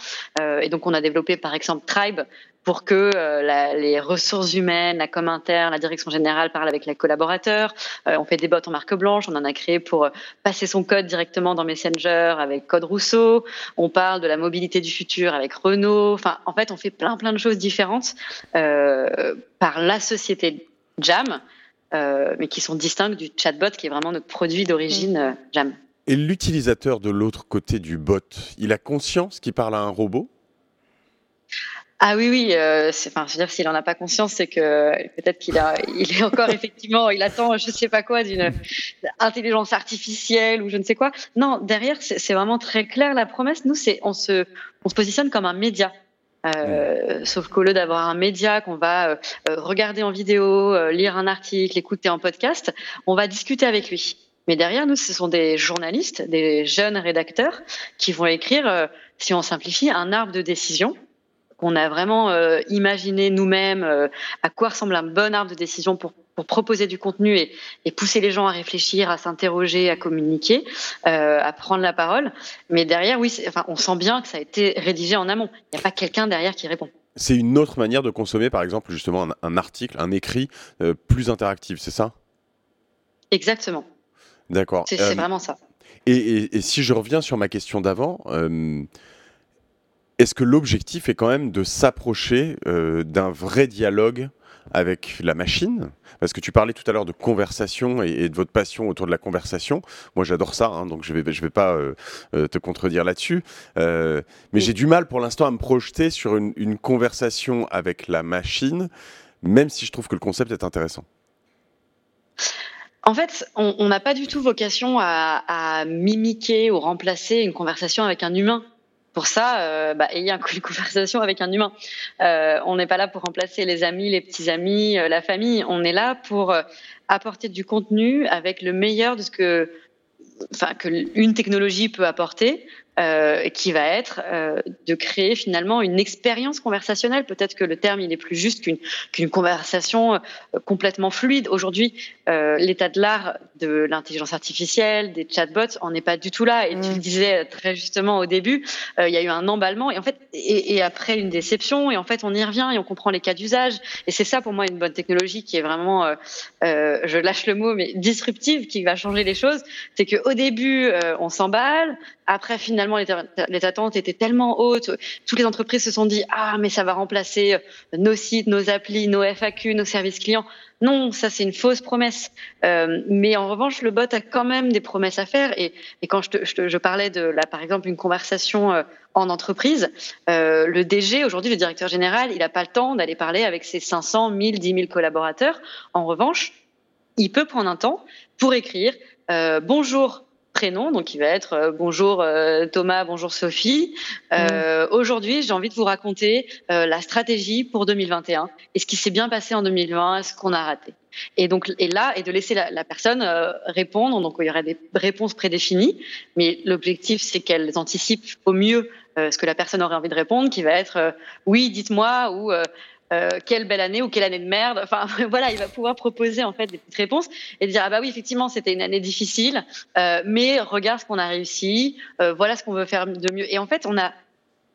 et donc, on a développé par exemple Tribe, pour que euh, les ressources humaines, la com interne, la direction générale parlent avec les collaborateurs. Euh, on fait des bots en marque blanche, on en a créé pour euh, passer son code directement dans Messenger avec Code Rousseau. On parle de la mobilité du futur avec Renault. Enfin, en fait, on fait plein plein de choses différentes par la société Jam, mais qui sont distinctes du chatbot qui est vraiment notre produit d'origine Jam. Et l'utilisateur de l'autre côté du bot, il a conscience qu'il parle à un robot? Ah oui, oui. Euh, enfin, je veux dire, s'il en a pas conscience, c'est que peut-être qu'il a, il est encore (laughs) effectivement, il attend, je sais pas quoi, d'une intelligence artificielle ou je ne sais quoi. Non, derrière, c'est vraiment très clair la promesse. Nous, c'est, on se, on se positionne comme un média. Euh. Sauf qu'au lieu d'avoir un média qu'on va euh, regarder en vidéo, euh, lire un article, écouter en podcast, on va discuter avec lui. Mais derrière nous, ce sont des journalistes, des jeunes rédacteurs qui vont écrire, si on simplifie, un arbre de décision qu'on a vraiment euh, imaginé nous-mêmes euh, à quoi ressemble un bon arbre de décision pour, pour proposer du contenu et, et, pousser les gens à réfléchir, à s'interroger, à communiquer, euh, à prendre la parole. Mais derrière, oui, enfin, on sent bien que ça a été rédigé en amont. Il n'y a pas quelqu'un derrière qui répond. C'est une autre manière de consommer, par exemple, justement, un, article, un écrit plus interactif, c'est ça? Exactement. D'accord. C'est vraiment ça. Et, et, et, si je reviens sur ma question d'avant, est-ce que l'objectif est quand même de s'approcher euh, d'un vrai dialogue avec la machine? Parce que tu parlais tout à l'heure de conversation et, de votre passion autour de la conversation. Moi, j'adore ça, hein, donc je ne vais, je vais pas euh, euh, te contredire là-dessus. mais j'ai du mal pour l'instant à me projeter sur une, conversation avec la machine, même si je trouve que le concept est intéressant. En fait, on n'a pas du tout vocation à, à, mimiquer ou remplacer une conversation avec un humain pour ça, euh, bah, ayez une conversation avec un humain. Euh, on n'est pas là pour remplacer les amis, les petits amis, euh, la famille. On est là pour euh, apporter du contenu avec le meilleur de ce que, enfin, que une technologie peut apporter euh, qui va être euh, de créer finalement une expérience conversationnelle. Peut-être que le terme il est plus juste qu'une qu'une conversation euh, complètement fluide. Aujourd'hui, euh, l'état de l'art de l'intelligence artificielle, des chatbots, on n'est pas du tout là. Et tu le mm. disais très justement au début, il y a eu un emballement et en fait et, et, après une déception et en fait on y revient et on comprend les cas d'usage. Et c'est ça pour moi une bonne technologie qui est vraiment, je lâche le mot, mais disruptive, qui va changer les choses. C'est qu'au début on s'emballe, après, finalement, les, attentes étaient tellement hautes. Toutes les entreprises se sont dit ah mais ça va remplacer euh, nos sites, nos applis, nos FAQ, nos services clients. Non, ça c'est une fausse promesse. Euh, mais en revanche, le bot a quand même des promesses à faire. Et, quand je, te, je, parlais de là, par exemple, une conversation euh, en entreprise, le DG aujourd'hui, le directeur général, il n'a pas le temps d'aller parler avec ses 500, 1000, 10 000 collaborateurs. En revanche, il peut prendre un temps pour écrire bonjour prénom, donc il va être euh, bonjour euh, Thomas, bonjour Sophie. Euh, aujourd'hui, j'ai envie de vous raconter la stratégie pour 2021 et ce qui s'est bien passé en 2020, ce qu'on a raté. Et donc, et là, et de laisser la, personne répondre. Donc, il y aurait des réponses prédéfinies, mais l'objectif, c'est qu'elles anticipent au mieux ce que la personne aurait envie de répondre, qui va être oui, dites-moi ou euh, quelle belle année ou quelle année de merde. Enfin, (laughs) voilà, il va pouvoir proposer en fait des petites réponses et dire ah bah oui effectivement c'était une année difficile, euh, mais regarde ce qu'on a réussi, euh, voilà ce qu'on veut faire de mieux. Et en fait, on a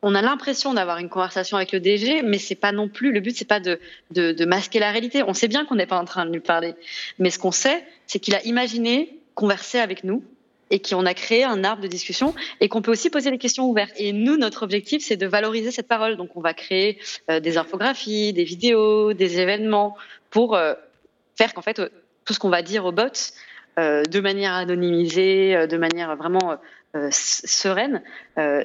on a l'impression d'avoir une conversation avec le DG, mais c'est pas non plus le but, c'est pas de, de, de masquer la réalité. On sait bien qu'on n'est pas en train de lui parler, mais ce qu'on sait, c'est qu'il a imaginé converser avec nous et qu'on a créé un arbre de discussion et qu'on peut aussi poser des questions ouvertes. Et nous, notre objectif, c'est de valoriser cette parole. Donc, on va créer euh, des infographies, des vidéos, des événements pour euh, faire qu'en fait, euh, tout ce qu'on va dire aux bots, de manière anonymisée, de manière vraiment sereine,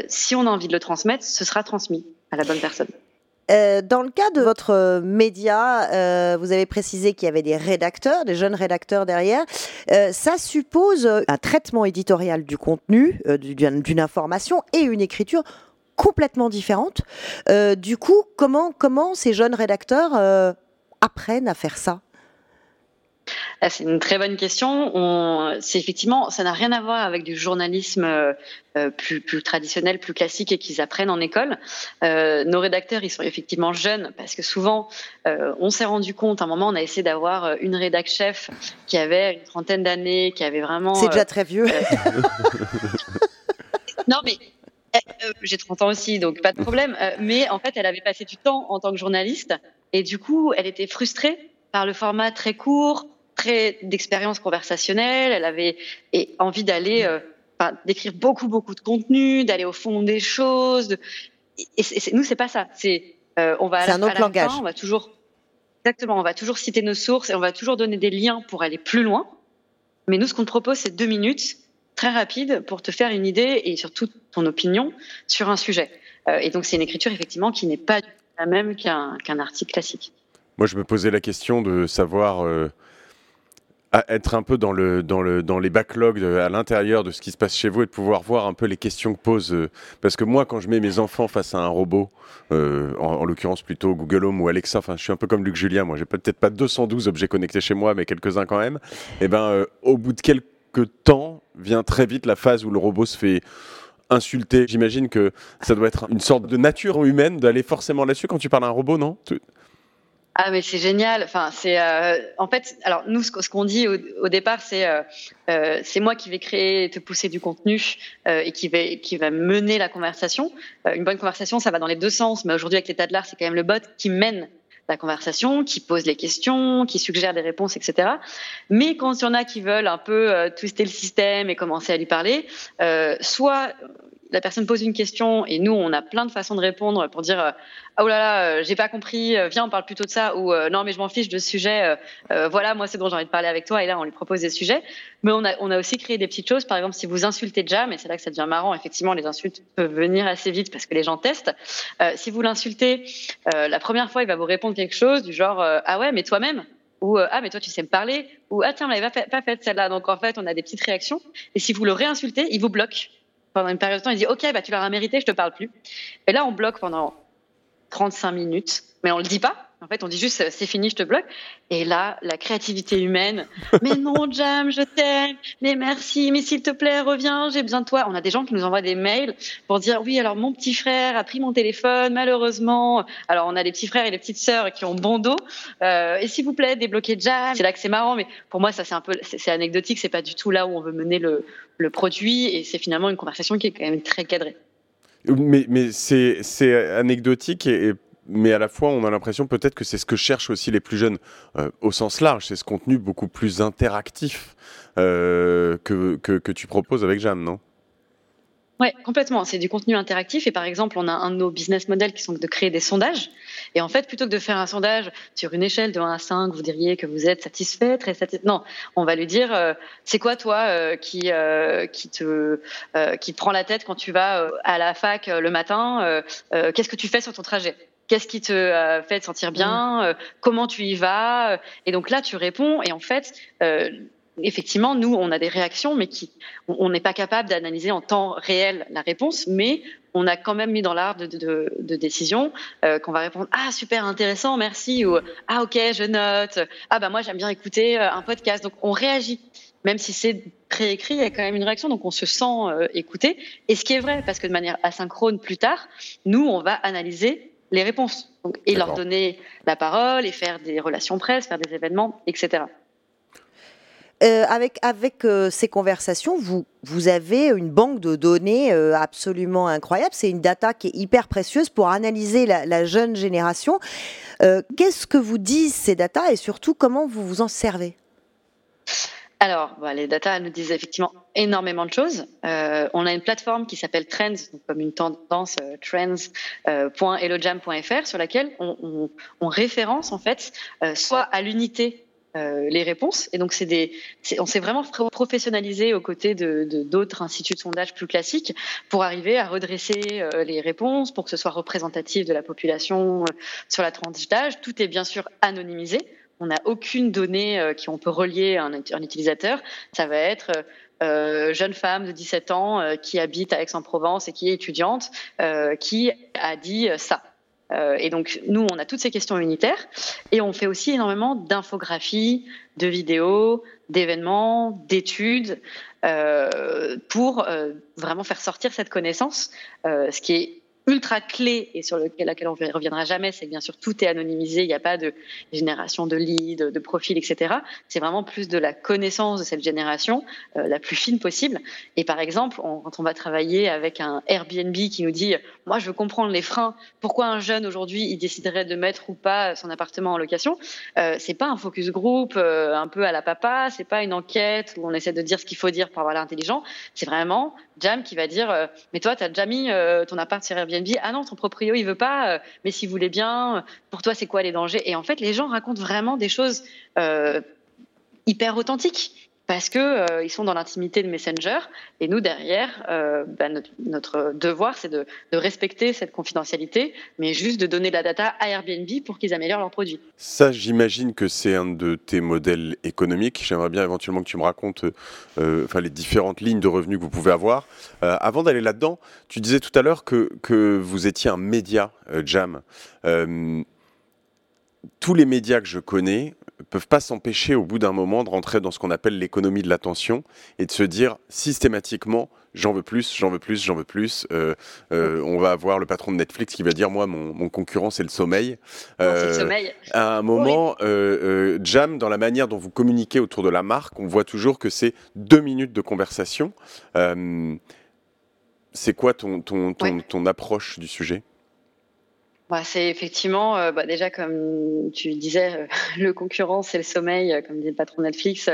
si on a envie de le transmettre, ce sera transmis à la bonne personne. Euh, dans le cas de votre média, euh, vous avez précisé qu'il y avait des rédacteurs, des jeunes rédacteurs derrière. Euh, ça suppose un traitement éditorial du contenu, d'une information et une écriture complètement différente. du coup, comment, ces jeunes rédacteurs apprennent à faire ça? C'est une très bonne question. c'est effectivement, ça n'a rien à voir avec du journalisme euh, euh, plus, traditionnel, plus classique et qu'ils apprennent en école. Euh, nos rédacteurs, ils sont effectivement jeunes parce que souvent, on s'est rendu compte, à un moment, on a essayé d'avoir une rédac chef qui avait une trentaine d'années, qui avait vraiment. C'est déjà très vieux. (laughs) non, mais j'ai 30 ans aussi, donc pas de problème. mais en fait, elle avait passé du temps en tant que journaliste et du coup, elle était frustrée par le format très court, très d'expérience conversationnelle. Elle avait envie d'aller, euh, d'écrire beaucoup, beaucoup de contenu, d'aller au fond des choses. Et, nous, c'est pas ça. C'est euh, on va à, un autre langage. on va toujours exactement, on va toujours citer nos sources et on va toujours donner des liens pour aller plus loin. Mais nous, ce qu'on te propose, c'est deux minutes très rapides pour te faire une idée et surtout ton opinion sur un sujet. Euh, et donc, c'est une écriture effectivement qui n'est pas la même qu'un article classique. Moi, je me posais la question de savoir être un peu dans, le, dans, le, dans les backlogs à l'intérieur de ce qui se passe chez vous et de pouvoir voir un peu les questions que posent. Euh, parce que moi, quand je mets mes enfants face à un robot, euh, en, l'occurrence plutôt Google Home ou Alexa, je suis un peu comme Luc Julien, moi, j'ai peut-être pas 212 objets connectés chez moi, mais quelques-uns quand même. Et eh ben, euh, au bout de quelques temps, vient très vite la phase où le robot se fait insulter. J'imagine que ça doit être une sorte de nature humaine d'aller forcément là-dessus quand tu parles à un robot, non? Ah mais c'est génial. Enfin c'est euh, en fait alors nous ce, qu'on dit au, départ c'est euh, euh, c'est moi qui vais créer te pousser du contenu et qui va qui va mener la conversation. une bonne conversation ça va dans les deux sens mais aujourd'hui avec l'état de l'art c'est quand même le bot qui mène la conversation, qui pose les questions, qui suggère des réponses, etc. Mais quand il y en a qui veulent un peu twister le système et commencer à lui parler, soit la personne pose une question et nous, on a plein de façons de répondre pour dire ah, oh là là, euh, j'ai pas compris, euh, viens, on parle plutôt de ça ou non, mais je m'en fiche de ce sujet, voilà, moi c'est bon, j'ai envie de parler avec toi et là, on lui propose des sujets. Mais on a, on a aussi créé des petites choses, par exemple, si vous insultez déjà, mais c'est là que ça devient marrant, effectivement, les insultes peuvent venir assez vite parce que les gens testent. si vous l'insultez, la première fois, il va vous répondre quelque chose du genre ah ouais, mais toi-même ou ah mais toi tu sais me parler ou ah tiens mais pas fait, pas fait celle-là donc en fait on a des petites réactions et si vous le réinsultez il vous bloque pendant une période de temps, il dit OK, bah, tu l'auras mérité, je te parle plus. Et là, on bloque pendant 35 minutes, mais on le dit pas. En fait, on dit juste c'est fini, je te bloque. Et là, la créativité humaine. (laughs) mais non, Jam, je t'aime. Mais merci. Mais s'il te plaît, reviens. J'ai besoin de toi. On a des gens qui nous envoient des mails pour dire oui. Alors mon petit frère a pris mon téléphone, malheureusement. Alors on a des petits frères et des petites sœurs qui ont bon dos. Euh, et s'il vous plaît, débloquez Jam. C'est là que c'est marrant, mais pour moi, ça c'est un peu, c'est anecdotique. C'est pas du tout là où on veut mener le, le produit. Et c'est finalement une conversation qui est quand même très cadrée. Mais, mais c'est anecdotique et, et mais à la fois, on a l'impression peut-être que c'est ce que cherchent aussi les plus jeunes euh, au sens large. C'est ce contenu beaucoup plus interactif euh, que, que, tu proposes avec Jeanne, non? Oui, complètement. C'est du contenu interactif. Et par exemple, on a un de nos business models qui sont de créer des sondages. Et en fait, plutôt que de faire un sondage sur une échelle de 1 à 5, vous diriez que vous êtes satisfait, très satisfait. Non, on va lui dire, euh, c'est quoi toi qui, qui, te, qui te prend la tête quand tu vas à la fac le matin Qu'est-ce que tu fais sur ton trajet? Qu'est-ce qui te euh, fait te sentir bien mm. euh, Comment tu y vas Et donc là, tu réponds. Et en fait, euh, effectivement, nous, on a des réactions, mais qui, on n'est pas capable d'analyser en temps réel la réponse, mais on a quand même mis dans l'art de, de, décision qu'on va répondre ah super intéressant, merci ou ah ok je note, ah bah moi j'aime bien écouter un podcast. Donc on réagit, même si c'est préécrit, il y a quand même une réaction, donc on se sent écouté. Et ce qui est vrai, parce que de manière asynchrone plus tard, nous on va analyser les réponses et leur donner la parole et faire des relations presse, faire des événements, etc. Euh, avec avec euh, ces conversations, vous, vous avez une banque de données euh, absolument incroyable. C'est une data qui est hyper précieuse pour analyser la, la jeune génération. Qu'est-ce que vous disent ces data et surtout comment vous vous en servez? Alors, bah, les data nous disent effectivement énormément de choses. Euh, on a une plateforme qui s'appelle Trends, comme une tendance euh, trends.elojam.fr, sur laquelle on, référence en fait soit à l'unité les réponses. Et donc, c'est des, on s'est vraiment professionnalisé aux côtés de d'autres instituts de sondage plus classiques pour arriver à redresser les réponses, pour que ce soit représentatif de la population sur la tranche d'âge. Tout est bien sûr anonymisé. On n'a aucune donnée qu'on peut relier à un, utilisateur. Ça va être euh, jeune femme de 17 ans euh, qui habite à Aix-en-Provence et qui est étudiante, euh, qui a dit ça. et donc, nous, on a toutes ces questions unitaires et on fait aussi énormément d'infographies, de vidéos, d'événements, d'études pour vraiment faire sortir cette connaissance, ce qui est ultra clé et sur lequel, laquelle on ne reviendra jamais, c'est bien sûr tout est anonymisé, il n'y a pas de génération de leads, de, profils, etc. C'est vraiment plus de la connaissance de cette génération, euh, la plus fine possible. Et par exemple, quand on va travailler avec un Airbnb qui nous dit, moi je veux comprendre les freins, pourquoi un jeune aujourd'hui il déciderait de mettre ou pas son appartement en location, euh, c'est pas un focus group euh, un peu à la papa, c'est pas une enquête où on essaie de dire ce qu'il faut dire pour avoir l'intelligent, c'est vraiment Jam qui va dire, euh, mais toi tu as déjà mis ton appart sur Airbnb ah non, ton proprio, il veut pas, euh, mais s'il voulait bien, pour toi, c'est quoi les dangers? Et en fait, les gens racontent vraiment des choses euh, hyper authentiques parce que euh, ils sont dans l'intimité de Messenger et nous derrière, bah, notre, devoir c'est de, respecter cette confidentialité, mais juste de donner de la data à Airbnb pour qu'ils améliorent leurs produits. Ça, j'imagine que c'est un de tes modèles économiques. J'aimerais bien éventuellement que tu me racontes, enfin les différentes lignes de revenus que vous pouvez avoir. avant d'aller là-dedans, tu disais tout à l'heure que, que vous étiez un média Jam tous les médias que je connais peuvent pas s'empêcher au bout d'un moment de rentrer dans ce qu'on appelle l'économie de l'attention et de se dire systématiquement j'en veux plus, j'en veux plus, j'en veux plus. Euh, euh, on va avoir le patron de Netflix qui va dire moi mon, concurrent c'est le sommeil. Euh, le sommeil. À un moment, Jam dans la manière dont vous communiquez autour de la marque, on voit toujours que c'est deux minutes de conversation. c'est quoi ton, ton, ton approche du sujet? Bah, c'est effectivement, euh, bah, déjà comme tu disais, euh, (laughs) le concurrent c'est le sommeil, euh, comme dit le patron Netflix,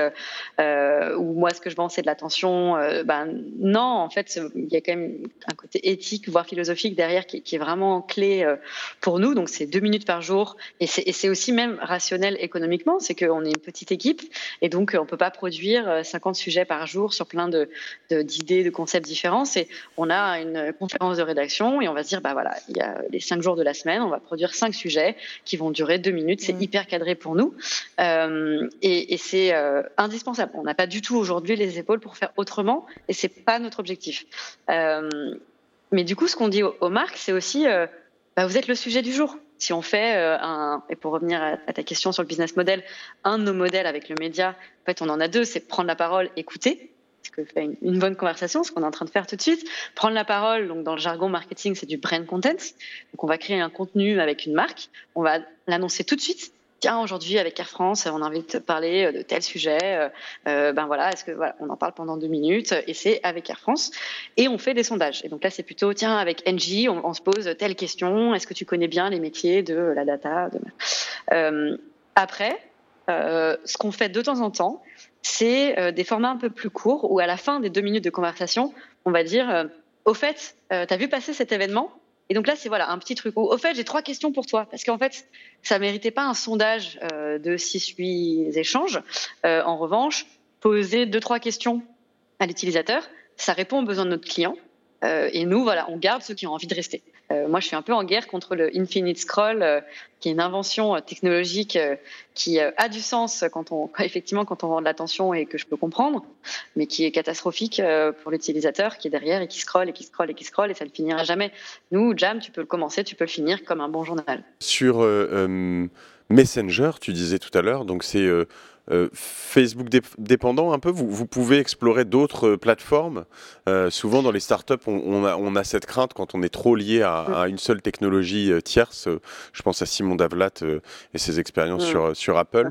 ou moi ce que je vends c'est de l'attention. bah, non, en fait, il y a quand même un côté éthique, voire philosophique derrière qui, est vraiment clé pour nous. Donc c'est deux minutes par jour, et c'est aussi même rationnel économiquement, c'est qu'on est une petite équipe, et donc on peut pas produire 50 sujets par jour sur plein d'idées, de, de, concepts différents. C'est on a une conférence de rédaction et on va se dire bah voilà, il y a les cinq jours de la on va produire cinq sujets qui vont durer deux minutes. C'est mm. hyper cadré pour nous euh, et, c'est euh, indispensable. On n'a pas du tout aujourd'hui les épaules pour faire autrement et c'est pas notre objectif. Euh, mais du coup, ce qu'on dit aux, marques, c'est aussi, bah, vous êtes le sujet du jour. Si on fait un, et pour revenir à, ta question sur le business model, un de nos modèles avec le média, en fait, on en a deux, c'est prendre la parole, écouter ce que fait une, bonne conversation, ce qu'on est en train de faire tout de suite. Prendre la parole, donc dans le jargon marketing, c'est du brand content. Donc on va créer un contenu avec une marque, on va l'annoncer tout de suite. Tiens, aujourd'hui avec Air France, on a envie de parler de tel sujet. Euh, euh, ben voilà, est-ce que voilà, on en parle pendant deux minutes et c'est avec Air France et on fait des sondages. Et donc là, c'est plutôt tiens avec NJ, on, se pose telle question. Est-ce que tu connais bien les métiers de la data euh, Après, ce qu'on fait de temps en temps, c'est euh, des formats un peu plus courts où à la fin des deux minutes de conversation, on va dire euh, Au fait, euh, tu as vu passer cet événement? Et donc là, c'est voilà, un petit truc. Au fait, j'ai trois questions pour toi. Parce qu'en fait, ça méritait pas un sondage de 6-8 échanges. en revanche, poser deux, trois questions à l'utilisateur, ça répond aux besoins de notre client. et nous, voilà, on garde ceux qui ont envie de rester. Euh, moi, je suis un peu en guerre contre le infinite scroll, euh, qui est une invention euh, technologique qui a du sens quand on, (laughs) effectivement, quand on vend de l'attention et que je peux comprendre, mais qui est catastrophique pour l'utilisateur qui est derrière et qui scrolle et qui scrolle et qui scrolle et ça ne finira jamais. Nous, Jam, tu peux le commencer, tu peux le finir comme un bon journal. Sur Messenger, tu disais tout à l'heure, donc c'est Facebook dépendant un peu, vous, pouvez explorer d'autres euh, plateformes. Euh, souvent dans les startups, on, on, a, cette crainte quand on est trop lié à, une seule technologie tierce. Je pense à Simon Davlat et ses expériences sur, sur Apple.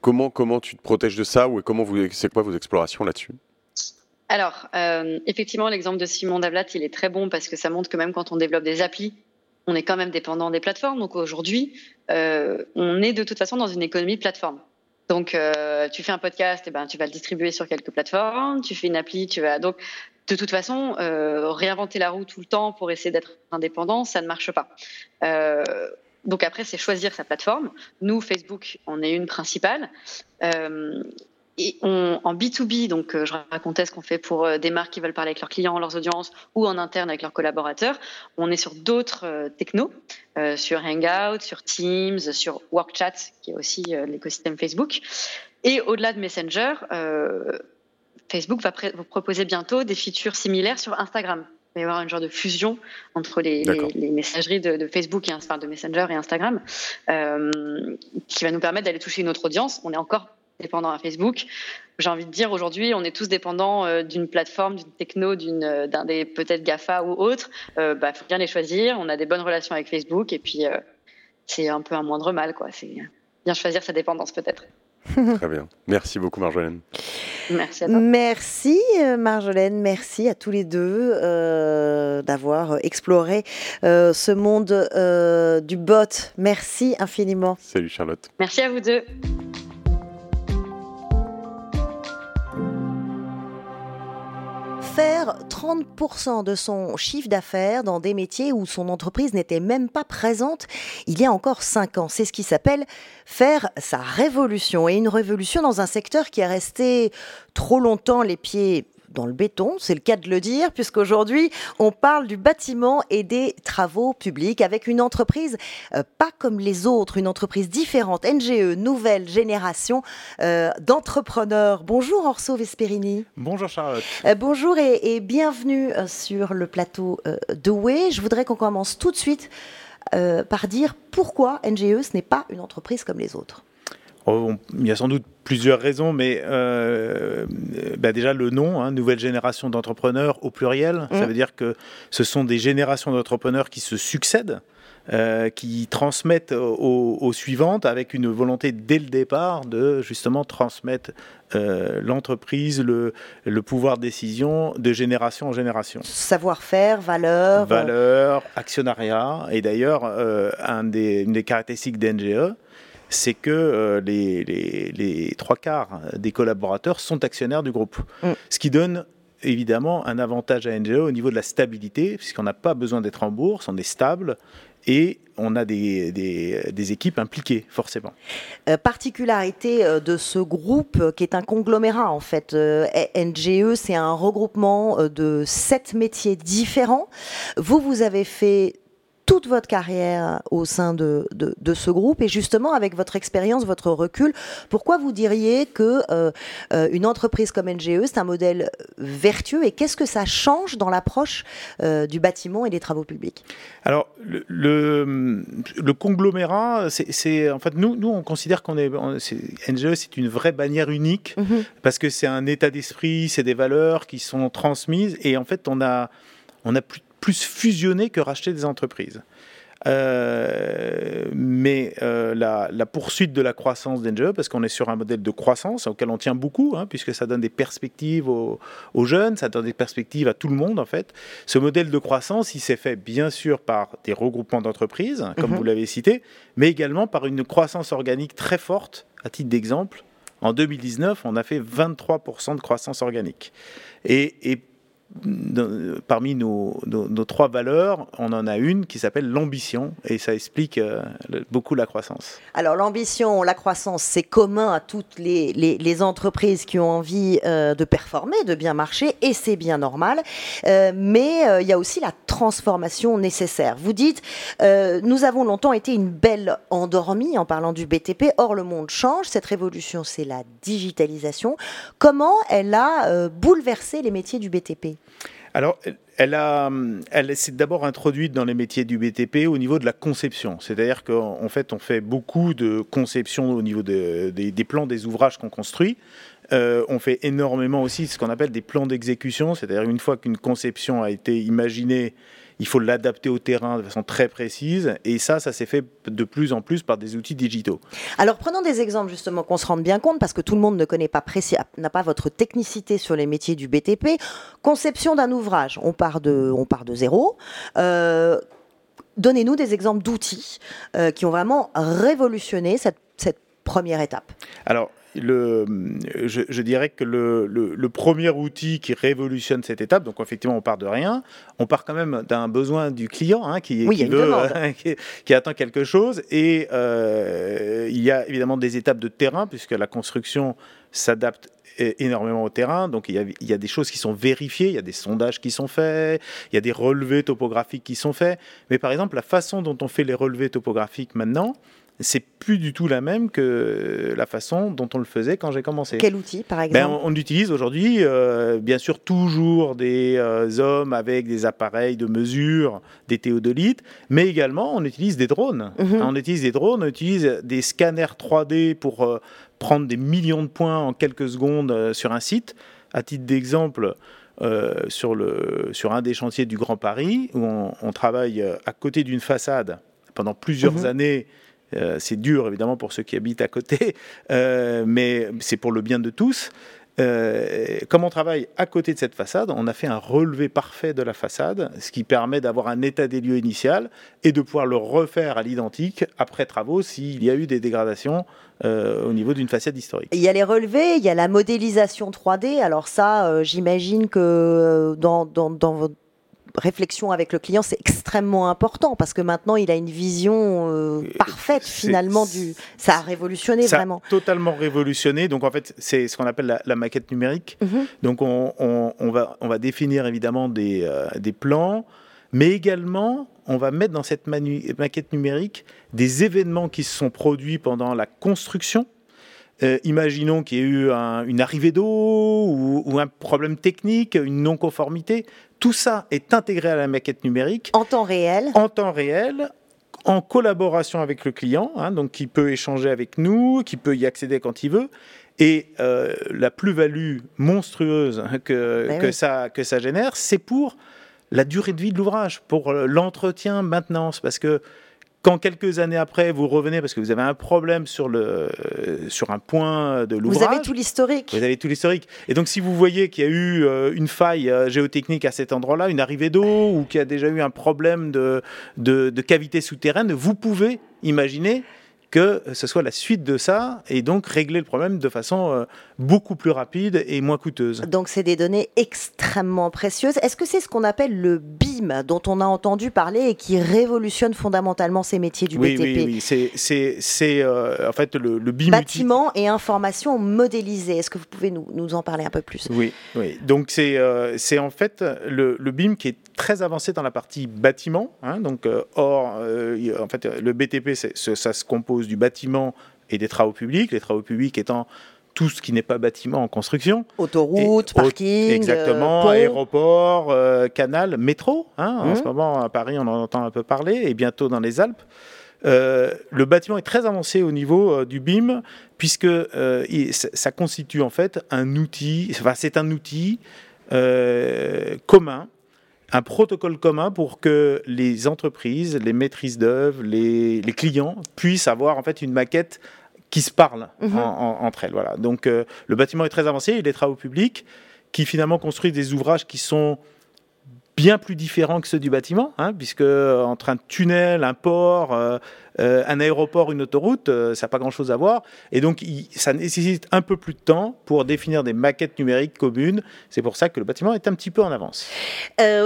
comment, comment tu te protèges de ça ou comment vous, c'est quoi vos explorations là-dessus? Alors, effectivement, l'exemple de Simon Davlat, il est très bon parce que ça montre que même quand on développe des applis, on est quand même dépendant des plateformes. Donc aujourd'hui, euh, on est de toute façon dans une économie de plateforme. Donc, euh, tu fais un podcast, et eh ben, tu vas le distribuer sur quelques plateformes. Tu fais une appli, tu vas donc de toute façon euh, réinventer la roue tout le temps pour essayer d'être indépendant, ça ne marche pas. Donc après, c'est choisir sa plateforme. Nous, Facebook, on est une principale. Euh, et on, en B2B, donc euh, je racontais ce qu'on fait pour euh, des marques qui veulent parler avec leurs clients, leurs audiences, ou en interne avec leurs collaborateurs. On est sur d'autres technos, sur Hangout, sur Teams, sur WorkChat, qui est aussi l'écosystème Facebook. Et au-delà de Messenger, Facebook va vous proposer bientôt des features similaires sur Instagram va y avoir un genre de fusion entre les, messageries de, Facebook et enfin, de Messenger et Instagram, euh, qui va nous permettre d'aller toucher une autre audience. On est encore dépendant à Facebook. J'ai envie de dire aujourd'hui, on est tous dépendants euh, d'une plateforme, d'une techno, d'une, euh, d'un des peut-être Gafa ou autre. Il bah, faut bien les choisir. On a des bonnes relations avec Facebook et puis c'est un peu un moindre mal, quoi. C'est bien choisir sa dépendance peut-être. (laughs) Très bien. Merci beaucoup, Marjolaine. Merci à toi. Merci, euh, Marjolaine. Merci à tous les deux euh, d'avoir exploré euh, ce monde du bot. Merci infiniment. Salut, Charlotte. Merci à vous deux. Faire 30% de son chiffre d'affaires dans des métiers où son entreprise n'était même pas présente il y a encore 5 ans. C'est ce qui s'appelle faire sa révolution. Et une révolution dans un secteur qui est resté trop longtemps les pieds dans le béton, c'est le cas de le dire, puisqu'aujourd'hui, on parle du bâtiment et des travaux publics avec une entreprise euh, pas comme les autres, une entreprise différente, NGE, nouvelle génération euh, d'entrepreneurs. Bonjour Orso Vesperini. Bonjour Charlotte. Euh, bonjour et, bienvenue sur le plateau de Way. Je voudrais qu'on commence tout de suite par dire pourquoi NGE, ce n'est pas une entreprise comme les autres. Oh, il y a sans doute plusieurs raisons, mais euh, bah déjà le nom, hein, nouvelle génération d'entrepreneurs au pluriel, ça mmh. veut dire que ce sont des générations d'entrepreneurs qui se succèdent. Euh, qui transmettent aux, suivantes avec une volonté dès le départ de justement transmettre euh, l'entreprise, le, le, pouvoir de décision de génération en génération. Savoir-faire, valeur. Valeur, actionnariat. Et d'ailleurs, un des, une des caractéristiques d'NGE, c'est que euh, les, trois quarts des collaborateurs sont actionnaires du groupe. Mm. Ce qui donne évidemment un avantage à NGO au niveau de la stabilité, puisqu'on n'a pas besoin d'être en bourse, on est stable et on a des, équipes impliquées, forcément. Euh, particularité euh, de ce groupe qui est un conglomérat, en fait. NGE, c'est un regroupement de sept métiers différents. Vous, vous avez fait toute votre carrière au sein de, de, ce groupe et justement avec votre expérience, votre recul, pourquoi vous diriez que euh, euh, une entreprise comme NGE c'est un modèle vertueux et qu'est-ce que ça change dans l'approche euh, du bâtiment et des travaux publics? Alors le, le, conglomérat, c'est en fait nous nous on considère qu'on est, NGE c'est une vraie bannière unique mhm. parce que c'est un état d'esprit, c'est des valeurs qui sont transmises et en fait on a on a plus plus fusionner que racheter des entreprises. Euh, mais euh, la, poursuite de la croissance d'NGE, parce qu'on est sur un modèle de croissance auquel on tient beaucoup, hein, puisque ça donne des perspectives aux, jeunes, ça donne des perspectives à tout le monde en fait. Ce modèle de croissance, il s'est fait bien sûr par des regroupements d'entreprises, comme mhm. vous l'avez cité, mais également par une croissance organique très forte. À titre d'exemple, en 2019, on a fait 23% de croissance organique. Et, et parmi nos, trois valeurs, on en a une qui s'appelle l'ambition, et ça explique euh, beaucoup la croissance. Alors l'ambition, la croissance, c'est commun à toutes les, entreprises qui ont envie euh, de performer, de bien marcher, et c'est bien normal. Euh, mais il y a aussi la transformation nécessaire. Vous dites, nous avons longtemps été une belle endormie en parlant du BTP, or le monde change, cette révolution, c'est la digitalisation. Comment elle a bouleversé les métiers du BTP alors, elle, elle s'est d'abord introduite dans les métiers du BTP au niveau de la conception. C'est-à-dire qu'en fait, on fait beaucoup de conception au niveau des, plans des ouvrages qu'on construit. Euh, on fait énormément aussi ce qu'on appelle des plans d'exécution, c'est-à-dire une fois qu'une conception a été imaginée il faut l'adapter au terrain de façon très précise. Et ça, ça s'est fait de plus en plus par des outils digitaux. Alors prenons des exemples justement qu'on se rende bien compte, parce que tout le monde ne connaît pas n'a pas votre technicité sur les métiers du BTP. Conception d'un ouvrage, on part de, on part de zéro. Euh, donnez-nous des exemples d'outils euh, qui ont vraiment révolutionné cette, cette première étape. Alors, le, je, dirais que le, le, premier outil qui révolutionne cette étape, donc effectivement on part de rien, on part quand même d'un besoin du client hein, qui, qui, veut, (laughs) qui, attend quelque chose, et euh, il y a évidemment des étapes de terrain puisque la construction s'adapte énormément au terrain. Donc il y, a, il y, a, des choses qui sont vérifiées, il y a des sondages qui sont faits, il y a des relevés topographiques qui sont faits. Mais par exemple, la façon dont on fait les relevés topographiques maintenant, c'est plus du tout la même que la façon dont on le faisait quand j'ai commencé. Quel outil, par ben, exemple on, utilise aujourd'hui, euh, bien sûr, toujours des euh, hommes avec des appareils de mesure, des théodolites, mais également on utilise des drones. Mhm. On utilise des drones, on utilise des scanners 3D pour euh, prendre des millions de points en quelques secondes sur un site. À titre d'exemple, sur, le, sur un des chantiers du Grand Paris, où on, travaille à côté d'une façade pendant plusieurs mhm. années euh, c'est dur évidemment pour ceux qui habitent à côté, (laughs) euh, mais c'est pour le bien de tous. Euh, comme on travaille à côté de cette façade, on a fait un relevé parfait de la façade, ce qui permet d'avoir un état des lieux initial et de pouvoir le refaire à l'identique après travaux s'il y a eu des dégradations au niveau d'une façade historique. Il y a les relevés, il y a la modélisation 3D. Alors ça, j'imagine que dans, dans, dans réflexion avec le client, c'est extrêmement important parce que maintenant, il a une vision euh, parfaite finalement du. Ça a révolutionné ça vraiment. A totalement révolutionné. Donc en fait, c'est ce qu'on appelle la, maquette numérique. Mhm. Donc on, on, va, on va définir évidemment des, euh, des plans, mais également on va mettre dans cette maquette numérique des événements qui se sont produits pendant la construction. Euh, imaginons qu'il y ait eu une arrivée d'eau ou, ou, un problème technique, une non-conformité. Tout ça est intégré à la maquette numérique. En temps réel. En temps réel, en collaboration avec le client, hein, donc qui peut échanger avec nous, qui peut y accéder quand il veut. Et euh, la plus-value monstrueuse que, ben ça, que ça génère, c'est pour la durée de vie de l'ouvrage, pour l'entretien, maintenance. Parce que quand quelques années après, vous revenez parce que vous avez un problème sur, le, sur un point de l'ouvrage. Vous avez tout l'historique. Vous avez tout l'historique. Et donc, si vous voyez qu'il y a eu euh, une faille euh, géotechnique à cet endroit-là, une arrivée d'eau, ou qu'il y a déjà eu un problème de, de, de cavité souterraine, vous pouvez imaginer que ce soit la suite de ça et donc régler le problème de façon euh, beaucoup plus rapide et moins coûteuse. Donc c'est des données extrêmement précieuses. Est-ce que c'est ce qu'on appelle le BIM dont on a entendu parler et qui révolutionne fondamentalement ces métiers du BTP Oui, oui, c'est euh, en fait le, BIM. Bâtiment et information modélisée. Est-ce que vous pouvez nous, nous, en parler un peu plus? Oui, oui. Donc c'est euh, c'est en fait le, le, BIM qui est très avancé dans la partie bâtiment. Hein, donc or, en fait, le BTP, ça se compose du bâtiment et des travaux publics, les travaux publics étant tout ce qui n'est pas bâtiment en construction. Autoroute, parking, exactement, aéroport, euh, canal, métro. Hein, En mmh. ce moment, à Paris, on en entend un peu parler, et bientôt dans les Alpes. Euh, le bâtiment est très avancé au niveau euh, du BIM, puisque ça constitue en fait un outil, enfin, c'est un outil commun un protocole commun pour que les entreprises, les maîtrises d'œuvre, les, clients puissent avoir en fait une maquette qui se parle mhm. entre elles. Voilà. Donc euh, le bâtiment est très avancé, il est travaux publics qui finalement construisent des ouvrages qui sont bien plus différents que ceux du bâtiment, hein, puisque euh, entre un tunnel, un port, euh, euh, un aéroport, une autoroute, ça n'a pas grand-chose à voir. Et donc, ça nécessite un peu plus de temps pour définir des maquettes numériques communes. C'est pour ça que le bâtiment est un petit peu en avance.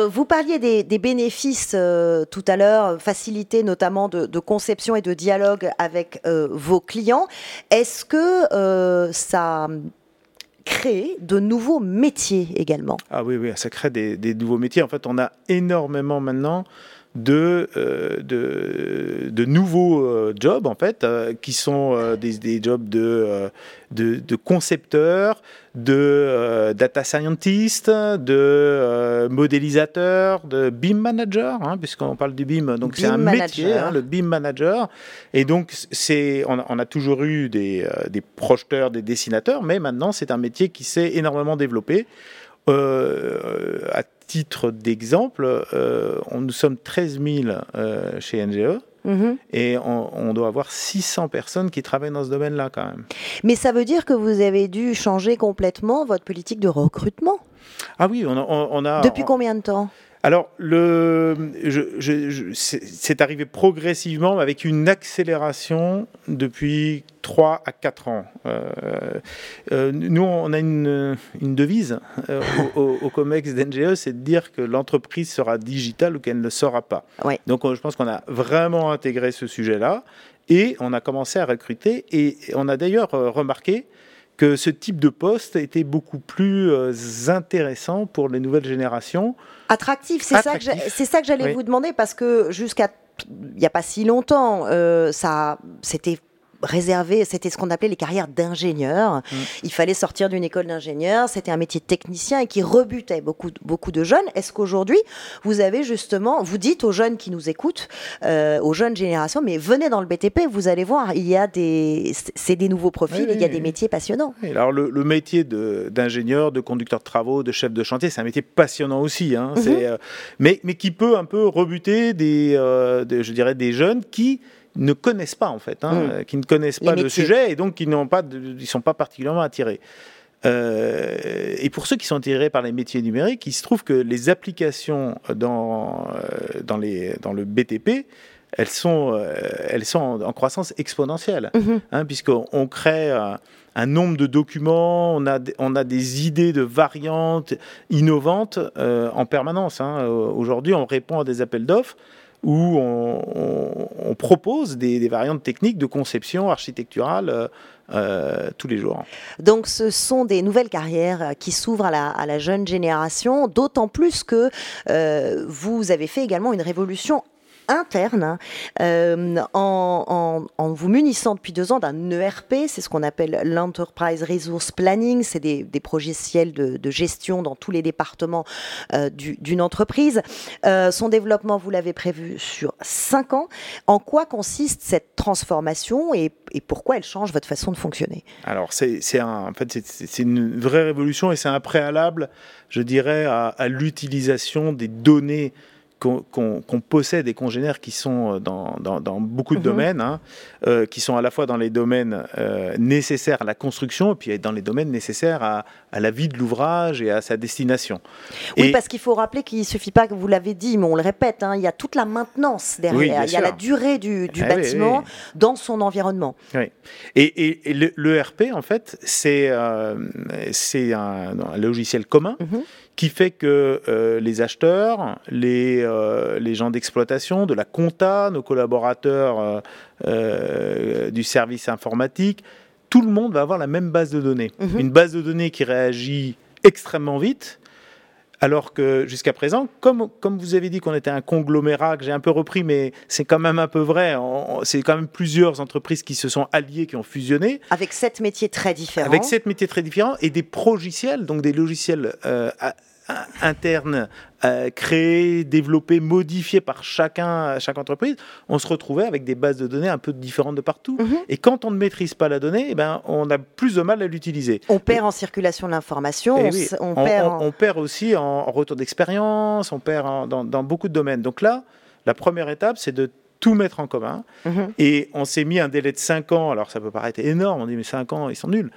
vous parliez des, bénéfices tout à l'heure, facilité notamment de, de, conception et de dialogue avec vos clients. Est-ce que ça créer de nouveaux métiers également. Ah oui, oui, ça crée des, des nouveaux métiers. En fait, on a énormément maintenant de, euh, de, de, nouveaux euh, jobs, en fait, euh, qui sont des, des, jobs de, de, de concepteurs, de data scientist, de modélisateur, de BIM manager, hein, puisqu'on parle du BIM, donc c'est un métier, hein, le BIM manager. Et donc, c'est, on, on, a toujours eu des, des projeteurs, des dessinateurs, mais maintenant, c'est un métier qui s'est énormément développé. Euh, à titre d'exemple, euh, nous sommes 13 000 euh, chez NGE. Mhm. Et on, doit avoir 600 personnes qui travaillent dans ce domaine-là quand même. Mais ça veut dire que vous avez dû changer complètement votre politique de recrutement? Ah oui, on a... Depuis combien de temps? Alors, le, c'est arrivé progressivement avec une accélération depuis 3 à 4 ans. Euh, euh, nous, on a une, devise euh, au, COMEX d'NGE, c'est de dire que l'entreprise sera digitale ou qu'elle ne le sera pas. Donc, je pense qu'on a vraiment intégré ce sujet-là et on a commencé à recruter. Et on a d'ailleurs remarqué que ce type de poste était beaucoup plus intéressant pour les nouvelles générations. Attractif, c'est ça que j'allais vous demander parce que jusqu'à il n'y a pas si longtemps, ça, c'était réservé, c'était ce qu'on appelait les carrières d'ingénieurs. Mm. Il fallait sortir d'une école d'ingénieur, c'était un métier de technicien et qui rebutait beaucoup, beaucoup de jeunes. Est-ce qu'aujourd'hui, vous avez justement, vous dites aux jeunes qui nous écoutent, euh, aux jeunes générations, mais venez dans le BTP, vous allez voir, il y a des, c'est des nouveaux profils, il y a des métiers passionnants. alors le, métier d'ingénieur, de, conducteur de travaux, de chef de chantier, c'est un métier passionnant aussi, hein. mm-hmm. euh, mais, mais qui peut un peu rebuter des, euh, je dirais, des jeunes qui ne connaissent pas en fait, hein, hmm. qui ne connaissent pas le sujet et donc qui n'ont pas, ils sont pas particulièrement attirés. Euh, et pour ceux qui sont attirés par les métiers numériques, il se trouve que les applications dans, euh, dans, les, dans le BTP, elles sont, euh, elles sont en, croissance exponentielle, mhm. hein, puisqu'on crée un, nombre de documents, on a, on a des idées de variantes innovantes en permanence. Hein. Aujourd'hui, on répond à des appels d'offres où on, propose des, variantes techniques de conception architecturale euh, euh, tous les jours. Donc ce sont des nouvelles carrières qui s'ouvrent à la, jeune génération, d'autant plus que euh, vous avez fait également une révolution interne euh, en, vous munissant depuis deux ans d'un ERP, c'est ce qu'on appelle l'Enterprise Resource Planning, c'est des, des logiciels de, gestion dans tous les départements euh, d'une entreprise. Euh, son développement, vous l'avez prévu sur cinq ans. En quoi consiste cette transformation et, pourquoi elle change votre façon de fonctionner? Alors, c'est fait, une vraie révolution et c'est un préalable, je dirais, à l'utilisation des données qu'on possède des congénères qui sont euh, dans, beaucoup de mhm. domaines, hein, euh, qui sont à la fois dans les domaines euh, nécessaires à la construction et puis dans les domaines nécessaires à, la vie de l'ouvrage et à sa destination. Oui, parce qu'il faut rappeler qu'il ne suffit pas, que vous l'avez dit, mais on le répète, hein, il y a toute la maintenance derrière, il y a la durée du, eh bâtiment dans son environnement. Et, et, l'ERP, en fait, c'est un, un, logiciel commun. Mhm qui fait que euh, les acheteurs, les, euh, les gens d'exploitation, de la compta, nos collaborateurs euh, du service informatique, tout le monde va avoir la même base de données. Mhm. Une base de données qui réagit extrêmement vite, alors que jusqu'à présent, comme, comme vous avez dit qu'on était un conglomérat, que j'ai un peu repris, mais c'est quand même un peu vrai, c'est quand même plusieurs entreprises qui se sont alliées, qui ont fusionné. Avec sept métiers très différents. Avec sept métiers très différents et des progiciels, donc des logiciels euh, internes euh, créés, développés, modifiés par chacun, chaque entreprise, on se retrouvait avec des bases de données un peu différentes de partout. Mhm. Et quand on ne maîtrise pas la donnée, eh ben, on a plus de mal à l'utiliser. On perd en circulation l'information, eh on, on, perd aussi en, retour d'expérience, on perd dans, dans beaucoup de domaines. Donc là, la première étape, c'est de tout mettre en commun. Mhm. Et on s'est mis un délai de 5 ans. Alors ça peut paraître énorme, on dit mais 5 ans, ils sont nuls.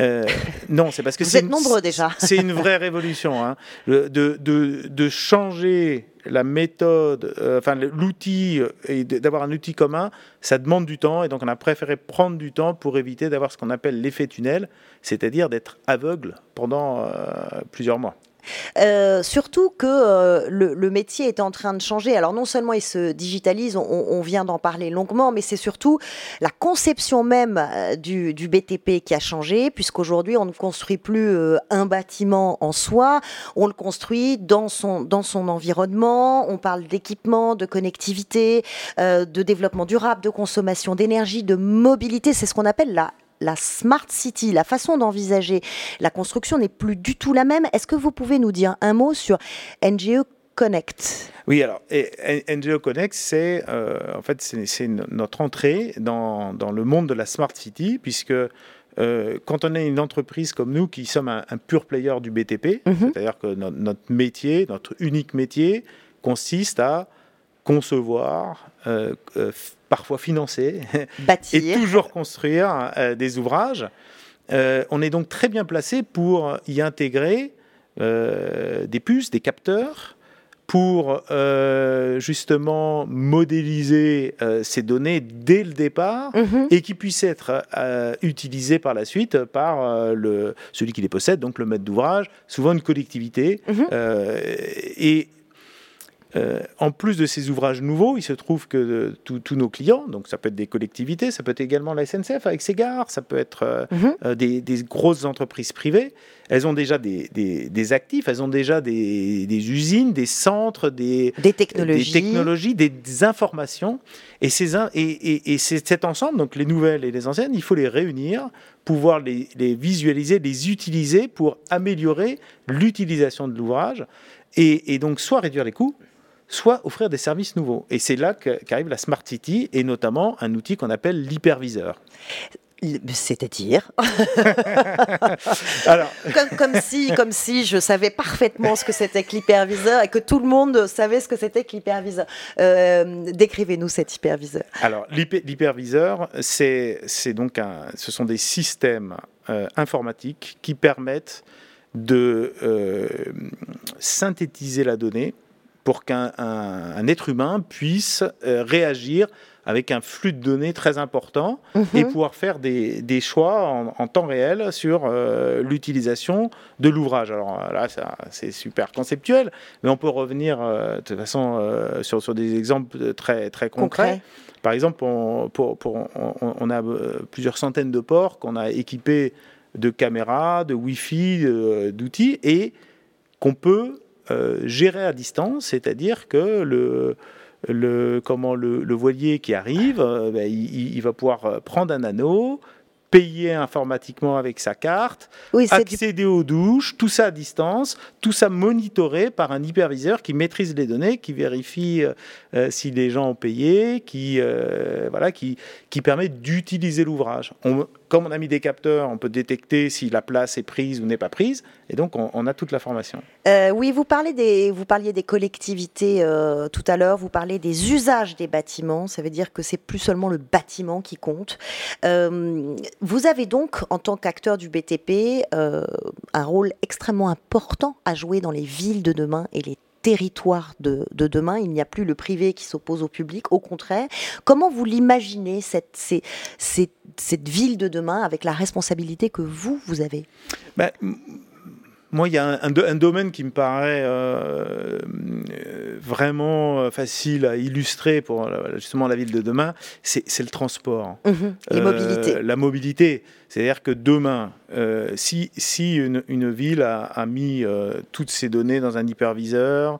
Euh, (laughs) non, c'est parce que c'est nombreux déjà. (laughs) c'est une vraie révolution. Hein. De, de, de, changer la méthode, euh, enfin l'outil et d'avoir un outil commun, ça demande du temps. Et donc on a préféré prendre du temps pour éviter d'avoir ce qu'on appelle l'effet tunnel, c'est-à-dire d'être aveugle pendant euh, plusieurs mois. Euh, surtout que euh, le, métier est en train de changer. Alors non seulement il se digitalise, on, vient d'en parler longuement, mais c'est surtout la conception même euh, du, BTP qui a changé, puisqu'aujourd'hui on ne construit plus un bâtiment en soi, on le construit dans son, dans son environnement, on parle d'équipement, de connectivité, de développement durable, de consommation d'énergie, de mobilité, c'est ce qu'on appelle la la smart city, la façon d'envisager la construction n'est plus du tout la même. Est-ce que vous pouvez nous dire un mot sur NGE Connect? Oui, alors NGE Connect, c'est euh, en fait c'est notre entrée dans, le monde de la smart city, puisque euh, quand on est une entreprise comme nous qui sommes un, pur player du BTP, mhm. c'est-à-dire que notre, métier, notre unique métier, consiste à concevoir, euh, parfois financer (laughs) et toujours construire euh, des ouvrages. Euh, on est donc très bien placé pour y intégrer euh, des puces, des capteurs, pour euh, justement modéliser euh, ces données dès le départ Mhm. et qui puissent être euh, utilisées par la suite par le, celui qui les possède, donc le maître d'ouvrage, souvent une collectivité. Mhm. Et euh, en plus de ces ouvrages nouveaux, il se trouve que euh, tous nos clients, donc ça peut être des collectivités, ça peut être également la SNCF avec ses gares, ça peut être euh, Mhm. des, des grosses entreprises privées, elles ont déjà des, des- des actifs, elles ont déjà des, usines, des centres, des, technologies. des technologies, des, des informations. Et, ces, in- et, et- et c'est cet ensemble, donc les nouvelles et les anciennes, il faut les réunir, pouvoir les, les visualiser, les utiliser pour améliorer l'utilisation de l'ouvrage et, et donc soit réduire les coûts, soit offrir des services nouveaux. Et c'est là qu'arrive la Smart City et notamment un outil qu'on appelle l'hyperviseur. C'est-à-dire (laughs) Alors, comme, comme si, comme si je savais parfaitement ce que c'était que l'hyperviseur et que tout le monde savait ce que c'était que l'hyperviseur. Euh, Décrivez-nous cet hyperviseur. Alors, l'hyper- l'hyperviseur, c'est c'est donc un, ce sont des systèmes euh, informatiques qui permettent de euh, synthétiser la donnée pour qu'un un- un être humain puisse euh, réagir avec un flux de données très important et Mhm. pouvoir faire des, des choix en, en temps réel sur euh, l'utilisation de l'ouvrage. Alors euh, là, c'est super conceptuel, mais on peut revenir euh, de toute façon euh, sur, sur des exemples très, très concrets. Concret. Par exemple, on, pour- pour- on- on a plusieurs centaines de ports qu'on a équipés de caméras, de Wi-Fi, d'outils, et qu'on peut euh, gérer à distance, c'est-à-dire que le, le, comment, le, le voilier qui arrive, euh, ben, il, va pouvoir euh, prendre un anneau, payer informatiquement avec sa carte, Oui, c'est du accéder aux douches, tout ça à distance, tout ça monitoré par un hyperviseur qui maîtrise les données, qui vérifie euh, si les gens ont payé, qui, euh, voilà, qui, qui permet d'utiliser l'ouvrage. Comme on a mis des capteurs, on peut détecter si la place est prise ou n'est pas prise, et donc on, a toute l'information. Euh, oui, vous parliez des collectivités euh, tout à l'heure, vous parlez des usages des bâtiments, ça veut dire que c'est plus seulement le bâtiment qui compte. Euh, vous avez donc, en tant qu'acteur du BTP, euh, un rôle extrêmement important à jouer dans les villes de demain et les territoires de, de demain. Il n'y a plus le privé qui s'oppose au public, au contraire. Comment vous l'imaginez, cette, cette ville de demain, avec la responsabilité que vous, vous avez? Ben, moi, il y a un, un do- un domaine qui me paraît euh, euh, vraiment euh, facile à illustrer pour justement la ville de demain, c'est le transport. Mhm. Les Euh, mobilités. La mobilité. C'est-à-dire que demain, euh, si, si une, une ville a, a mis toutes ses données dans un hyperviseur,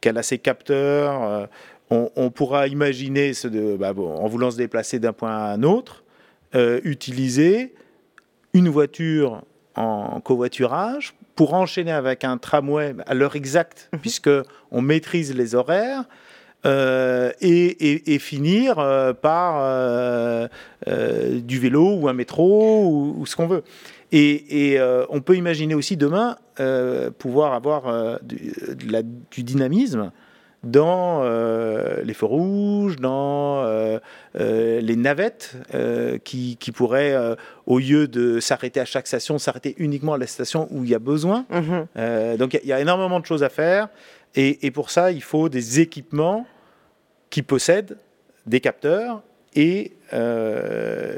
qu'elle a ses capteurs, on, on pourra imaginer, ce de, bah bon, en voulant se déplacer d'un point à un autre, utiliser une voiture en covoiturage pour enchaîner avec un tramway à l'heure exacte, puisque on maîtrise les horaires. euh, et, et- et finir euh, par euh, du vélo ou un métro ou, ou ce qu'on veut. Et, et, on peut imaginer aussi demain pouvoir avoir du, de la- du dynamisme dans euh, les feux rouges, dans euh, euh, les navettes qui, qui pourraient, au lieu de s'arrêter à chaque station, s'arrêter uniquement à la station où il y a besoin. Mhm. Donc il y y, a énormément de choses à faire. Et, et pour ça, il faut des équipements qui possèdent des capteurs et euh,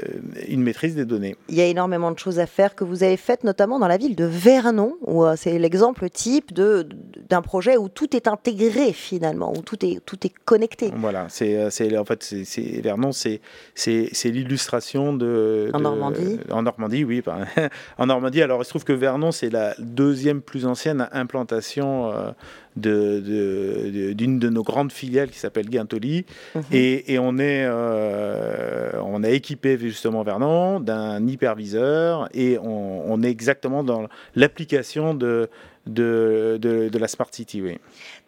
une maîtrise des données. Il y a énormément de choses à faire que vous avez faites, notamment dans la ville de Vernon, où euh, c'est l'exemple type de- d'un projet où tout est intégré finalement, où tout est, tout est connecté. Voilà, c'est, euh, c'est en fait c'est, c'est- Vernon, c'est, c'est, c'est l'illustration de, En Normandie En Normandie, oui, (laughs) en Normandie. Alors il se trouve que Vernon, c'est la deuxième plus ancienne implantation euh, de, de- de- d'une de nos grandes filiales qui s'appelle Guintoli. Mhm. Et, et on est, euh, on a équipé justement Vernon d'un hyperviseur et on, on est exactement dans l'application de, de, de, de la Smart City, oui.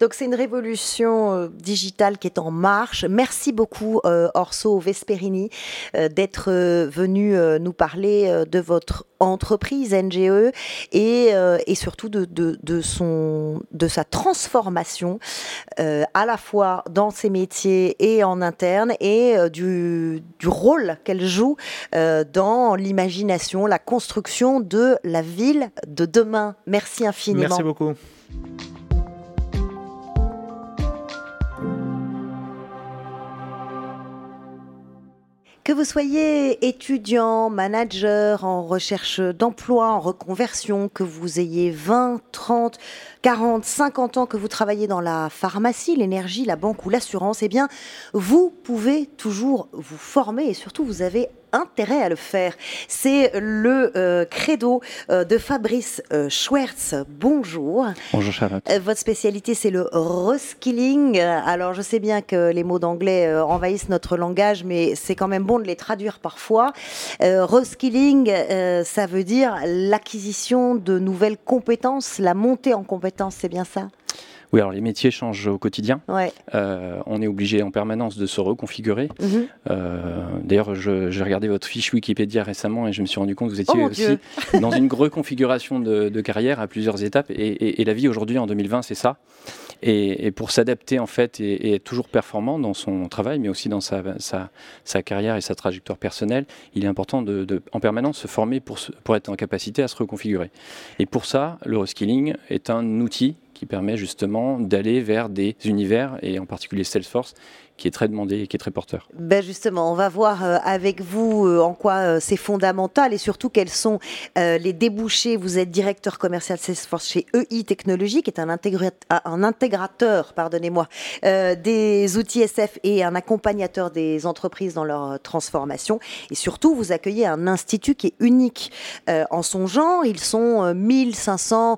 Donc c'est une révolution euh, digitale qui est en marche. Merci beaucoup euh, Orso Vesperini euh, d'être venu nous parler de votre entreprise NGE et, surtout de, son, de sa transformation à la fois dans ses métiers et en interne et du, rôle qu'elle joue dans l'imagination, la construction de la ville de demain. Merci infiniment. Merci beaucoup. Que vous soyez étudiant, manager, en recherche d'emploi, en reconversion, que vous ayez 20, 30, 40, 50 ans, que vous travaillez dans la pharmacie, l'énergie, la banque ou l'assurance, eh bien, vous pouvez toujours vous former et surtout vous avez intérêt à le faire. C'est le euh, credo euh, de Fabrice euh, Schwertz. Bonjour. Bonjour Charlotte. votre spécialité, c'est le reskilling. Alors, je sais bien que les mots d'anglais envahissent notre langage, mais c'est quand même bon de les traduire parfois. reskilling, ça veut dire l'acquisition de nouvelles compétences, la montée en compétences, c'est bien ça? Oui, alors les métiers changent au quotidien. Ouais. Euh, on est obligé en permanence de se reconfigurer. Mhm. Euh, D'ailleurs, j'ai regardé votre fiche Wikipédia récemment et je me suis rendu compte que vous Oh étiez mon aussi (laughs) dans une reconfiguration de, de carrière à plusieurs étapes. Et, et- et la vie aujourd'hui, en 2020, c'est ça. Et, et pour s'adapter en fait et, et être toujours performant dans son travail, mais aussi dans sa, sa, sa carrière et sa trajectoire personnelle, il est important de, de- en permanence se former pour, se- pour être en capacité à se reconfigurer. Et pour ça, le reskilling est un outil qui permet justement d'aller vers des univers, et en particulier Salesforce, qui est très demandé et qui est très porteur. Ben justement, on va voir euh, avec vous euh, en quoi euh, c'est fondamental et surtout quels sont les débouchés. Vous êtes directeur commercial Salesforce chez EI Technologies, qui est un, intégra- un intégrateur, pardonnez-moi, des outils SF et un accompagnateur des entreprises dans leur transformation. Et surtout, vous accueillez un institut qui est unique en son genre. Ils sont euh, 1500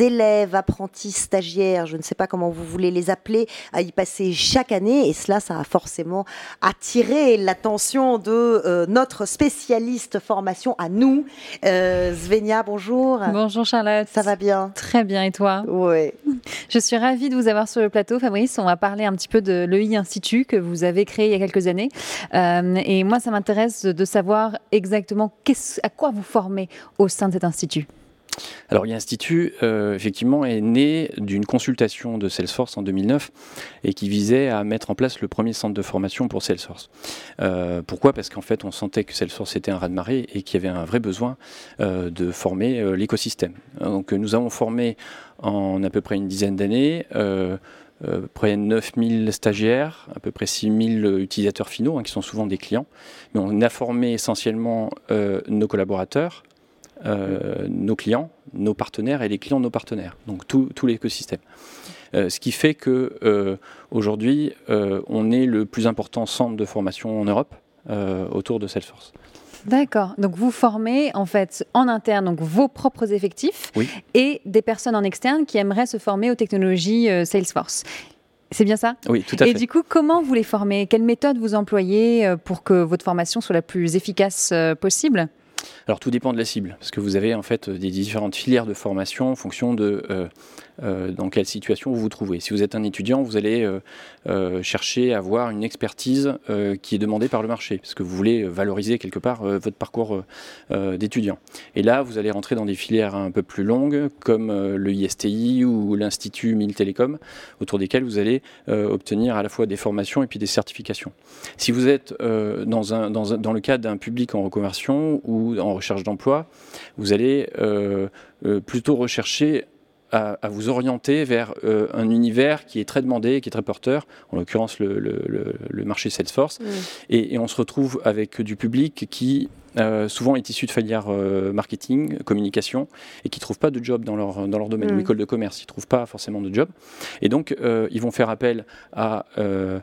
élèves, apprentis, stagiaires, je ne sais pas comment vous voulez les appeler, à y passer chaque année. Et cela, ça a forcément attiré l'attention de euh, notre spécialiste formation à nous. Euh, Svenia, bonjour. Bonjour Charlotte. Ça va bien? Très bien et toi? Oui. Je suis ravie de vous avoir sur le plateau Fabrice. On va parler un petit peu de l'EI Institut que vous avez créé il y a quelques années. Euh, et moi ça m'intéresse de savoir exactement à quoi vous formez au sein de cet institut. Alors, l'Institut, euh, effectivement, est né d'une consultation de Salesforce en 2009 et qui visait à mettre en place le premier centre de formation pour Salesforce. Euh, pourquoi? Parce qu'en fait, on sentait que Salesforce était un raz-de-marée et qu'il y avait un vrai besoin euh, de former l'écosystème. Donc, nous avons formé en à peu près une dizaine d'années. Euh, près de 9000 stagiaires, à peu près 6000 utilisateurs finaux, hein, qui sont souvent des clients. Mais on a formé essentiellement nos collaborateurs, euh, nos clients, nos partenaires et les clients de nos partenaires, donc tout, tout l'écosystème. Euh, ce qui fait que euh, aujourd'hui, on est le plus important centre de formation en Europe autour de Salesforce. D'accord. Donc vous formez en fait en interne donc vos propres effectifs Oui. et des personnes en externe qui aimeraient se former aux technologies Salesforce. C'est bien ça? Oui, tout à Et fait. du coup, comment vous les formez? Quelle méthode vous employez pour que votre formation soit la plus efficace possible? Alors tout dépend de la cible, parce que vous avez en fait des différentes filières de formation en fonction de euh, dans quelle situation vous vous trouvez. Si vous êtes un étudiant, vous allez euh, euh, chercher à avoir une expertise euh, qui est demandée par le marché, parce que vous voulez valoriser quelque part euh, votre parcours euh, euh, d'étudiant. Et là, vous allez rentrer dans des filières un peu plus longues, comme euh, le ISTI ou l'Institut Mille Télécom, autour desquelles vous allez euh, obtenir à la fois des formations et puis des certifications. Si vous êtes euh, dans, le cadre d'un public en reconversion ou en recherche d'emploi, vous allez euh, euh, plutôt rechercher à, à vous orienter vers euh, un univers qui est très demandé, qui est très porteur, en l'occurrence le, le- le- le marché Salesforce. Et, et on se retrouve avec du public qui euh, souvent est issu de filières euh, marketing, communication, et qui ne trouvent pas de job dans leur, dans leur domaine, Mm. ou école de commerce, ils ne trouvent pas forcément de job. Et donc, ils vont faire appel à... euh,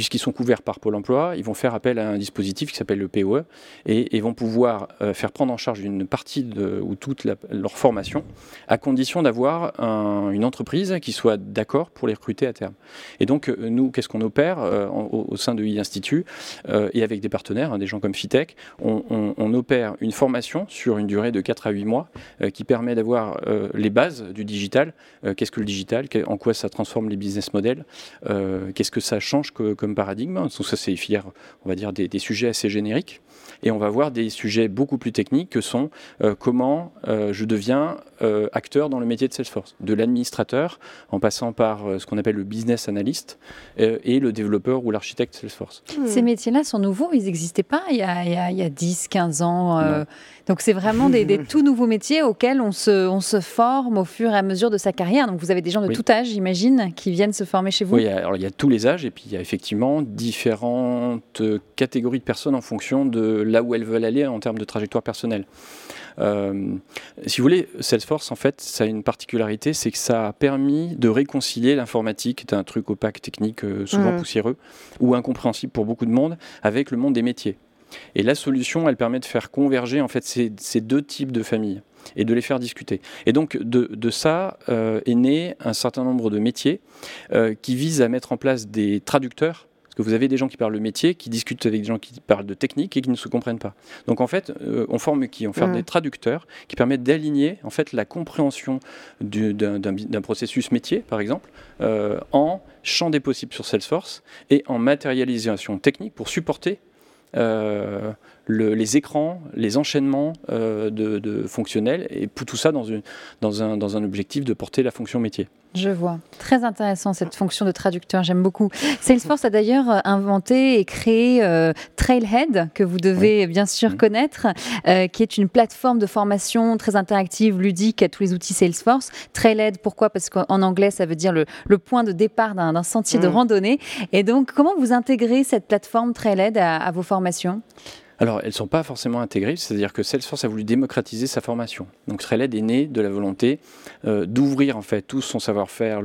Puisqu'ils sont couverts par Pôle emploi, ils vont faire appel à un dispositif qui s'appelle le POE et, vont pouvoir euh, faire prendre en charge une partie ou toute leur formation à condition d'avoir un- une entreprise qui soit d'accord pour les recruter à terme. Et donc, euh, nous, qu'est-ce qu'on opère euh, au, sein de I-Institut euh, et avec des partenaires, hein, des gens comme Fitech, on, opère une formation sur une durée de 4 à 8 mois qui permet d'avoir les bases du digital. Qu'est-ce que le digital? En quoi ça transforme les business models? Qu'est-ce que ça change que- comme paradigme Donc ça, c'est filière, on va dire, des sujets assez génériques. Et on va voir des sujets beaucoup plus techniques que sont euh, comment euh, je deviens acteurs dans le métier de Salesforce, de l'administrateur en passant par ce qu'on appelle le business analyst et le développeur ou l'architecte Salesforce. Ces métiers-là sont nouveaux, ils n'existaient pas il y a, il y a, 10, 15 ans. donc c'est vraiment des, des, (laughs) tout nouveaux métiers auxquels on se, on se forme au fur et à mesure de sa carrière. Donc vous avez des gens de tout âge, j'imagine, qui viennent se former chez vous Oui, alors il y a tous les âges et puis il y a effectivement différentes catégories de personnes en fonction de là où elles veulent aller en termes de trajectoire personnelle. Euh, si vous voulez, Salesforce, en fait, ça a une particularité, c'est que ça a permis de réconcilier l'informatique, qui est un truc opaque, technique, euh, souvent mmh. poussiéreux, ou incompréhensible pour beaucoup de monde, avec le monde des métiers. Et la solution, elle permet de faire converger en fait ces, ces deux types de familles et de les faire discuter. Et donc de, de ça euh, est né un certain nombre de métiers qui visent à mettre en place des traducteurs parce que vous avez des gens qui parlent de métier, qui discutent avec des gens qui parlent de technique et qui ne se comprennent pas. Donc en fait, euh, on forme qui? On forme mmh. des traducteurs qui permettent d'aligner en fait la compréhension d'un processus métier, par exemple, en champ des possibles sur Salesforce et en matérialisation technique pour supporter euh, les écrans, les enchaînements euh, de, fonctionnels, et tout ça dans, une, dans, un, dans un objectif de porter la fonction métier. Je vois. Très intéressant cette fonction de traducteur, j'aime beaucoup. Salesforce a d'ailleurs euh, inventé et créé Trailhead, que vous devez bien sûr mmh. connaître, qui est une plateforme de formation très interactive, ludique à tous les outils Salesforce. Trailhead, pourquoi? Parce qu'en anglais, ça veut dire le, le point de départ d'un sentier de mmh. randonnée. Et donc, comment vous intégrez cette plateforme Trailhead à, à vos formations? Alors, elles ne sont pas forcément intégrées, c'est-à-dire que Salesforce a voulu démocratiser sa formation. Donc, Trailhead est né de la volonté euh, d'ouvrir en fait tout son savoir-faire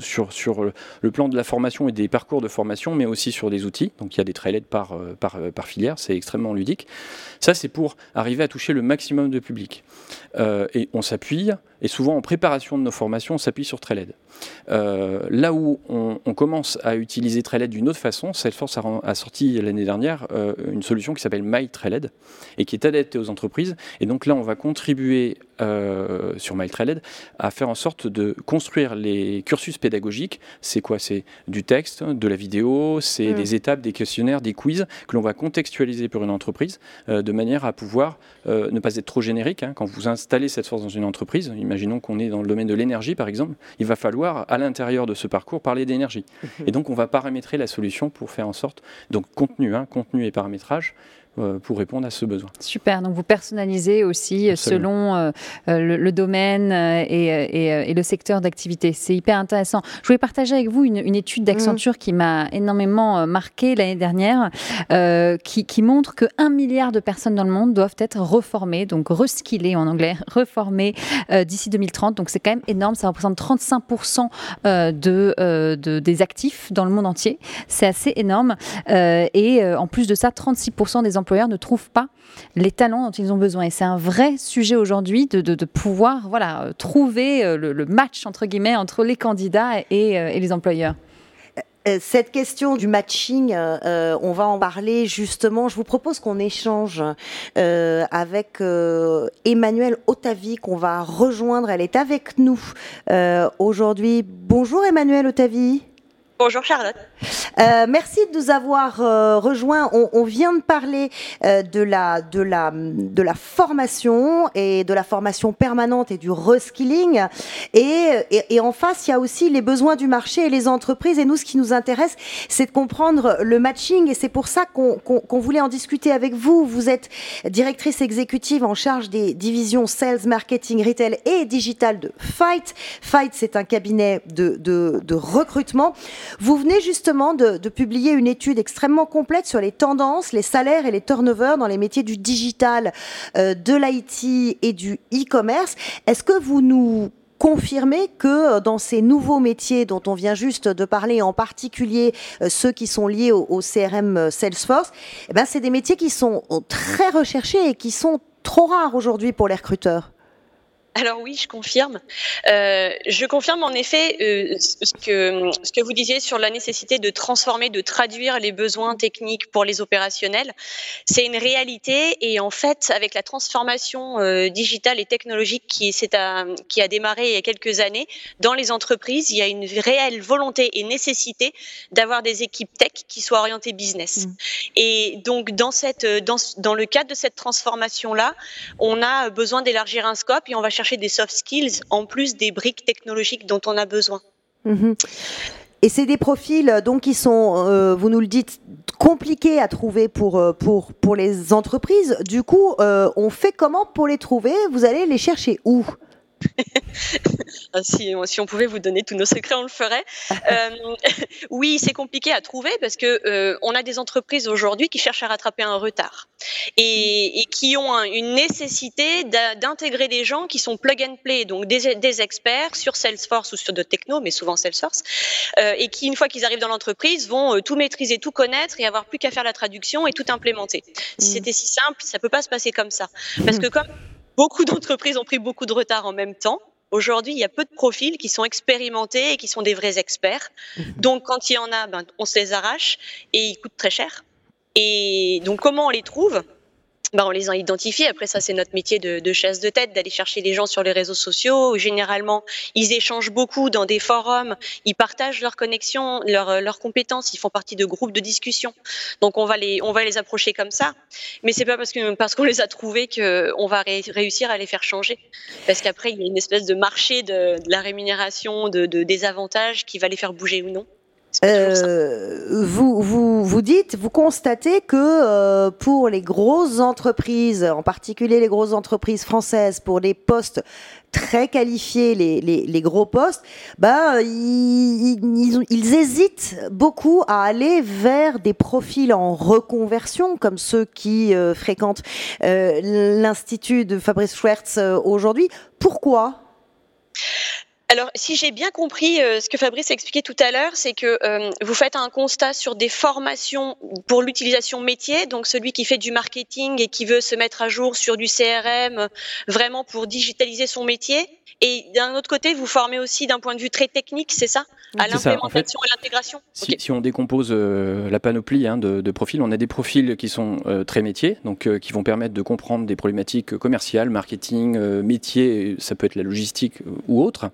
sur, sur le, plan de la formation et des parcours de formation, mais aussi sur des outils. Donc, il y a des Trailhead par, euh, euh, par filière, c'est extrêmement ludique. Ça, c'est pour arriver à toucher le maximum de public. et on s'appuie, et souvent en préparation de nos formations, on s'appuie sur Trailhead. là où on, commence à utiliser Trailhead d'une autre façon, Salesforce a, a sorti l'année dernière une solution qui s'appelle MyTrailhead et qui est adapté aux entreprises. Et donc là, on va contribuer euh, sur MyTrailhead à faire en sorte de construire les cursus pédagogiques. C'est quoi? C'est du texte, de la vidéo, c'est mm. des étapes, des questionnaires, des quiz que l'on va contextualiser pour une entreprise euh, de manière à pouvoir euh, ne pas être trop générique. Hein. Quand vous installez cette force dans une entreprise, imaginons qu'on est dans le domaine de l'énergie par exemple, il va falloir à l'intérieur de ce parcours parler d'énergie. Mm-hmm. Et donc on va paramétrer la solution pour faire en sorte, donc contenu, hein, contenu et paramétrage, pour répondre à ce besoin. Super, donc vous personnalisez aussi euh, selon euh, le, domaine et, le secteur d'activité. C'est hyper intéressant. Je voulais partager avec vous une, étude d'Accenture qui m'a énormément marqué l'année dernière, qui, qui, montre que un milliard de personnes dans le monde doivent être reformées, donc reskillées en anglais, (laughs) reformées d'ici 2030. Donc c'est quand même énorme, ça représente 35% de, de, des actifs dans le monde entier. C'est assez énorme. et en plus de ça, 36% des employeurs ne trouvent pas les talents dont ils ont besoin. Et c'est un vrai sujet aujourd'hui de, pouvoir voilà, euh, trouver euh, le, match entre guillemets entre les candidats et, euh, les employeurs. Cette question du matching, on va en parler justement. Je vous propose qu'on échange avec Emmanuel Otavi, qu'on va rejoindre. Elle est avec nous aujourd'hui. Bonjour Emmanuel Otavi. Bonjour Charlotte. Euh, merci de nous avoir euh, rejoints. On, vient de parler euh, de, la, de, la, de la formation et de la formation permanente et du reskilling. Et, et, en face, il y a aussi les besoins du marché et les entreprises. Et nous, ce qui nous intéresse, c'est de comprendre le matching. Et c'est pour ça qu'on voulait en discuter avec vous. Vous êtes directrice exécutive en charge des divisions Sales, Marketing, Retail et Digital de Fight. Fight, c'est un cabinet de, de, de recrutement. Vous venez justement de, publier une étude extrêmement complète sur les tendances, les salaires et les turnovers dans les métiers du digital, euh, de l'IT et du e-commerce. Est-ce que vous nous confirmez que euh, dans ces nouveaux métiers dont on vient juste de parler, en particulier euh, ceux qui sont liés au, CRM Salesforce, eh ben c'est des métiers qui sont très recherchés et qui sont trop rares aujourd'hui pour les recruteurs? Alors oui, je confirme. Euh, je confirme en effet euh, ce, que, ce que vous disiez sur la nécessité de transformer, de traduire les besoins techniques pour les opérationnels. C'est une réalité et en fait, avec la transformation euh, digitale et technologique qui, à, qui a démarré il y a quelques années dans les entreprises, il y a une réelle volonté et nécessité d'avoir des équipes tech qui soient orientées business. Mmh. Et donc dans, cette, dans, dans le cadre de cette transformation-là, on a besoin d'élargir un scope et on va chercher chercher des soft skills en plus des briques technologiques dont on a besoin. Mhm. Et c'est des profils euh, donc qui sont, euh, vous nous le dites, compliqués à trouver pour, euh, pour, pour les entreprises. Du coup, on fait comment pour les trouver? Vous allez les chercher où? (laughs) si, si, on pouvait vous donner tous nos secrets, on le ferait. (laughs) Euh, oui, c'est compliqué à trouver parce que euh, on a des entreprises aujourd'hui qui cherchent à rattraper un retard et, et qui ont une nécessité d'intégrer des gens qui sont plug and play, donc des, des, experts sur Salesforce ou sur d'autres techno, mais souvent Salesforce, euh, et qui une fois qu'ils arrivent dans l'entreprise vont euh, tout maîtriser, tout connaître et avoir plus qu'à faire la traduction et tout implémenter. Si mmh. c'était si simple, ça peut pas se passer comme ça, parce que comme Beaucoup d'entreprises ont pris beaucoup de retard en même temps. Aujourd'hui, il y a peu de profils qui sont expérimentés et qui sont des vrais experts. Mhm. Donc, quand il y en a, ben, on se les arrache et ils coûtent très cher. Et donc, comment on les trouve? Bah, on les a identifiés. Après, ça, c'est notre métier de, de, chasse de tête, d'aller chercher les gens sur les réseaux sociaux. Généralement, ils échangent beaucoup dans des forums, ils partagent leurs connexions, leurs, leurs compétences, ils font partie de groupes de discussion. Donc, on va les, on va les approcher comme ça. Mais c'est pas parce que parce qu'on les a trouvés qu'on va réussir à les faire changer. Parce qu'après, il y a une espèce de marché de, de la rémunération, de, de, des avantages qui va les faire bouger ou non. Euh, vous, vous, vous dites, vous constatez que euh, pour les grosses entreprises, en particulier les grosses entreprises françaises, pour les postes très qualifiés, les, les, les gros postes, bah, ils, ils, ils, hésitent beaucoup à aller vers des profils en reconversion, comme ceux qui euh, fréquentent euh, l'Institut de Fabrice Schwertz euh, aujourd'hui. Pourquoi? Alors, si j'ai bien compris euh, ce que Fabrice a expliqué tout à l'heure, c'est que euh, vous faites un constat sur des formations pour l'utilisation métier, donc celui qui fait du marketing et qui veut se mettre à jour sur du CRM, vraiment pour digitaliser son métier. Et d'un autre côté, vous formez aussi d'un point de vue très technique, c'est ça? À l'implémentation et l'intégration? si, si, on décompose euh, la panoplie hein, de, de, profils, on a des profils qui sont très métiers, donc qui vont permettre de comprendre des problématiques commerciales, marketing, métier, ça peut être la logistique ou autre.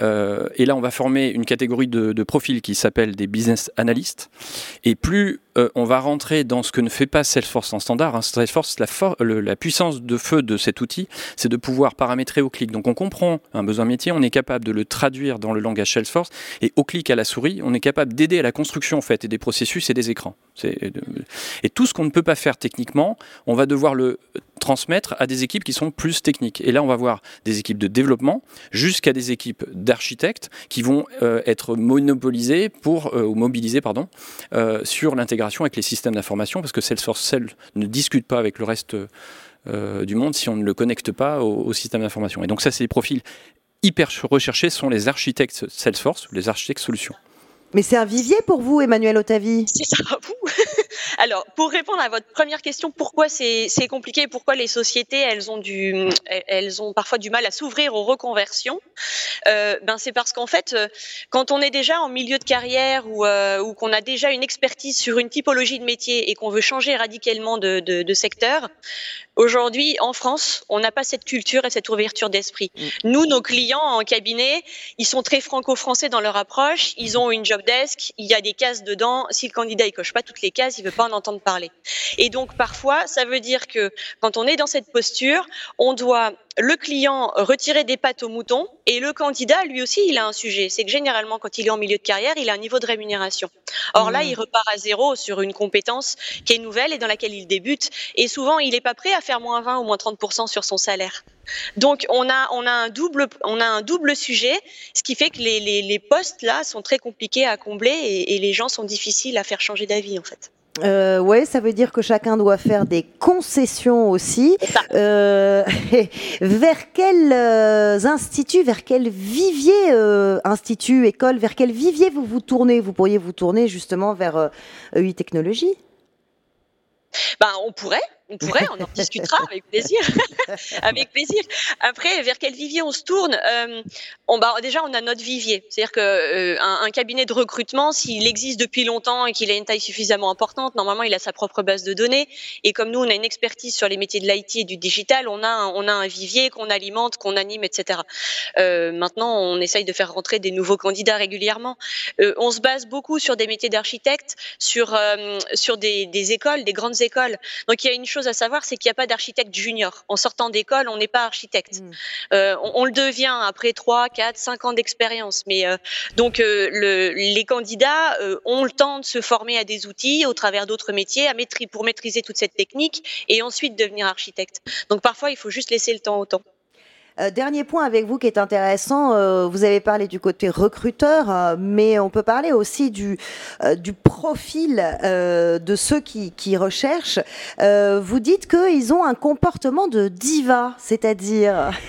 Euh, et là, on va former une catégorie de, de profils qui s'appelle des business analysts. Et plus euh, on va rentrer dans ce que ne fait pas Salesforce en standard, hein, Salesforce, la, le, la, puissance de feu de cet outil, c'est de pouvoir paramétrer au clic. Donc on comprend un besoin métier, on est capable de le traduire dans le langage Salesforce, et au clic à la souris, on est capable d'aider à la construction en fait, et des processus et des écrans. Et tout ce qu'on ne peut pas faire techniquement, on va devoir le transmettre à des équipes qui sont plus techniques. Et là, on va voir des équipes de développement jusqu'à des équipes d'architectes qui vont euh, être monopolisées pour, euh, ou mobilisées pardon, euh, sur l'intégration avec les systèmes d'information, parce que Salesforce seul ne discute pas avec le reste du monde si on ne le connecte pas au, au système d'information. Et donc ça, c'est des profils hyper recherchés, sont les architectes Salesforce ou les architectes solutions. Mais c'est un vivier pour vous, Emmanuel Otavi C'est ça, vous (laughs) Alors, pour répondre à votre première question, pourquoi c'est compliqué Pourquoi les sociétés, elles ont, du, elles ont parfois du mal à s'ouvrir aux reconversions euh, ben C'est parce qu'en fait, euh, quand on est déjà en milieu de carrière ou, euh, ou qu'on a déjà une expertise sur une typologie de métier et qu'on veut changer radicalement de, de, de secteur, aujourd'hui, en France, on n'a pas cette culture et cette ouverture d'esprit. Mm. Nous, nos clients en cabinet, ils sont très franco-français dans leur approche, ils ont une job desk, il y a des cases dedans. Si le candidat il coche pas toutes les cases, il veut pas en entendre parler. Et donc parfois, ça veut dire que quand on est dans cette posture, on doit le client retirer des pattes au mouton et le candidat, lui aussi, il a un sujet. C'est que généralement, quand il est en milieu de carrière, il a un niveau de rémunération. Or là, mmh. il repart à zéro sur une compétence qui est nouvelle et dans laquelle il débute. Et souvent, il n'est pas prêt à faire moins 20 ou moins 30% sur son salaire. Donc, on a, on, a un double, on a un double sujet, ce qui fait que les, les, les postes, là, sont très compliqués à combler et, et les gens sont difficiles à faire changer d'avis, en fait. Euh, ouais, ça veut dire que chacun doit faire des concessions aussi. Euh, (laughs) vers quels euh, instituts, vers quel vivier, euh, institut, école, vers quel vivier vous vous tournez? Vous pourriez vous tourner justement vers UI e Technologies? Ben, on pourrait, on pourrait, on en (laughs) discutera avec plaisir. (laughs) avec plaisir. Après, vers quel vivier on se tourne euh, on, bah, Déjà, on a notre vivier. C'est-à-dire qu'un euh, un cabinet de recrutement, s'il existe depuis longtemps et qu'il a une taille suffisamment importante, normalement, il a sa propre base de données. Et comme nous, on a une expertise sur les métiers de l'IT et du digital, on a un, on a un vivier qu'on alimente, qu'on anime, etc. Euh, maintenant, on essaye de faire rentrer des nouveaux candidats régulièrement. On se base beaucoup sur des métiers d'architecte, sur, sur des, des écoles, des grandes écoles. Donc, il y a une chose chose à savoir, c'est qu'il n'y a pas d'architecte junior. En sortant d'école, on n'est pas architecte. Mmh. Euh, on, le devient après 3, 4, 5 ans d'expérience. Mais euh, donc, euh, le, les candidats ont le temps de se former à des outils au travers d'autres métiers à pour maîtriser toute cette technique et ensuite devenir architecte. Donc, parfois, il faut juste laisser le temps au temps. Euh, dernier point avec vous qui est intéressant, euh, vous avez parlé du côté recruteur, euh, mais on peut parler aussi du, du profil de ceux qui, qui recherchent. vous dites qu'ils ont un comportement de diva, c'est-à-dire (laughs)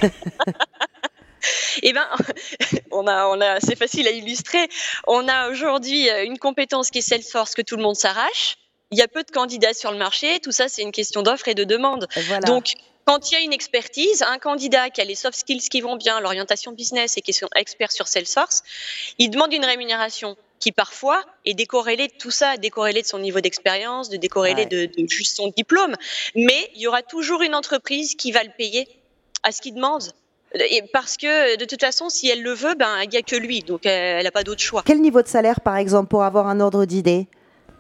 Eh ben, (laughs) on a, on a, c'est facile à illustrer. On a aujourd'hui une compétence qui est Salesforce que tout le monde s'arrache. Il y a peu de candidats sur le marché. Tout ça, c'est une question d'offre et de demande. Donc, quand il y a une expertise, un candidat qui a les soft skills qui vont bien, l'orientation business et qui est expert sur Salesforce, il demande une rémunération qui parfois est décorrélée de tout ça, décorrélée de son niveau d'expérience, de décorrélée de, juste son diplôme. Mais il y aura toujours une entreprise qui va le payer à ce qu'il demande. Et parce que de toute façon, si elle le veut, ben il n'y a que lui, donc elle n'a pas d'autre choix. Quel niveau de salaire, par exemple, pour avoir un ordre d'idée?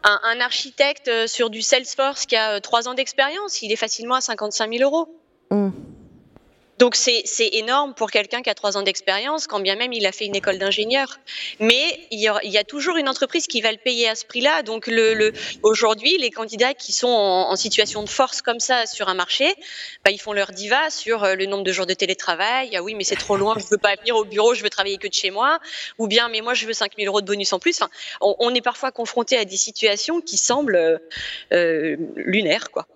Un, architecte euh, sur du Salesforce qui a euh, trois ans d'expérience, il est facilement à 55 000 euros. Mmh. Donc c'est énorme pour quelqu'un qui a trois ans d'expérience, quand bien même il a fait une école d'ingénieur. Mais il y, a, toujours une entreprise qui va le payer à ce prix-là. Donc aujourd'hui, les candidats qui sont en, situation de force comme ça sur un marché, bah, ils font leur diva sur euh, le nombre de jours de télétravail. Ah oui, mais c'est trop loin, je veux pas venir au bureau, je veux travailler que de chez moi. Ou bien, mais moi je veux 5000 euros de bonus en plus. on, est parfois confronté à des situations qui semblent euh, lunaires, quoi.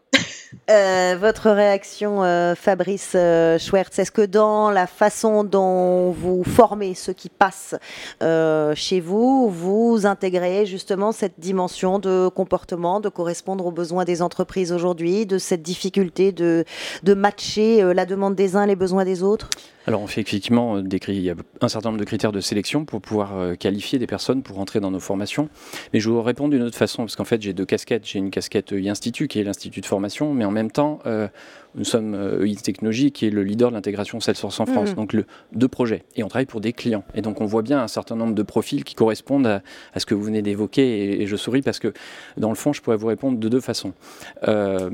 Euh, votre réaction, euh, Fabrice euh, Schwertz, est-ce que dans la façon dont vous formez ceux qui passent chez vous, vous intégrez justement cette dimension de comportement, de correspondre aux besoins des entreprises aujourd'hui, de cette difficulté de, de matcher la demande des uns, les besoins des autres? Alors on fait effectivement des il y a un certain nombre de critères de sélection pour pouvoir qualifier des personnes pour entrer dans nos formations. Mais je vais vous répondre d'une autre façon, parce qu'en fait j'ai deux casquettes. J'ai une casquette institut qui est l'Institut de formation, mais en même temps, euh, nous sommes euh, EI Technologies qui est le leader de l'intégration Salesforce en mmh. France, donc le, deux projets. Et on travaille pour des clients. Et donc on voit bien un certain nombre de profils qui correspondent à, ce que vous venez d'évoquer. Et, je souris parce que dans le fond, je pourrais vous répondre de deux façons. Euh,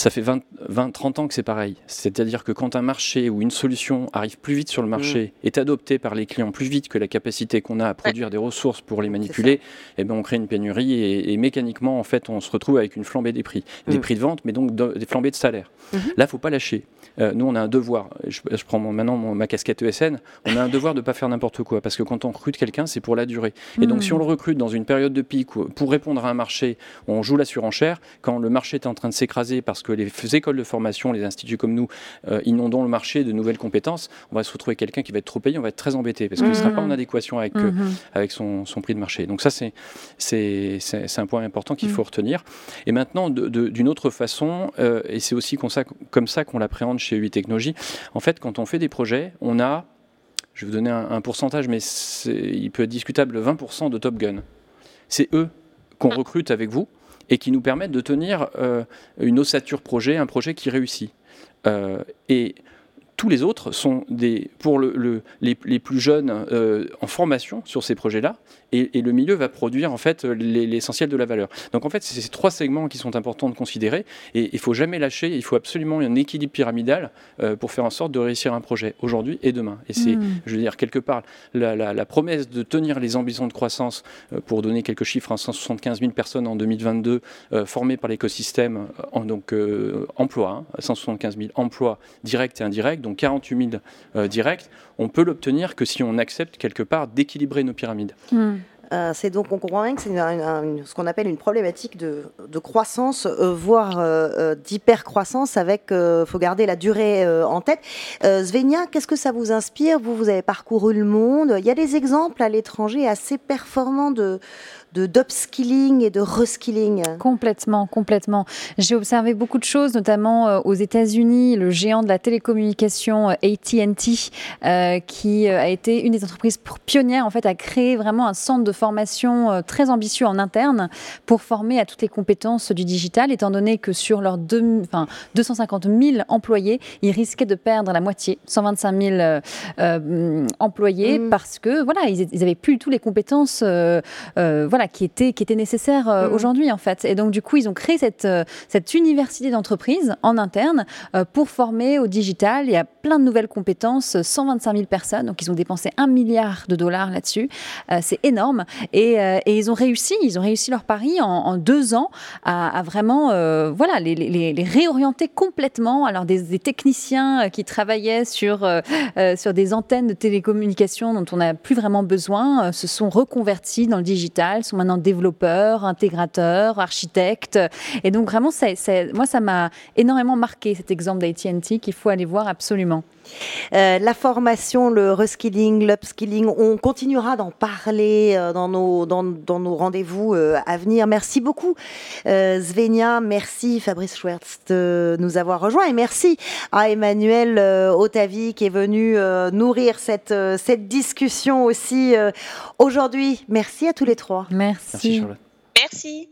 ça fait 20, 20 30 ans que c'est pareil. C'est-à-dire que quand un marché ou une solution arrive plus vite sur le marché, mmh. est adoptée par les clients plus vite que la capacité qu'on a à produire des ressources pour les manipuler, eh ben on crée une pénurie et, mécaniquement, en fait, on se retrouve avec une flambée des prix. Des mmh. prix de vente, mais donc des flambées de salaire. Mmh. Là, faut pas lâcher. Euh, nous, on a un devoir. Je, prends maintenant ma casquette ESN. On a un devoir de ne pas faire n'importe quoi. Parce que quand on recrute quelqu'un, c'est pour la durée. Et donc, si on le recrute dans une période de pic pour répondre à un marché on joue la surenchère, quand le marché est en train de s'écraser parce que les écoles de formation, les instituts comme nous, euh, inondons le marché de nouvelles compétences, on va se retrouver quelqu'un qui va être trop payé, on va être très embêté parce qu'il ne sera pas en mmh. adéquation avec, euh, mmh. avec son, prix de marché. Donc ça, c'est un point important qu'il mmh. faut retenir. Et maintenant, d'une autre façon, euh, et c'est aussi comme ça, comme ça qu'on l'appréhende chez UI Technologies, en fait, quand on fait des projets, on a, je vais vous donner un, un pourcentage, mais il peut être discutable, 20% de Top Gun. C'est eux qu'on recrute avec vous et qui nous permettent de tenir euh, une ossature projet, un projet qui réussit. Euh, et tous les autres sont des, pour le, les, plus jeunes euh, en formation sur ces projets-là, et, le milieu va produire en fait l'essentiel de la valeur. Donc en fait, c'est ces trois segments qui sont importants de considérer, et il faut jamais lâcher. Il faut absolument un équilibre pyramidal euh, pour faire en sorte de réussir un projet aujourd'hui et demain. Et c'est, hmm. je veux dire, quelque part, la, promesse de tenir les ambitions de croissance, euh, pour donner quelques chiffres, 175 000 personnes en 2022 formées par l'écosystème, en, donc emploi, 175 000 emplois directs et indirects donc 48 000 euh, directs, on peut l'obtenir que si on accepte quelque part d'équilibrer nos pyramides. Hmm. Euh, c'est donc, on comprend bien que c'est ce qu'on appelle une problématique de, croissance, euh, voire euh, d'hypercroissance, avec, il faut garder la durée en tête. Svenia, qu'est-ce que ça vous inspire? Vous, vous avez parcouru le monde. Il y a des exemples à l'étranger assez performants de, de d'upskilling et de reskilling Complètement, complètement. J'ai observé beaucoup de choses, notamment euh, aux États-Unis, le géant de la télécommunication euh, AT&T, euh, qui a été une des entreprises pionnières en fait à créer vraiment un centre de formation très ambitieux en interne pour former à toutes les compétences du digital, étant donné que sur leurs deux, enfin, 250 000 employés, ils risquaient de perdre la moitié, 125 000 employés, mmh. parce que voilà, ils, n'avaient plus du tout les compétences voilà voilà, qui était, qui était nécessaire mm. aujourd'hui en fait. Et donc du coup, ils ont créé cette, cette université d'entreprise en interne pour former au digital. Il y a plein de nouvelles compétences, 125 000 personnes, donc ils ont dépensé un milliard de dollars là-dessus. c'est énorme. Et, et, ils ont réussi, ils ont réussi leur pari en, deux ans à, vraiment, voilà, les, les, les, réorienter complètement. Alors des, des techniciens qui travaillaient sur, sur des antennes de télécommunications dont on n'a plus vraiment besoin euh, se sont reconvertis dans le digital, sont maintenant développeurs, intégrateurs, architectes. Et donc vraiment, moi, ça m'a énormément marqué cet exemple d'AT&T qu'il faut aller voir absolument. Euh, la formation, le reskilling, l'upskilling, on continuera d'en parler euh, dans nos, dans, nos rendez-vous euh, à venir. Merci beaucoup Svenia, merci Fabrice Schwertz de nous avoir rejoints et merci à Emmanuel Otavi qui est venu nourrir cette, cette discussion aussi aujourd'hui. Merci à tous les trois. Merci. Merci Charlotte. Merci.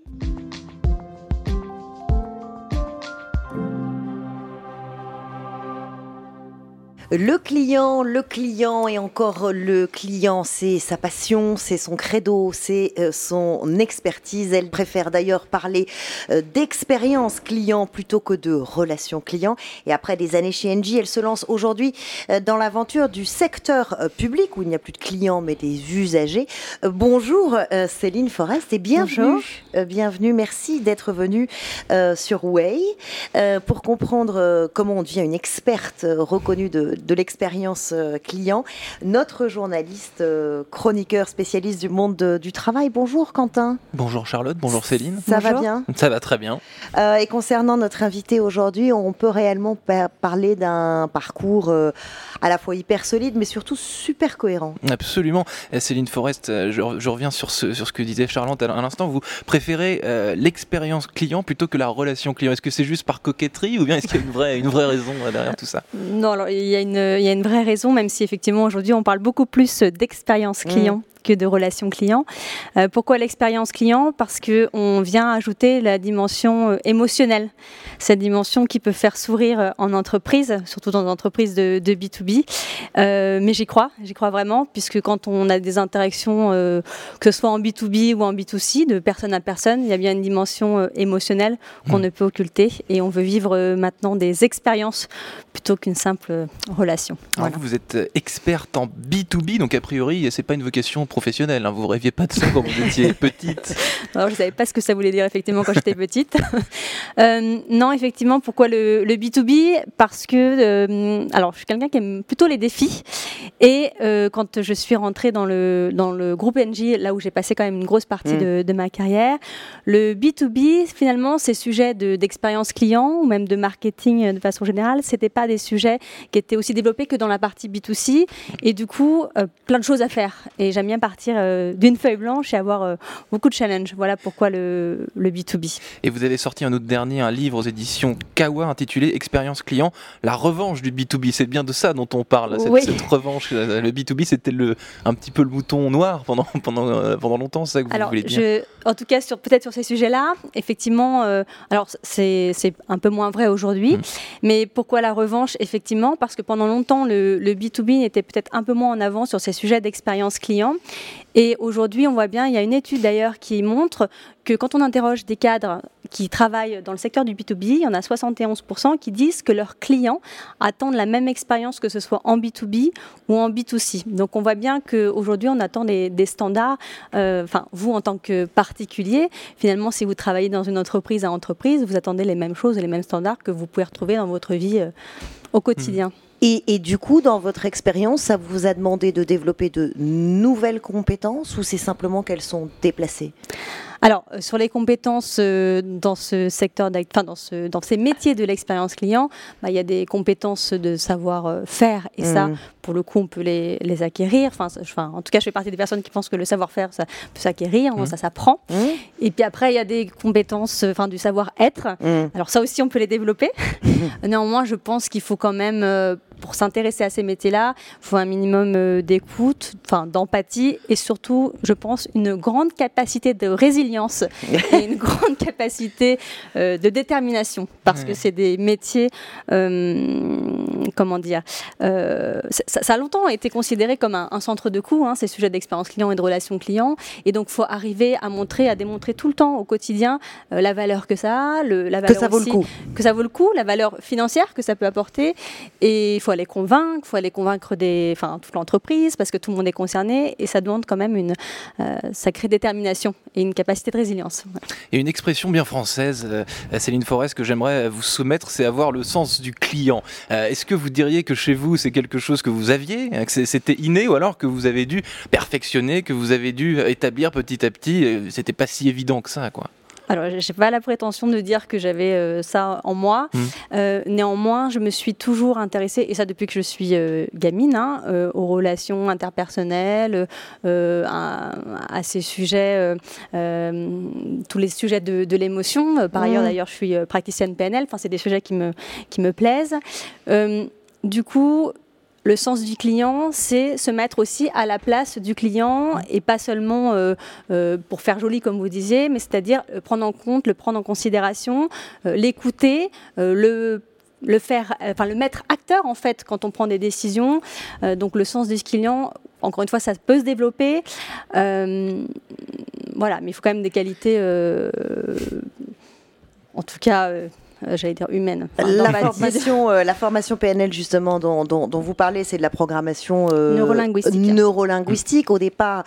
Le client, le client et encore le client, c'est sa passion, c'est son credo, c'est euh, son expertise. Elle préfère d'ailleurs parler euh, d'expérience client plutôt que de relation client. Et après des années chez Engie, elle se lance aujourd'hui euh, dans l'aventure du secteur public où il n'y a plus de clients mais des usagers. Bonjour Céline Forest et bienvenue. Bienvenue, merci d'être venue sur Way pour comprendre comment on devient une experte reconnue de de l'expérience euh, client, notre journaliste euh, chroniqueur spécialiste du monde du travail. Bonjour Quentin. Bonjour Charlotte, bonjour Céline. Ça va bien? Ça va très bien. Euh, et concernant notre invité aujourd'hui, on peut réellement parler d'un parcours à la fois hyper solide, mais surtout super cohérent. Absolument. Céline Forest, je, reviens sur ce, sur ce que disait Charlotte à l'instant. Vous préférez l'expérience client plutôt que la relation client? Est-ce que c'est juste par coquetterie ou bien est-ce qu'il y a une vraie, une vraie raison derrière tout ça? Non, alors il y a une il y a une vraie raison, même si effectivement aujourd'hui on parle beaucoup plus d'expérience mmh. Que de relations clients. Euh, pourquoi l'expérience client? Parce que on vient ajouter la dimension euh, émotionnelle, cette dimension qui peut faire sourire euh, en entreprise, surtout dans des entreprises de, B2B. mais j'y crois, j'y crois vraiment, puisque quand on a des interactions, que ce soit en B2B ou en B2C, de personne à personne, il y a bien une dimension émotionnelle qu'on mmh. ne peut occulter, et on veut vivre maintenant des expériences plutôt qu'une simple relation. vous êtes experte en B2B, donc a priori, c'est pas une vocation professionnel. Hein. Vous rêviez pas de ça quand vous étiez (laughs) petite Alors, je savais pas ce que ça voulait dire effectivement quand j'étais petite. (laughs) Euh, non, effectivement, pourquoi le, B2B Parce que, euh, alors, je suis quelqu'un qui aime plutôt les défis. Et euh, quand je suis rentrée dans le, dans le groupe NG, là où j'ai passé quand même une grosse partie mm. de, ma carrière, le B2B, finalement, ces sujets d'expérience client ou même de marketing de façon générale, c'était pas des sujets qui étaient aussi développés que dans la partie B2C. Et du coup, plein de choses à faire. Et j'aime bien partir euh, d'une feuille blanche et avoir euh, beaucoup de challenges. Voilà pourquoi le, le, B2B. Et vous avez sorti un autre dernier, un livre aux éditions Kawa intitulé Expérience client, la revanche du B2B. C'est bien de ça dont on parle, cette, cette revanche. Le B2B, c'était un petit peu le mouton noir pendant, (laughs) pendant, euh, pendant longtemps, c'est ça que vous alors, voulez dire je, En tout cas, peut-être sur ces sujets-là, effectivement, alors c'est un peu moins vrai aujourd'hui, mmh. mais pourquoi la revanche Effectivement, parce que pendant longtemps, le, le B2B était peut-être un peu moins en avant sur ces sujets d'expérience client. Et aujourd'hui, on voit bien, il y a une étude d'ailleurs qui montre que quand on interroge des cadres qui travaillent dans le secteur du B2B, il y en a 71% qui disent que leurs clients attendent la même expérience que ce soit en B2B ou en B2C. Donc on voit bien qu'aujourd'hui, on attend des, standards. Euh, enfin, vous, en tant que particulier, finalement, si vous travaillez dans une entreprise à entreprise, vous attendez les mêmes choses et les mêmes standards que vous pouvez retrouver dans votre vie euh, au quotidien. Et, du coup, dans votre expérience, ça vous a demandé de développer de nouvelles compétences ou c'est simplement qu'elles sont déplacées? Alors, euh, sur les compétences euh, dans ce secteur, enfin dans, ce, dans ces métiers de l'expérience client, bah, il y a des compétences de savoir-faire et ça, mmh. pour le coup, on peut les, les acquérir. Enfin, enfin, en tout cas, je fais partie des personnes qui pensent que le savoir-faire, ça peut s'acquérir, mmh. ça s'apprend. Mmh. Et puis après, il y a des compétences, enfin, du savoir-être. Alors ça aussi, on peut les développer. (laughs) Néanmoins, je pense qu'il faut quand même euh, pour s'intéresser à ces métiers-là, il faut un minimum d'écoute, enfin d'empathie et surtout, je pense, une grande capacité de résilience (laughs) et une grande capacité de détermination. Parce que c'est des métiers, comment dire, ça, a longtemps été considéré comme un, centre de coût, hein, ces sujets d'expérience client et de relations clients, et donc il faut arriver à montrer, à démontrer tout le temps au quotidien la valeur que ça a, le, la valeur que ça vaut le coup, que ça vaut le coup, la valeur financière que ça peut apporter, et il faut aller convaincre, faut aller convaincre des, enfin toute l'entreprise parce que tout le monde est concerné, et ça demande quand même une sacrée détermination et une capacité de résilience. Et une expression bien française, euh, Céline Forest, que j'aimerais vous soumettre, c'est avoir le sens du client. Euh, est-ce que vous diriez que chez vous, c'est quelque chose que vous aviez, hein, que c'était inné, ou alors que vous avez dû perfectionner, que vous avez dû établir petit à petit euh, C'était pas si évident que ça, quoi? Alors, je n'ai pas la prétention de dire que j'avais euh, ça en moi. Mmh. Euh, néanmoins, je me suis toujours intéressée, et ça depuis que je suis euh, gamine, hein, aux relations interpersonnelles, à, ces sujets, tous les sujets de, l'émotion. Par ailleurs, mmh. d'ailleurs, je suis praticienne PNL. Enfin, c'est des sujets qui me, qui me plaisent. du coup, le sens du client, c'est se mettre aussi à la place du client et pas seulement euh, euh, pour faire joli, comme vous disiez, mais c'est-à-dire euh, prendre en compte, le prendre en considération, l'écouter, le le faire, enfin le mettre acteur en fait quand on prend des décisions. donc le sens du client, encore une fois, ça peut se développer. voilà, mais il faut quand même des qualités, en tout cas j'allais dire humaine. la, formation, euh, la formation PNL justement dont, dont, vous parlez, c'est de la programmation euh, neurolinguistique. neurolinguistique. Au départ,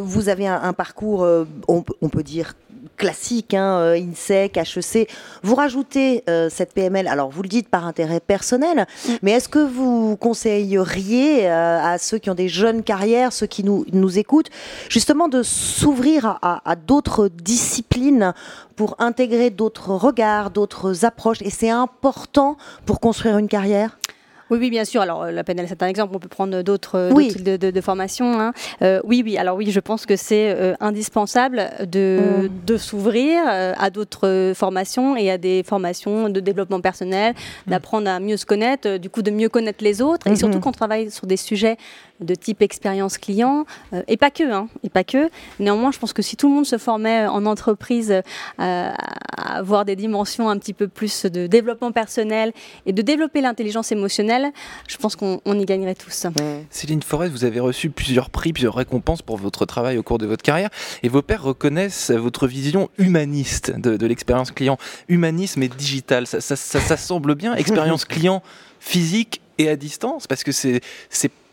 vous avez un, parcours, on, on, peut dire classique, hein, euh, INSEC, HEC. Vous rajoutez euh, cette PML, alors vous le dites par intérêt personnel, mm. mais est-ce que vous conseilleriez euh, à ceux qui ont des jeunes carrières, ceux qui nous, nous écoutent, justement de s'ouvrir à d'autres disciplines pour intégrer d'autres regards, d'autres approches? Et c'est important pour construire une carrière? Oui, oui, bien sûr. Alors, euh, la PNL, c'est un exemple. On peut prendre d'autres euh, types de, formations. Hein. Euh, oui, oui. Alors, oui, je pense que c'est indispensable de, mm. de s'ouvrir à d'autres formations et à des formations de développement personnel, mm. d'apprendre à mieux se connaître, du coup, de mieux connaître les autres. Et surtout, mm-hmm. quand on travaille sur des sujets de type expérience client, euh, et pas que, hein, et pas que. Néanmoins, je pense que si tout le monde se formait en entreprise euh, à avoir des dimensions un petit peu plus de développement personnel et de développer l'intelligence émotionnelle, je pense qu'on y gagnerait tous. Céline Forest, vous avez reçu plusieurs prix, plusieurs récompenses pour votre travail au cours de votre carrière, et vos pairs reconnaissent votre vision humaniste de, l'expérience client. Humanisme et digital, ça, ça, ça semble bien, (laughs) expérience client physique et à distance, parce que c'est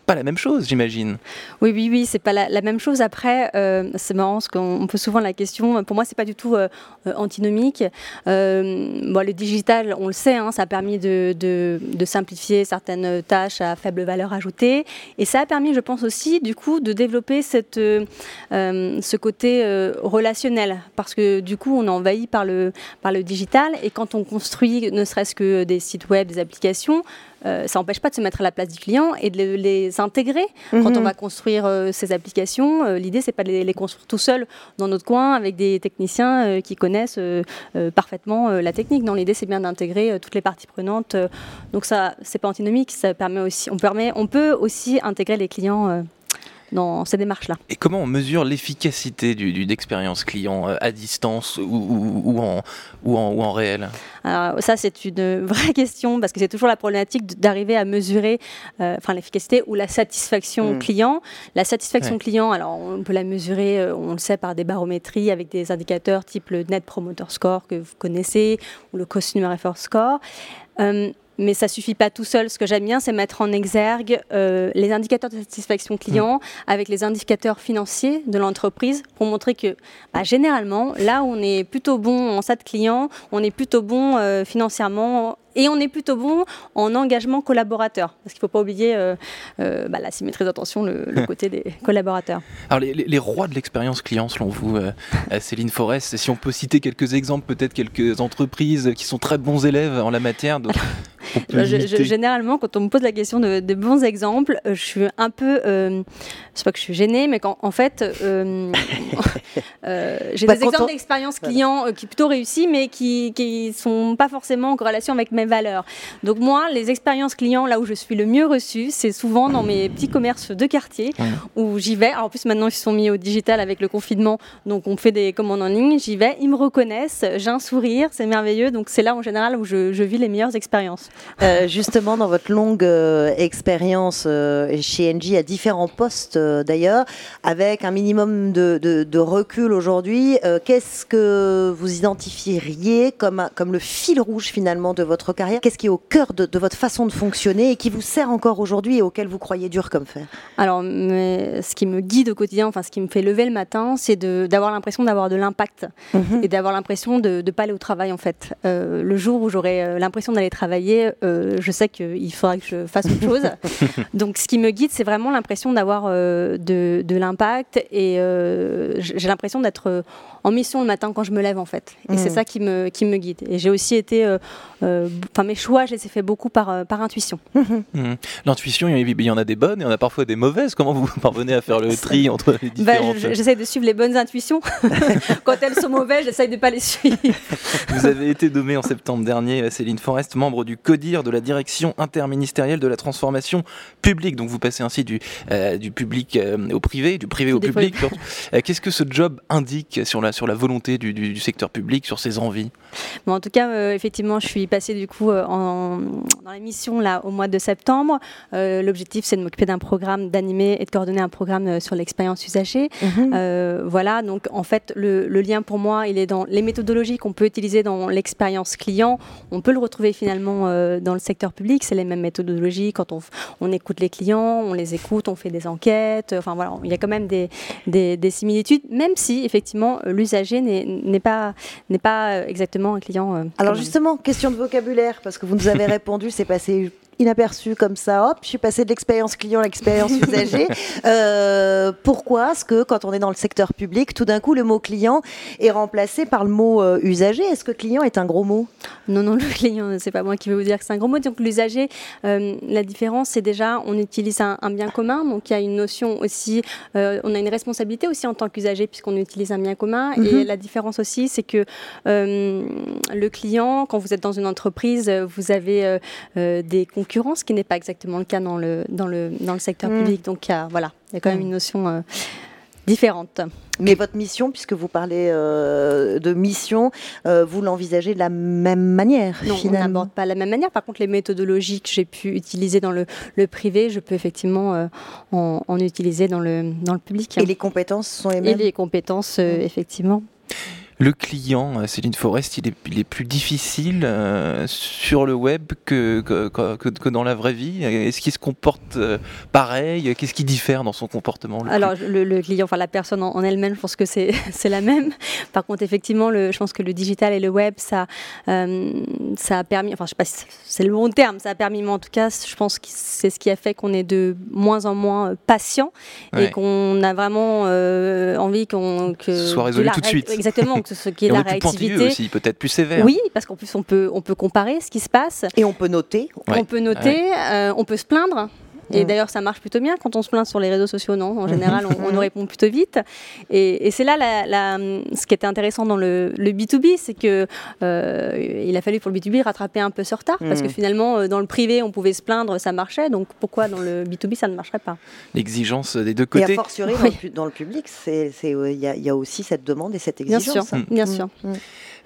pas la même chose, j'imagine. Oui, oui, oui, c'est pas la, même chose. Après, euh, c'est marrant parce qu'on pose souvent la question. Pour moi, c'est pas du tout euh, euh, antinomique. bon, le digital, on le sait, hein, ça a permis de, de, simplifier certaines tâches à faible valeur ajoutée, et ça a permis, je pense aussi, du coup, de développer cette, ce côté relationnel, parce que du coup, on est envahi par le par le digital, et quand on construit, ne serait-ce que des sites web, des applications, euh, ça n'empêche pas de se mettre à la place du client et de les intégrer quand on mhm. va construire euh, ces applications. Euh, l'idée, c'est pas de les, construire tout seul dans notre coin avec des techniciens qui connaissent parfaitement la technique. Non, l'idée, c'est bien d'intégrer toutes les parties prenantes. donc ça, c'est pas antinomique. Ça permet aussi, on permet, on peut aussi intégrer les clients dans ces démarches-là. Et comment on mesure l'efficacité d'une expérience client euh, à distance ou, ou, en, ou, en, ou en réel? Alors, Ça, c'est une vraie question parce que c'est toujours la problématique d'arriver à mesurer euh, enfin, l'efficacité ou la satisfaction hmm. client. La satisfaction client, alors on peut la mesurer, euh, on le sait, par des barométries avec des indicateurs type le Net Promoter Score que vous connaissez ou le Customer Effort Score mais ça suffit pas tout seul. Ce que j'aime bien, c'est mettre en exergue euh, les indicateurs de satisfaction client mmh. avec les indicateurs financiers de l'entreprise pour montrer que bah, généralement, là où on est plutôt bon en SAT client, on est plutôt bon euh, financièrement et on est plutôt bon en engagement collaborateur, parce qu'il ne faut pas oublier euh, euh, bah, la symétrie d'attention, le, côté des (laughs) collaborateurs. Alors les, rois de l'expérience client, selon vous, euh, Céline Forest, si on peut citer quelques exemples, peut-être quelques entreprises qui sont très bons élèves en la matière. (laughs) généralement, quand on me pose la question de, bons exemples, je suis un peu, euh, c'est pas que je suis gênée, mais en fait, (laughs) j'ai bah, des exemples d'expérience client qui plutôt réussis, mais qui ne sont pas forcément en relation avec mes valeurs. Donc moi, les expériences clients, là où je suis le mieux reçue, c'est souvent dans mes petits commerces de quartier où j'y vais. en plus, maintenant, ils se sont mis au digital avec le confinement, donc on fait des commandes en ligne. J'y vais, ils me reconnaissent, j'ai un sourire, c'est merveilleux. Donc c'est là en général où je, vis les meilleures expériences. Euh, justement, dans votre longue euh, expérience euh, chez Engie, à différents postes d'ailleurs, avec un minimum de, recul aujourd'hui, qu'est-ce que vous identifieriez comme, comme le fil rouge finalement de votre carrière Qu'est-ce qui est au cœur de, de votre façon de fonctionner et qui vous sert encore aujourd'hui et auquel vous croyez dur comme fer? Alors, ce qui me guide au quotidien, enfin ce qui me fait lever le matin, c'est d'avoir l'impression d'avoir de l'impact mhm. et d'avoir l'impression de ne pas aller au travail en fait. Euh, le jour où j'aurai euh, l'impression d'aller travailler, euh, je sais qu'il faudra que je fasse autre chose. (laughs) Donc, ce qui me guide, c'est vraiment l'impression d'avoir de, de l'impact et j'ai l'impression d'être en mission le matin quand je me lève en fait. Et c'est mhm. ça qui me, qui me guide. Et j'ai aussi été, enfin mes choix, je les ai fait beaucoup par, par intuition. Mhm. L'intuition, il y en a des bonnes et on a parfois des mauvaises. Comment vous (laughs) parvenez à faire le tri entre les bah, différentes J'essaie de suivre les bonnes intuitions. (laughs) Quand elles sont mauvaises, j'essaie de ne pas les suivre. (laughs) Vous avez été nommée en septembre dernier, Céline Forest, membre du CODIR de la direction interministérielle de la transformation publique. Donc vous passez ainsi du, euh, du public euh, au privé, du privé au public. Euh, qu'est-ce que ce job indique sur la, sur la volonté du, du, secteur public, sur ses envies bon, En tout cas, effectivement, je suis passée du coup en, dans l'émission là au mois de septembre. L'objectif, c'est de m'occuper d'un programme, d'animer et de coordonner un programme sur l'expérience usagée. Mhm. voilà, donc en fait, le, le, lien pour moi, il est dans les méthodologies qu'on peut utiliser dans l'expérience client. On peut le retrouver finalement dans le secteur public. C'est les mêmes méthodologies quand on, on écoute les clients, on les écoute, on fait des enquêtes. Enfin voilà, il y a quand même des, des, similitudes, même si effectivement l'usager n'est pas, pas exactement un client. Euh, Alors justement, question de vocabulaire, parce que vous nous avez (laughs) répondu, c'est passé inaperçu comme ça. Hop, je suis passé de l'expérience client à l'expérience usagée. (laughs) Euh, pourquoi est-ce que quand on est dans le secteur public, tout d'un coup, le mot client est remplacé par le mot euh, usager? Est-ce que client est un gros mot? Non, non, le (laughs) client, c'est pas moi qui vais vous dire que c'est un gros mot. Donc l'usager, euh, la différence, c'est déjà, on utilise un, bien commun. Donc il y a une notion aussi, on a une responsabilité aussi en tant qu'usager puisqu'on utilise un bien commun. Et mhm. la différence aussi, c'est que le client, quand vous êtes dans une entreprise, vous avez des concurrents ce qui n'est pas exactement le cas dans le, dans le, dans le secteur mm. public. Donc, a, voilà, il y a quand même mm. une notion euh, différente. Mais votre mission, puisque vous parlez euh, de mission, euh, vous l'envisagez de la même manière Non, finalement. on n'aborde pas de la même manière. Par contre, les méthodologies que j'ai pu utiliser dans le, le, privé, je peux effectivement en, en, utiliser dans le, dans le public. Et les compétences sont les mêmes Et les compétences, effectivement. Le client, euh, Céline Forest, il est, il est plus difficile euh, sur le web que, que, que, dans la vraie vie. Est-ce qu'il se comporte euh, pareil? Qu'est-ce qui diffère dans son comportement Alors, le, client, enfin la personne en, elle-même, je pense que (laughs) c'est la même. Par contre, effectivement, le, je pense que le digital et le web, ça, ça a permis, enfin, je sais pas si c'est le bon terme, ça a permis, mais en tout cas, je pense que c'est ce qui a fait qu'on est de moins en moins patient et qu'on a vraiment envie qu'on que ce soit résolu tout de suite. Exactement. (laughs) ce qui est la réactivité. aussi, peut-être plus sévère. Oui, parce qu'en plus on peut, on peut comparer ce qui se passe. Et on peut noter. On peut noter, euh, on peut se plaindre. Et mm. d'ailleurs, ça marche plutôt bien quand on se plaint sur les réseaux sociaux, non? En général, on, nous répond plutôt vite. Et, c'est là la, ce qui était intéressant dans le, B2B, c'est que euh, il a fallu pour le B2B rattraper un peu ce retard, parce que mm. finalement, euh, dans le privé, on pouvait se plaindre, ça marchait. Donc pourquoi dans le B2B, ça ne marcherait pas? L'exigence des deux côtés. Et a fortiori, dans, le, public, il y, y, a aussi cette demande et cette exigence. Bien sûr. Bien sûr. Mm.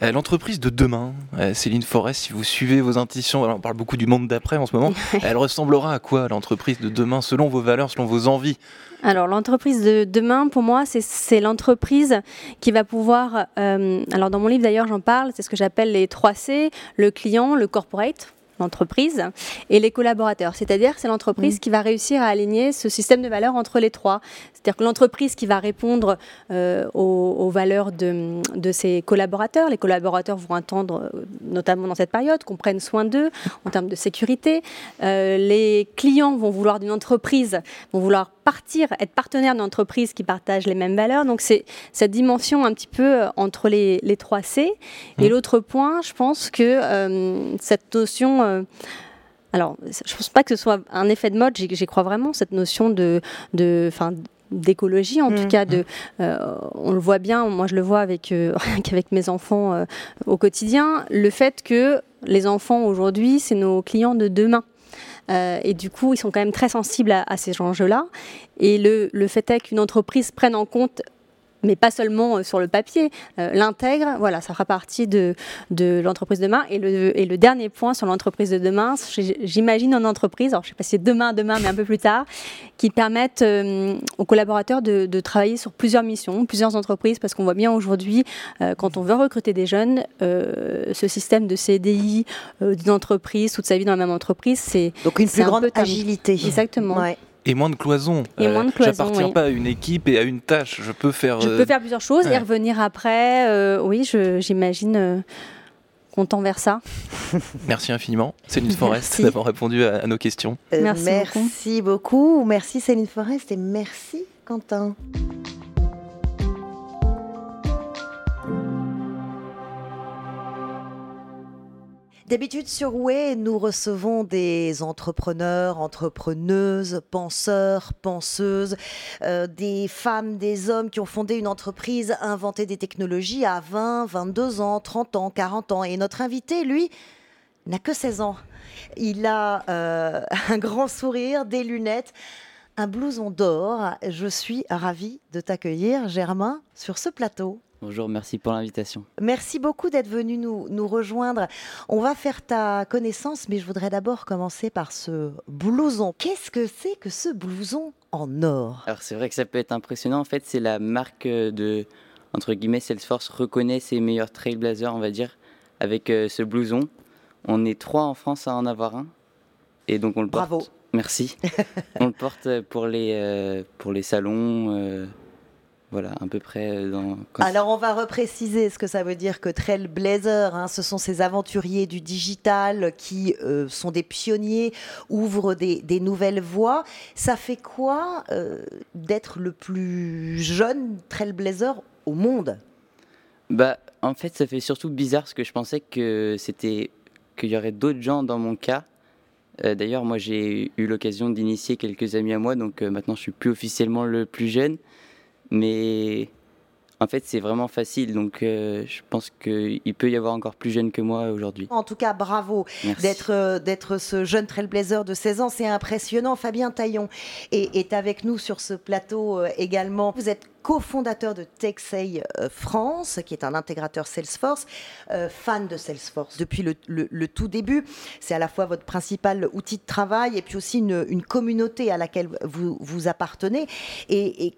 Euh, l'entreprise de demain, euh, Céline Forest, si vous suivez vos intuitions, on parle beaucoup du monde d'après en ce moment, elle ressemblera à quoi l'entreprise de demain selon vos valeurs, selon vos envies? Alors l'entreprise de demain, pour moi, c'est l'entreprise qui va pouvoir, euh, alors dans mon livre d'ailleurs j'en parle, c'est ce que j'appelle les 3 C, le client, le corporate, l'entreprise et les collaborateurs. C'est-à-dire c'est l'entreprise mm. qui va réussir à aligner ce système de valeurs entre les trois. C'est-à-dire que l'entreprise qui va répondre euh, aux, valeurs de, de, ses collaborateurs, les collaborateurs vont attendre, euh, notamment dans cette période, qu'on prenne soin d'eux en termes de sécurité. Euh, les clients vont vouloir d'une entreprise, vont vouloir partir, être partenaire d'une entreprise qui partage les mêmes valeurs. Donc c'est cette dimension un petit peu entre les, les 3 C. Et mm. l'autre point, je pense que cette notion alors, je ne pense pas que ce soit un effet de mode, j'y crois vraiment, cette notion de, de, d'écologie, en tout mmh. cas de, on le voit bien, moi je le vois avec (laughs) avec mes enfants au quotidien, le fait que les enfants aujourd'hui c'est nos clients de demain. Et du coup, ils sont quand même très sensibles à, à ces enjeux-là. Et le, le fait est qu'une entreprise prenne en compte mais pas seulement euh, sur le papier, euh, l'intègre, voilà, ça fera partie de, de l'entreprise de demain. Et le, et le dernier point sur l'entreprise de demain, j'imagine une entreprise, alors je ne sais pas si c'est demain, demain, mais un peu plus tard, qui permettent euh, aux collaborateurs de, de, travailler sur plusieurs missions, plusieurs entreprises, parce qu'on voit bien aujourd'hui, quand on veut recruter des jeunes, ce système de CDI d'une entreprise, toute sa vie dans la même entreprise, c'est... Donc une plus grande agilité. Exactement. Et moins de cloison. Et moins de euh. J'appartiens pas à une équipe et à une tâche. Je peux faire. Je peux euh, faire plusieurs choses et revenir après. Euh, oui, j'imagine. qu'on vers ça. (laughs) Merci infiniment, Céline Forest, d'avoir répondu à, nos questions. merci, merci beaucoup. Merci Céline Forest et merci Quentin. D'habitude, sur Way, nous recevons des entrepreneurs, entrepreneuses, penseurs, penseuses, euh, des femmes, des hommes qui ont fondé une entreprise, inventé des technologies à 20, 22 ans, 30 ans, 40 ans. Et notre invité, lui, n'a que 16 ans. Il a euh, (laughs) un grand sourire, des lunettes, un blouson d'or. Je suis ravie de t'accueillir, Germain, sur ce plateau. Bonjour, merci pour l'invitation. Merci beaucoup d'être venu nous, nous, rejoindre. On va faire ta connaissance, mais je voudrais d'abord commencer par ce blouson. Qu'est-ce que c'est que ce blouson en or? Alors c'est vrai que ça peut être impressionnant. En fait, c'est la marque de, entre guillemets, Salesforce reconnaît ses meilleurs trailblazers, on va dire, avec euh, ce blouson. On est trois en France à en avoir un. Et donc on le Bravo. porte. Merci. (laughs) on le porte pour les, euh, pour les salons. Euh, voilà, à peu près. Euh, dans, Alors, on va repréciser ce que ça veut dire que Trailblazer, hein, ce sont ces aventuriers du digital qui euh, sont des pionniers, ouvrent des, nouvelles voies. Ça fait quoi euh, d'être le plus jeune Trailblazer au monde? Bah, en fait, ça fait surtout bizarre parce que je pensais que c'était qu'il y aurait d'autres gens dans mon cas. D'ailleurs, moi, j'ai eu l'occasion d'initier quelques amis à moi, donc maintenant, je suis plus officiellement le plus jeune. Mais en fait, c'est vraiment facile. Donc, euh, je pense qu'il peut y avoir encore plus jeune que moi aujourd'hui. En tout cas, bravo d'être euh, d'être ce jeune trailblazer de 16 ans. C'est impressionnant. Fabien Taillon est, est, avec nous sur ce plateau euh, également. Vous êtes cofondateur de TechSay France, qui est un intégrateur Salesforce, fan de Salesforce depuis le, le, tout début. C'est à la fois votre principal outil de travail et puis aussi une, une communauté à laquelle vous, vous appartenez. Et, et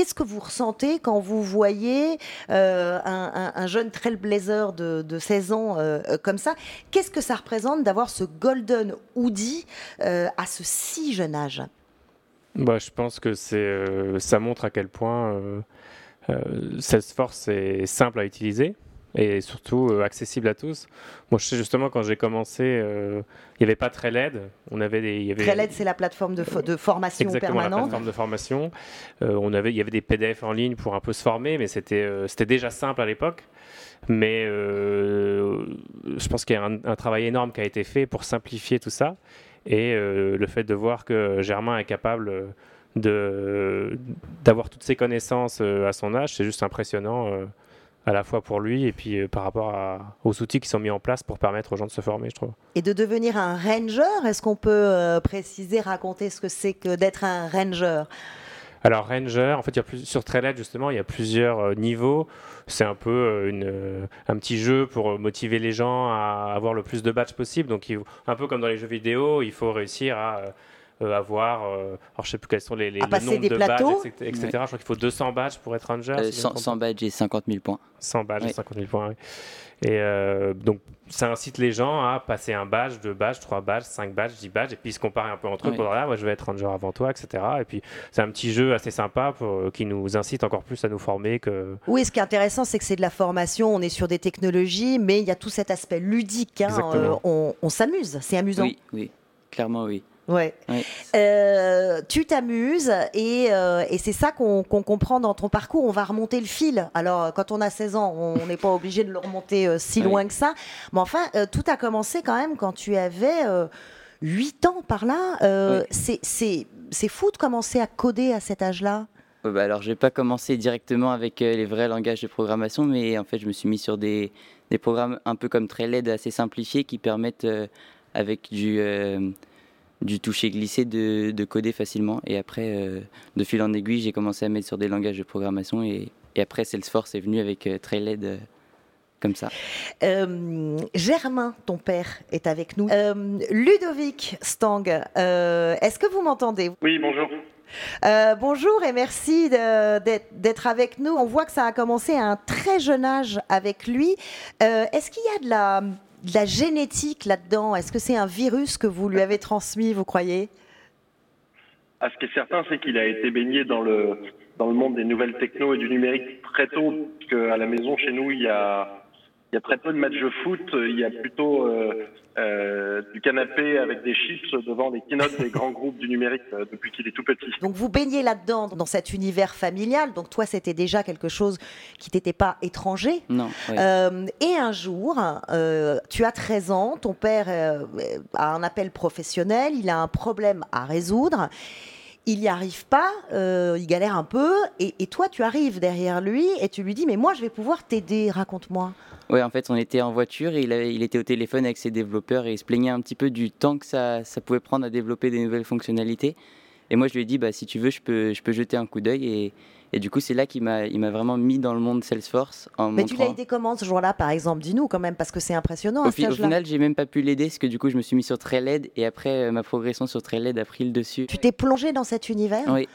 Qu'est-ce que vous ressentez quand vous voyez euh, un, jeune trailblazer de, de 16 ans euh, euh, comme ça? Qu'est-ce que ça représente d'avoir ce golden hoodie à ce si jeune âge? Bah, Je pense que ça montre à quel point Salesforce est simple à utiliser et surtout euh, accessible à tous. Moi, je sais justement quand j'ai commencé, euh, il n'y avait pas TrailEd. On avait des, y avait... c'est la plateforme de, de formation Exactement, permanente. la plateforme de formation. Euh, on avait, il y avait des PDF en ligne pour un peu se former, mais c'était, c'était déjà simple à l'époque. Mais je pense qu'il y a un, un, travail énorme qui a été fait pour simplifier tout ça. Et le fait de voir que Germain est capable de d'avoir toutes ces connaissances à son âge, c'est juste impressionnant à la fois pour lui et puis euh, par rapport aux outils qui sont mis en place pour permettre aux gens de se former, je trouve. Et de devenir un ranger, est-ce qu'on peut euh, préciser, raconter ce que c'est que d'être un ranger? Alors Ranger, en fait, il y a plus, sur Trailhead justement, il y a plusieurs euh, niveaux. C'est un peu une, un petit jeu pour motiver les gens à avoir le plus de badges possible. Donc, un peu comme dans les jeux vidéo, il faut réussir à avoir, euh, alors je sais plus quels sont les, les, nombres de badges, etc. Je crois qu'il faut 200 badges pour être ranger. 100, euh, badges et 50 000 points. 100 badges et 50 000 points, oui. Et donc, ça incite les gens à passer un badge, deux badges, trois badges, cinq badges, dix badges, et puis se comparer un peu entre eux pour dire, ah, moi je vais être ranger avant toi, etc. Et puis, c'est un petit jeu assez sympa pour, qui nous incite encore plus à nous former. Que... Oui, ce qui est intéressant, c'est que c'est de la formation, on est sur des technologies, mais il y a tout cet aspect ludique. Hein, on, on s'amuse, c'est amusant. Oui, oui, clairement, oui. Ouais. Euh, tu t'amuses et, euh, et c'est ça qu'on comprend dans ton parcours. On va remonter le fil. Alors, quand on a 16 ans, on n'est pas obligé de le remonter euh, si loin que ça. Mais enfin, tout a commencé quand même quand tu avais 8 ans par là. C'est c'est fou de commencer à coder à cet âge-là. bah alors, je n'ai pas commencé directement avec les vrais langages de programmation, mais en fait, je me suis mis sur des, des programmes un peu comme Trailhead assez simplifiés qui permettent, avec du du toucher glissé de, de, coder facilement. Et après, euh, de fil en aiguille, j'ai commencé à mettre sur des langages de programmation. Et, et après, Salesforce est venu avec euh, Trailhead euh, comme ça. Germain, ton père, est avec nous. Ludovic Stang, est-ce que vous m'entendez? Oui, bonjour. bonjour et merci d'être avec nous. On voit que ça a commencé à un très jeune âge avec lui. Est-ce qu'il y a de la de la génétique là-dedans Est-ce que c'est un virus que vous lui avez transmis, vous croyez? Ah, Ce qui est certain, c'est qu'il a été baigné dans le, dans le monde des nouvelles techno et du numérique très tôt, qu'à la maison, chez nous, il y a il y a très peu de matchs de foot. Il y a plutôt euh, euh, du canapé avec des chips devant les keynotes des grands groupes du numérique euh, depuis qu'il est tout petit. Donc vous baignez là-dedans, dans cet univers familial. Donc toi, c'était déjà quelque chose qui t'était pas étranger. Non. et un jour, tu as 13 ans, ton père a un appel professionnel, il a un problème à résoudre il n'y arrive pas, il galère un peu, et, et, toi tu arrives derrière lui et tu lui dis mais moi je vais pouvoir t'aider, raconte-moi. Oui, en fait, on était en voiture et il, était au téléphone avec ses développeurs et il se plaignait un petit peu du temps que ça, pouvait prendre à développer des nouvelles fonctionnalités. Et moi, je lui ai dit, bah, si tu veux, je peux, je peux jeter un coup d'œil. Et, du coup, c'est là qu'il m'a, il m'a vraiment mis dans le monde Salesforce. En Mais tu l'as aidé comment ce jour-là, par exemple? Dis-nous quand même, parce que c'est impressionnant. Au, au final, j'ai même pas pu l'aider, parce que du coup, je me suis mis sur Trailhead et après, euh, ma progression sur Trailhead a pris le dessus. Tu t'es plongé dans cet univers? Oui.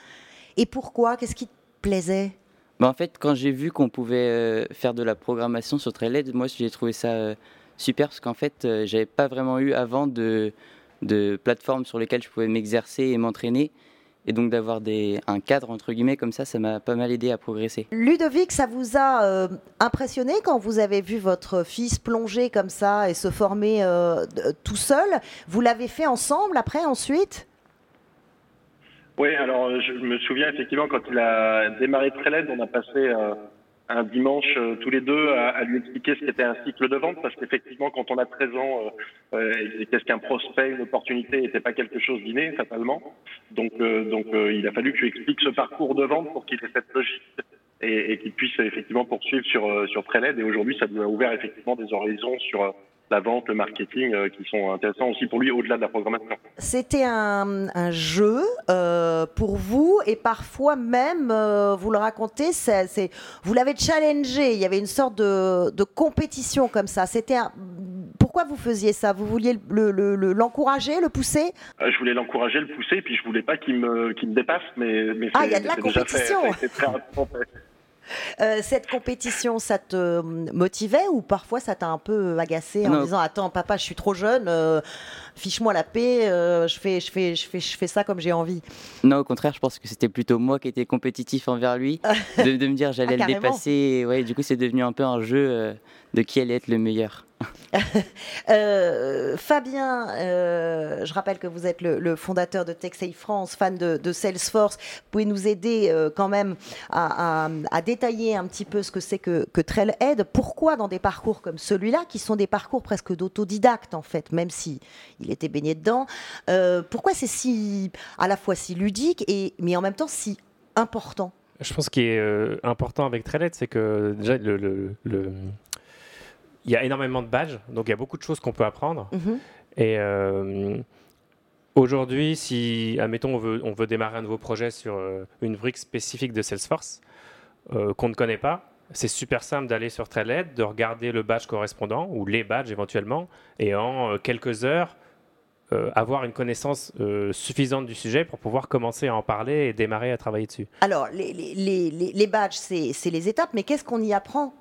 Et pourquoi? Qu'est-ce qui te plaisait? Bah, en fait, quand j'ai vu qu'on pouvait euh, faire de la programmation sur Trailhead, moi j'ai trouvé ça euh, super parce qu'en fait, euh, j'avais pas vraiment eu avant de, de plateformes sur lesquelles je pouvais m'exercer et m'entraîner. Et donc d'avoir un cadre, entre guillemets, comme ça, ça m'a pas mal aidé à progresser. Ludovic, ça vous a impressionné quand vous avez vu votre fils plonger comme ça et se former tout seul? Vous l'avez fait ensemble après, ensuite? Oui, alors je me souviens effectivement quand il a démarré Treled, on a passé euh, un dimanche euh, tous les deux à, lui expliquer ce qu'était un cycle de vente, parce qu'effectivement quand on a 13 ans, euh, qu'est-ce qu'un prospect, une opportunité n'était pas quelque chose d'inné fatalement. Donc, donc il a fallu que tu expliques ce parcours de vente pour qu'il ait cette logique et, et qu'il puisse effectivement poursuivre sur, sur Treled. Et aujourd'hui, ça lui a ouvert effectivement des horizons sur la vente, le marketing, euh, qui sont intéressants aussi pour lui au-delà de la programmation. C'était un, un, jeu euh, pour vous et parfois même, euh, vous le racontez, c'est, vous l'avez challengé. Il y avait une sorte de, de compétition comme ça. C'était pourquoi vous faisiez ça? Vous vouliez l'encourager, le, le, pousser? Je voulais l'encourager, le pousser, puis je voulais pas qu'il me, qu'il me dépasse, mais, mais ah, il y a de la compétition. Fait, Euh, cette compétition, ça te motivait ou parfois ça t'a un peu agacé en disant Attends, papa, je suis trop jeune, euh, fiche-moi la paix, euh, je, fais, je, fais, je, fais, je fais ça comme j'ai envie Non, au contraire, je pense que c'était plutôt moi qui étais compétitif envers lui, (laughs) de, de me dire j'allais ah, le dépasser. Ouais, du coup, c'est devenu un peu un jeu de qui allait être le meilleur. (laughs) euh, Fabien, euh, je rappelle que vous êtes le, fondateur de TechSafe France, fan de, Salesforce. Vous pouvez nous aider euh, quand même à, détailler un petit peu ce que c'est que, que Trailhead. Pourquoi dans des parcours comme celui-là, qui sont des parcours presque d'autodidacte en fait, même si il était baigné dedans, euh, pourquoi c'est si à la fois si ludique et mais en même temps si important? Je pense qu'il est important avec Trailhead, c'est que déjà le, le il y a énormément de badges, donc il y a beaucoup de choses qu'on peut apprendre. Mhm. Et euh, aujourd'hui, si, admettons, on veut, on veut démarrer un nouveau projet sur euh, une brique spécifique de Salesforce euh, qu'on ne connaît pas, c'est super simple d'aller sur Trailhead, de regarder le badge correspondant ou les badges éventuellement, et en quelques heures, avoir une connaissance suffisante du sujet pour pouvoir commencer à en parler et démarrer à travailler dessus. Alors, les, les, les, les badges, c'est les étapes, mais qu'est-ce qu'on y apprend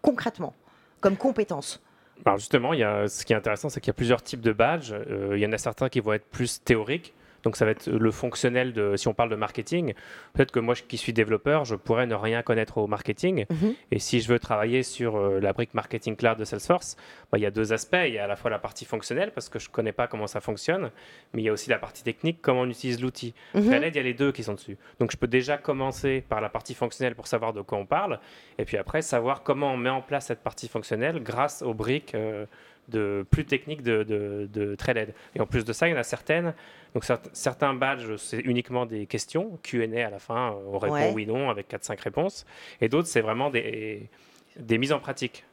concrètement comme compétence alors justement, il y a, ce qui est intéressant, c'est qu'il y a plusieurs types de badges. Euh, il y en a certains qui vont être plus théoriques, donc ça va être le fonctionnel de, si on parle de marketing, peut-être que moi qui suis développeur, je pourrais ne rien connaître au marketing. Mhm. Et si je veux travailler sur euh, la brique marketing cloud de Salesforce, bah, il y a deux aspects. Il y a à la fois la partie fonctionnelle, parce que je ne connais pas comment ça fonctionne, mais il y a aussi la partie technique, comment on utilise l'outil. Mhm. il y a les deux qui sont dessus. Donc je peux déjà commencer par la partie fonctionnelle pour savoir de quoi on parle, et puis après savoir comment on met en place cette partie fonctionnelle grâce aux briques. Euh, de plus techniques de, de, de LED. Et en plus de ça, il y en a certaines. Donc certains badges, c'est uniquement des questions, Q&A à la fin, on répond oui, non, avec 4-5 réponses. Et d'autres, c'est vraiment des, des mises en pratique.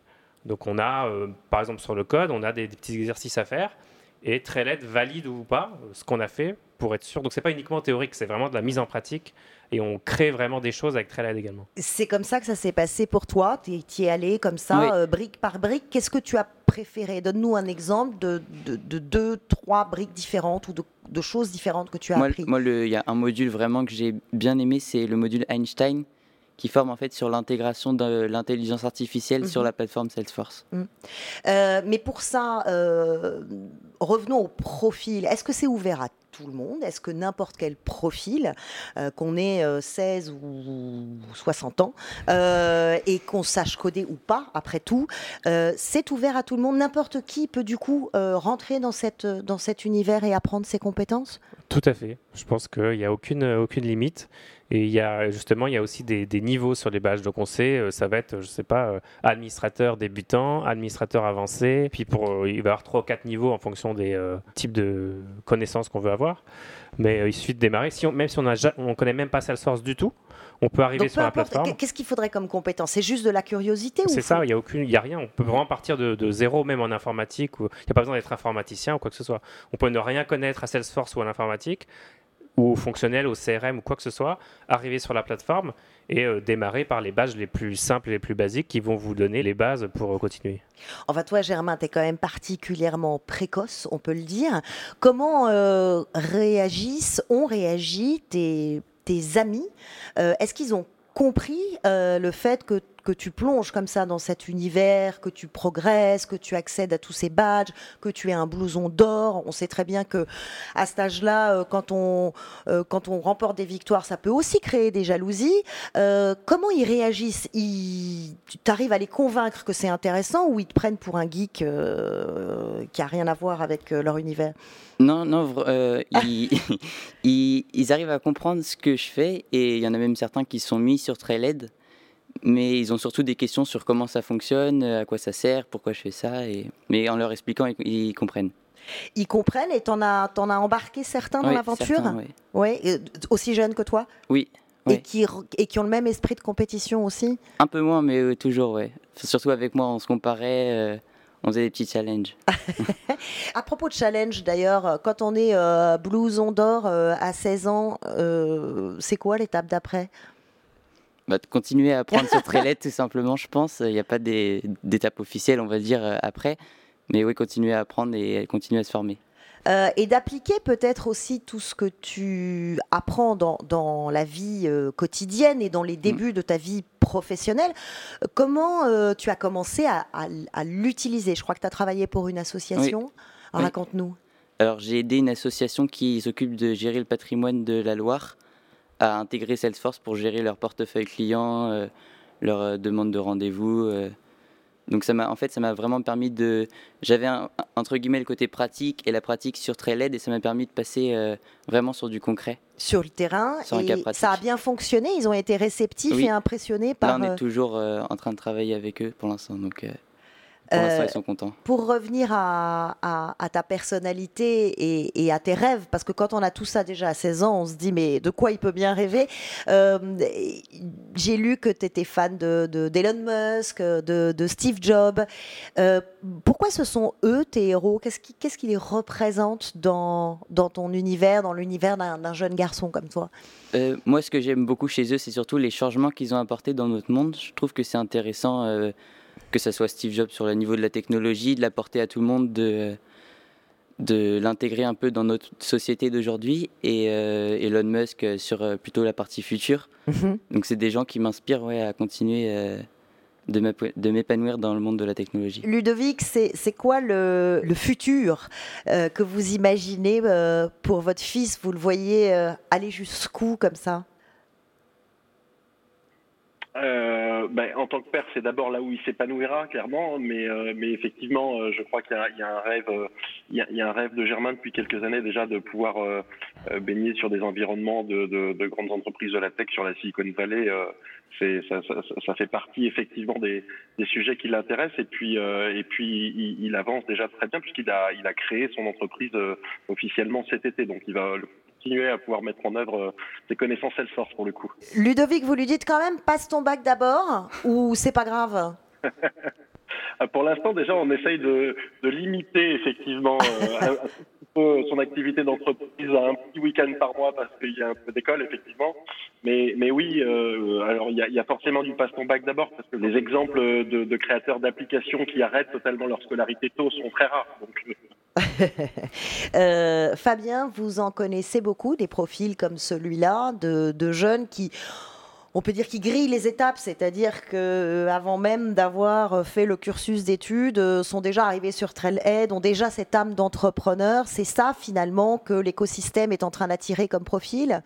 Donc on a, euh, par exemple sur le code, on a des, petits exercices à faire et Trailhead valide ou pas ce qu'on a fait pour être sûr. Donc c'est pas uniquement théorique, c'est vraiment de la mise en pratique et on crée vraiment des choses avec Trailhead également. C'est comme ça que ça s'est passé pour toi? Tu y es allé comme ça, euh, brique par brique? Qu'est-ce que tu as préféré? Donne-nous un exemple de, deux, trois briques différentes ou de, choses différentes que tu as moi, appris. Moi, il y a un module vraiment que j'ai bien aimé, c'est le module Einstein qui forme en fait sur l'intégration de l'intelligence artificielle sur mhm. la plateforme Salesforce. Mhm. Euh, mais pour ça, euh, revenons au profil. Est-ce que c'est ouvert à tout le monde Est-ce que n'importe quel profil, euh, qu'on ait 16 ou 60 ans, et qu'on sache coder ou pas, après tout, c'est ouvert à tout le monde N'importe qui peut du coup rentrer dans, dans cet univers et apprendre ses compétences? Tout à fait. Je pense qu'il n'y a aucune, aucune limite. Et il y a justement, il y a aussi des, niveaux sur les badges. Donc on sait, euh, ça va être, je sais pas, euh, administrateur débutant, administrateur avancé. Puis pour, euh, il va y avoir trois ou quatre niveaux en fonction des types de connaissances qu'on veut avoir. Mais il suffit de démarrer. Si on, même si on ne connaît même pas Salesforce du tout, on peut arriver sur la plateforme. Qu'est-ce qu'il faudrait comme compétence? C'est juste de la curiosité C'est ça, il n'y a, aucune, y a rien. On peut vraiment partir de, zéro, même en informatique. Il n'y a pas besoin d'être informaticien ou quoi que ce soit. On peut ne rien connaître à Salesforce ou à l'informatique ou au fonctionnel, au CRM ou quoi que ce soit, arriver sur la plateforme et euh, démarrer par les bases les plus simples et les plus basiques qui vont vous donner les bases pour euh, continuer. Enfin, toi, Germain, tu es quand même particulièrement précoce, on peut le dire. Comment euh, réagissent, ont réagi tes, tes amis? Est-ce qu'ils ont compris le fait que que tu plonges comme ça dans cet univers, que tu progresses, que tu accèdes à tous ces badges, que tu es un blouson d'or. On sait très bien que à cet âge-là, euh, quand on euh, quand on remporte des victoires, ça peut aussi créer des jalousies. Euh, comment ils réagissent? Ils, Tu arrives à les convaincre que c'est intéressant ou ils te prennent pour un geek qui a rien à voir avec leur univers? Non, non, (laughs) (laughs) ils, ils, arrivent à comprendre ce que je fais et il y en a même certains qui sont mis sur Trailhead mais ils ont surtout des questions sur comment ça fonctionne, à quoi ça sert, pourquoi je fais ça. Et... Mais en leur expliquant, ils, comprennent. Ils comprennent et t'en as, en as embarqué certains dans l'aventure Oui, euh, aussi jeunes que toi Oui. Et, qui, et qui ont le même esprit de compétition aussi Un peu moins, mais toujours, oui. Surtout avec moi, on se comparait. Euh, on faisait des petits challenges. (laughs) à propos de challenge, d'ailleurs, quand on est euh, blouson d'or à 16 ans, c'est quoi l'étape d'après? Bah, continuer à apprendre sur Trellet, tout simplement, je pense. Il n'y a pas d'étape officielle, on va dire, euh, après. Mais oui, continuer à apprendre et continuer à se former. Euh, et d'appliquer peut-être aussi tout ce que tu apprends dans, dans la vie euh, quotidienne et dans les mm. débuts de ta vie professionnelle. Comment tu as commencé à, à, l'utiliser? Je crois que tu as travaillé pour une association. Raconte-nous. Alors j'ai aidé une association qui s'occupe de gérer le patrimoine de la Loire à intégrer Salesforce pour gérer leur portefeuille client, euh, leur euh, demande de rendez-vous. Euh. Donc ça m'a, en fait, ça m'a vraiment permis de. J'avais entre guillemets le côté pratique et la pratique sur Trailhead et ça m'a permis de passer vraiment sur du concret. Sur le terrain. et ça a bien fonctionné. Ils ont été réceptifs et impressionnés par. Là, on est toujours en train de travailler avec eux pour l'instant. Donc. Pour l'instant, ils sont contents. Pour revenir à, à, ta personnalité et, et, à tes rêves, parce que quand on a tout ça déjà à 16 ans, on se dit mais de quoi il peut bien rêver? Euh, J'ai lu que tu étais fan d'Elon de, d'Elon Musk, de, de, Steve Jobs. Euh, pourquoi ce sont eux tes héros? Qu'est-ce qui, qui les représente dans, dans ton univers, dans l'univers d'un, jeune garçon comme toi? Euh, Moi, ce que j'aime beaucoup chez eux, c'est surtout les changements qu'ils ont apportés dans notre monde. Je trouve que c'est intéressant que ce soit Steve Jobs sur le niveau de la technologie, de l'apporter à tout le monde, de, de l'intégrer un peu dans notre société d'aujourd'hui, et euh, Elon Musk sur euh, plutôt la partie future. Mhm. Donc c'est des gens qui m'inspirent ouais, à continuer euh, de m'épanouir dans le monde de la technologie. Ludovic, c'est quoi le, le futur que vous imaginez pour votre fils? Vous le voyez aller jusqu'où comme ça? Euh, ben, en tant que père, c'est d'abord là où il s'épanouira, clairement, mais, euh, mais effectivement, euh, je crois qu'il y, y, a un rêve, il y, a, il y, a un rêve de Germain depuis quelques années déjà de pouvoir baigner sur des environnements de, de, de, grandes entreprises de la tech sur la Silicon Valley. ça, ça, ça, fait partie effectivement des, des sujets qui l'intéressent et puis, et puis il, il, avance déjà très bien puisqu'il a, il a créé son entreprise officiellement cet été, donc il va continuer à pouvoir mettre en œuvre ses connaissances Salesforce pour le coup. Ludovic, vous lui dites quand même passe ton bac d'abord ou c'est pas grave? (laughs) Pour l'instant, déjà, on essaye de, limiter effectivement euh, son activité d'entreprise à un petit week-end par mois parce qu'il y a un peu d'école, effectivement. Mais, oui, euh, alors il y a, forcément du passe ton bac d'abord parce que les exemples de, créateurs d'applications qui arrêtent totalement leur scolarité tôt sont très rares. (laughs) Euh, Fabien, vous en connaissez beaucoup des profils comme celui-là de, jeunes qui, on peut dire, qui grillent les étapes, c'est-à-dire que avant même d'avoir fait le cursus d'études, sont déjà arrivés sur Trailhead, ont déjà cette âme d'entrepreneur. C'est ça finalement que l'écosystème est en train d'attirer comme profil?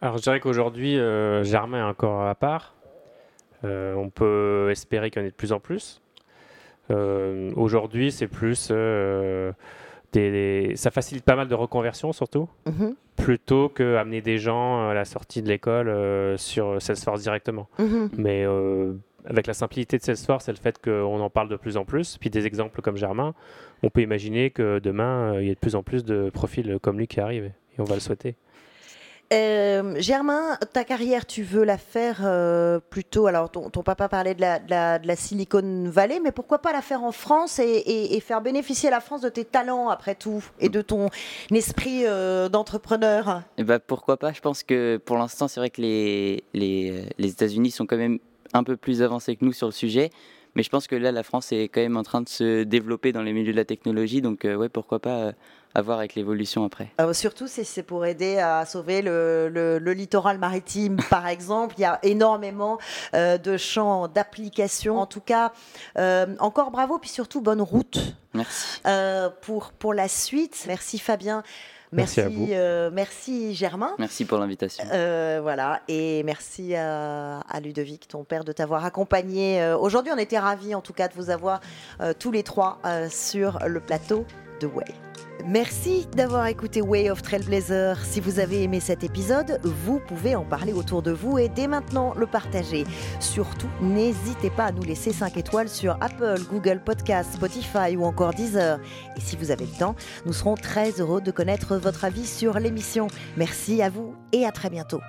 Alors je dirais qu'aujourd'hui, euh, Germain est encore à part. Euh, on peut espérer qu'il y en ait de plus en plus. Euh, Aujourd'hui, c'est plus. Euh, des, ça facilite pas mal de reconversion, surtout, mm -hmm. plutôt qu'amener des gens à la sortie de l'école euh, sur Salesforce directement. Mm -hmm. Mais euh, avec la simplicité de Salesforce et le fait qu'on en parle de plus en plus, puis des exemples comme Germain, on peut imaginer que demain, il y ait de plus en plus de profils comme lui qui arrivent. Et on va le souhaiter. Euh, Germain, ta carrière, tu veux la faire euh, plutôt. Alors, ton, papa parlait de la, Silicon Valley, mais pourquoi pas la faire en France et, faire bénéficier la France de tes talents, après tout, et de ton esprit euh, d'entrepreneur? Ben, Pourquoi pas? Je pense que pour l'instant, c'est vrai que les, les, États-Unis sont quand même un peu plus avancés que nous sur le sujet. Mais je pense que là, la France est quand même en train de se développer dans les milieux de la technologie. Donc, ouais, pourquoi pas euh, avoir avec l'évolution après. Euh, surtout si c'est pour aider à sauver le, le, le littoral maritime, (laughs) par exemple. Il y a énormément euh, de champs d'application. En tout cas, euh, encore bravo, puis surtout bonne route. Merci. pour, pour la suite. Merci Fabien. Merci, merci, euh, merci, Germain. Merci pour l'invitation. Euh, voilà, et merci à, à, Ludovic, ton père, de t'avoir accompagné. Euh, Aujourd'hui, on était ravis, en tout cas, de vous avoir tous les trois sur le plateau de Way. Merci d'avoir écouté Way of Trailblazer. Si vous avez aimé cet épisode, vous pouvez en parler autour de vous et dès maintenant le partager. Surtout, n'hésitez pas à nous laisser 5 étoiles sur Apple, Google Podcast, Spotify ou encore Deezer. Et si vous avez le temps, nous serons très heureux de connaître votre avis sur l'émission. Merci à vous et à très bientôt.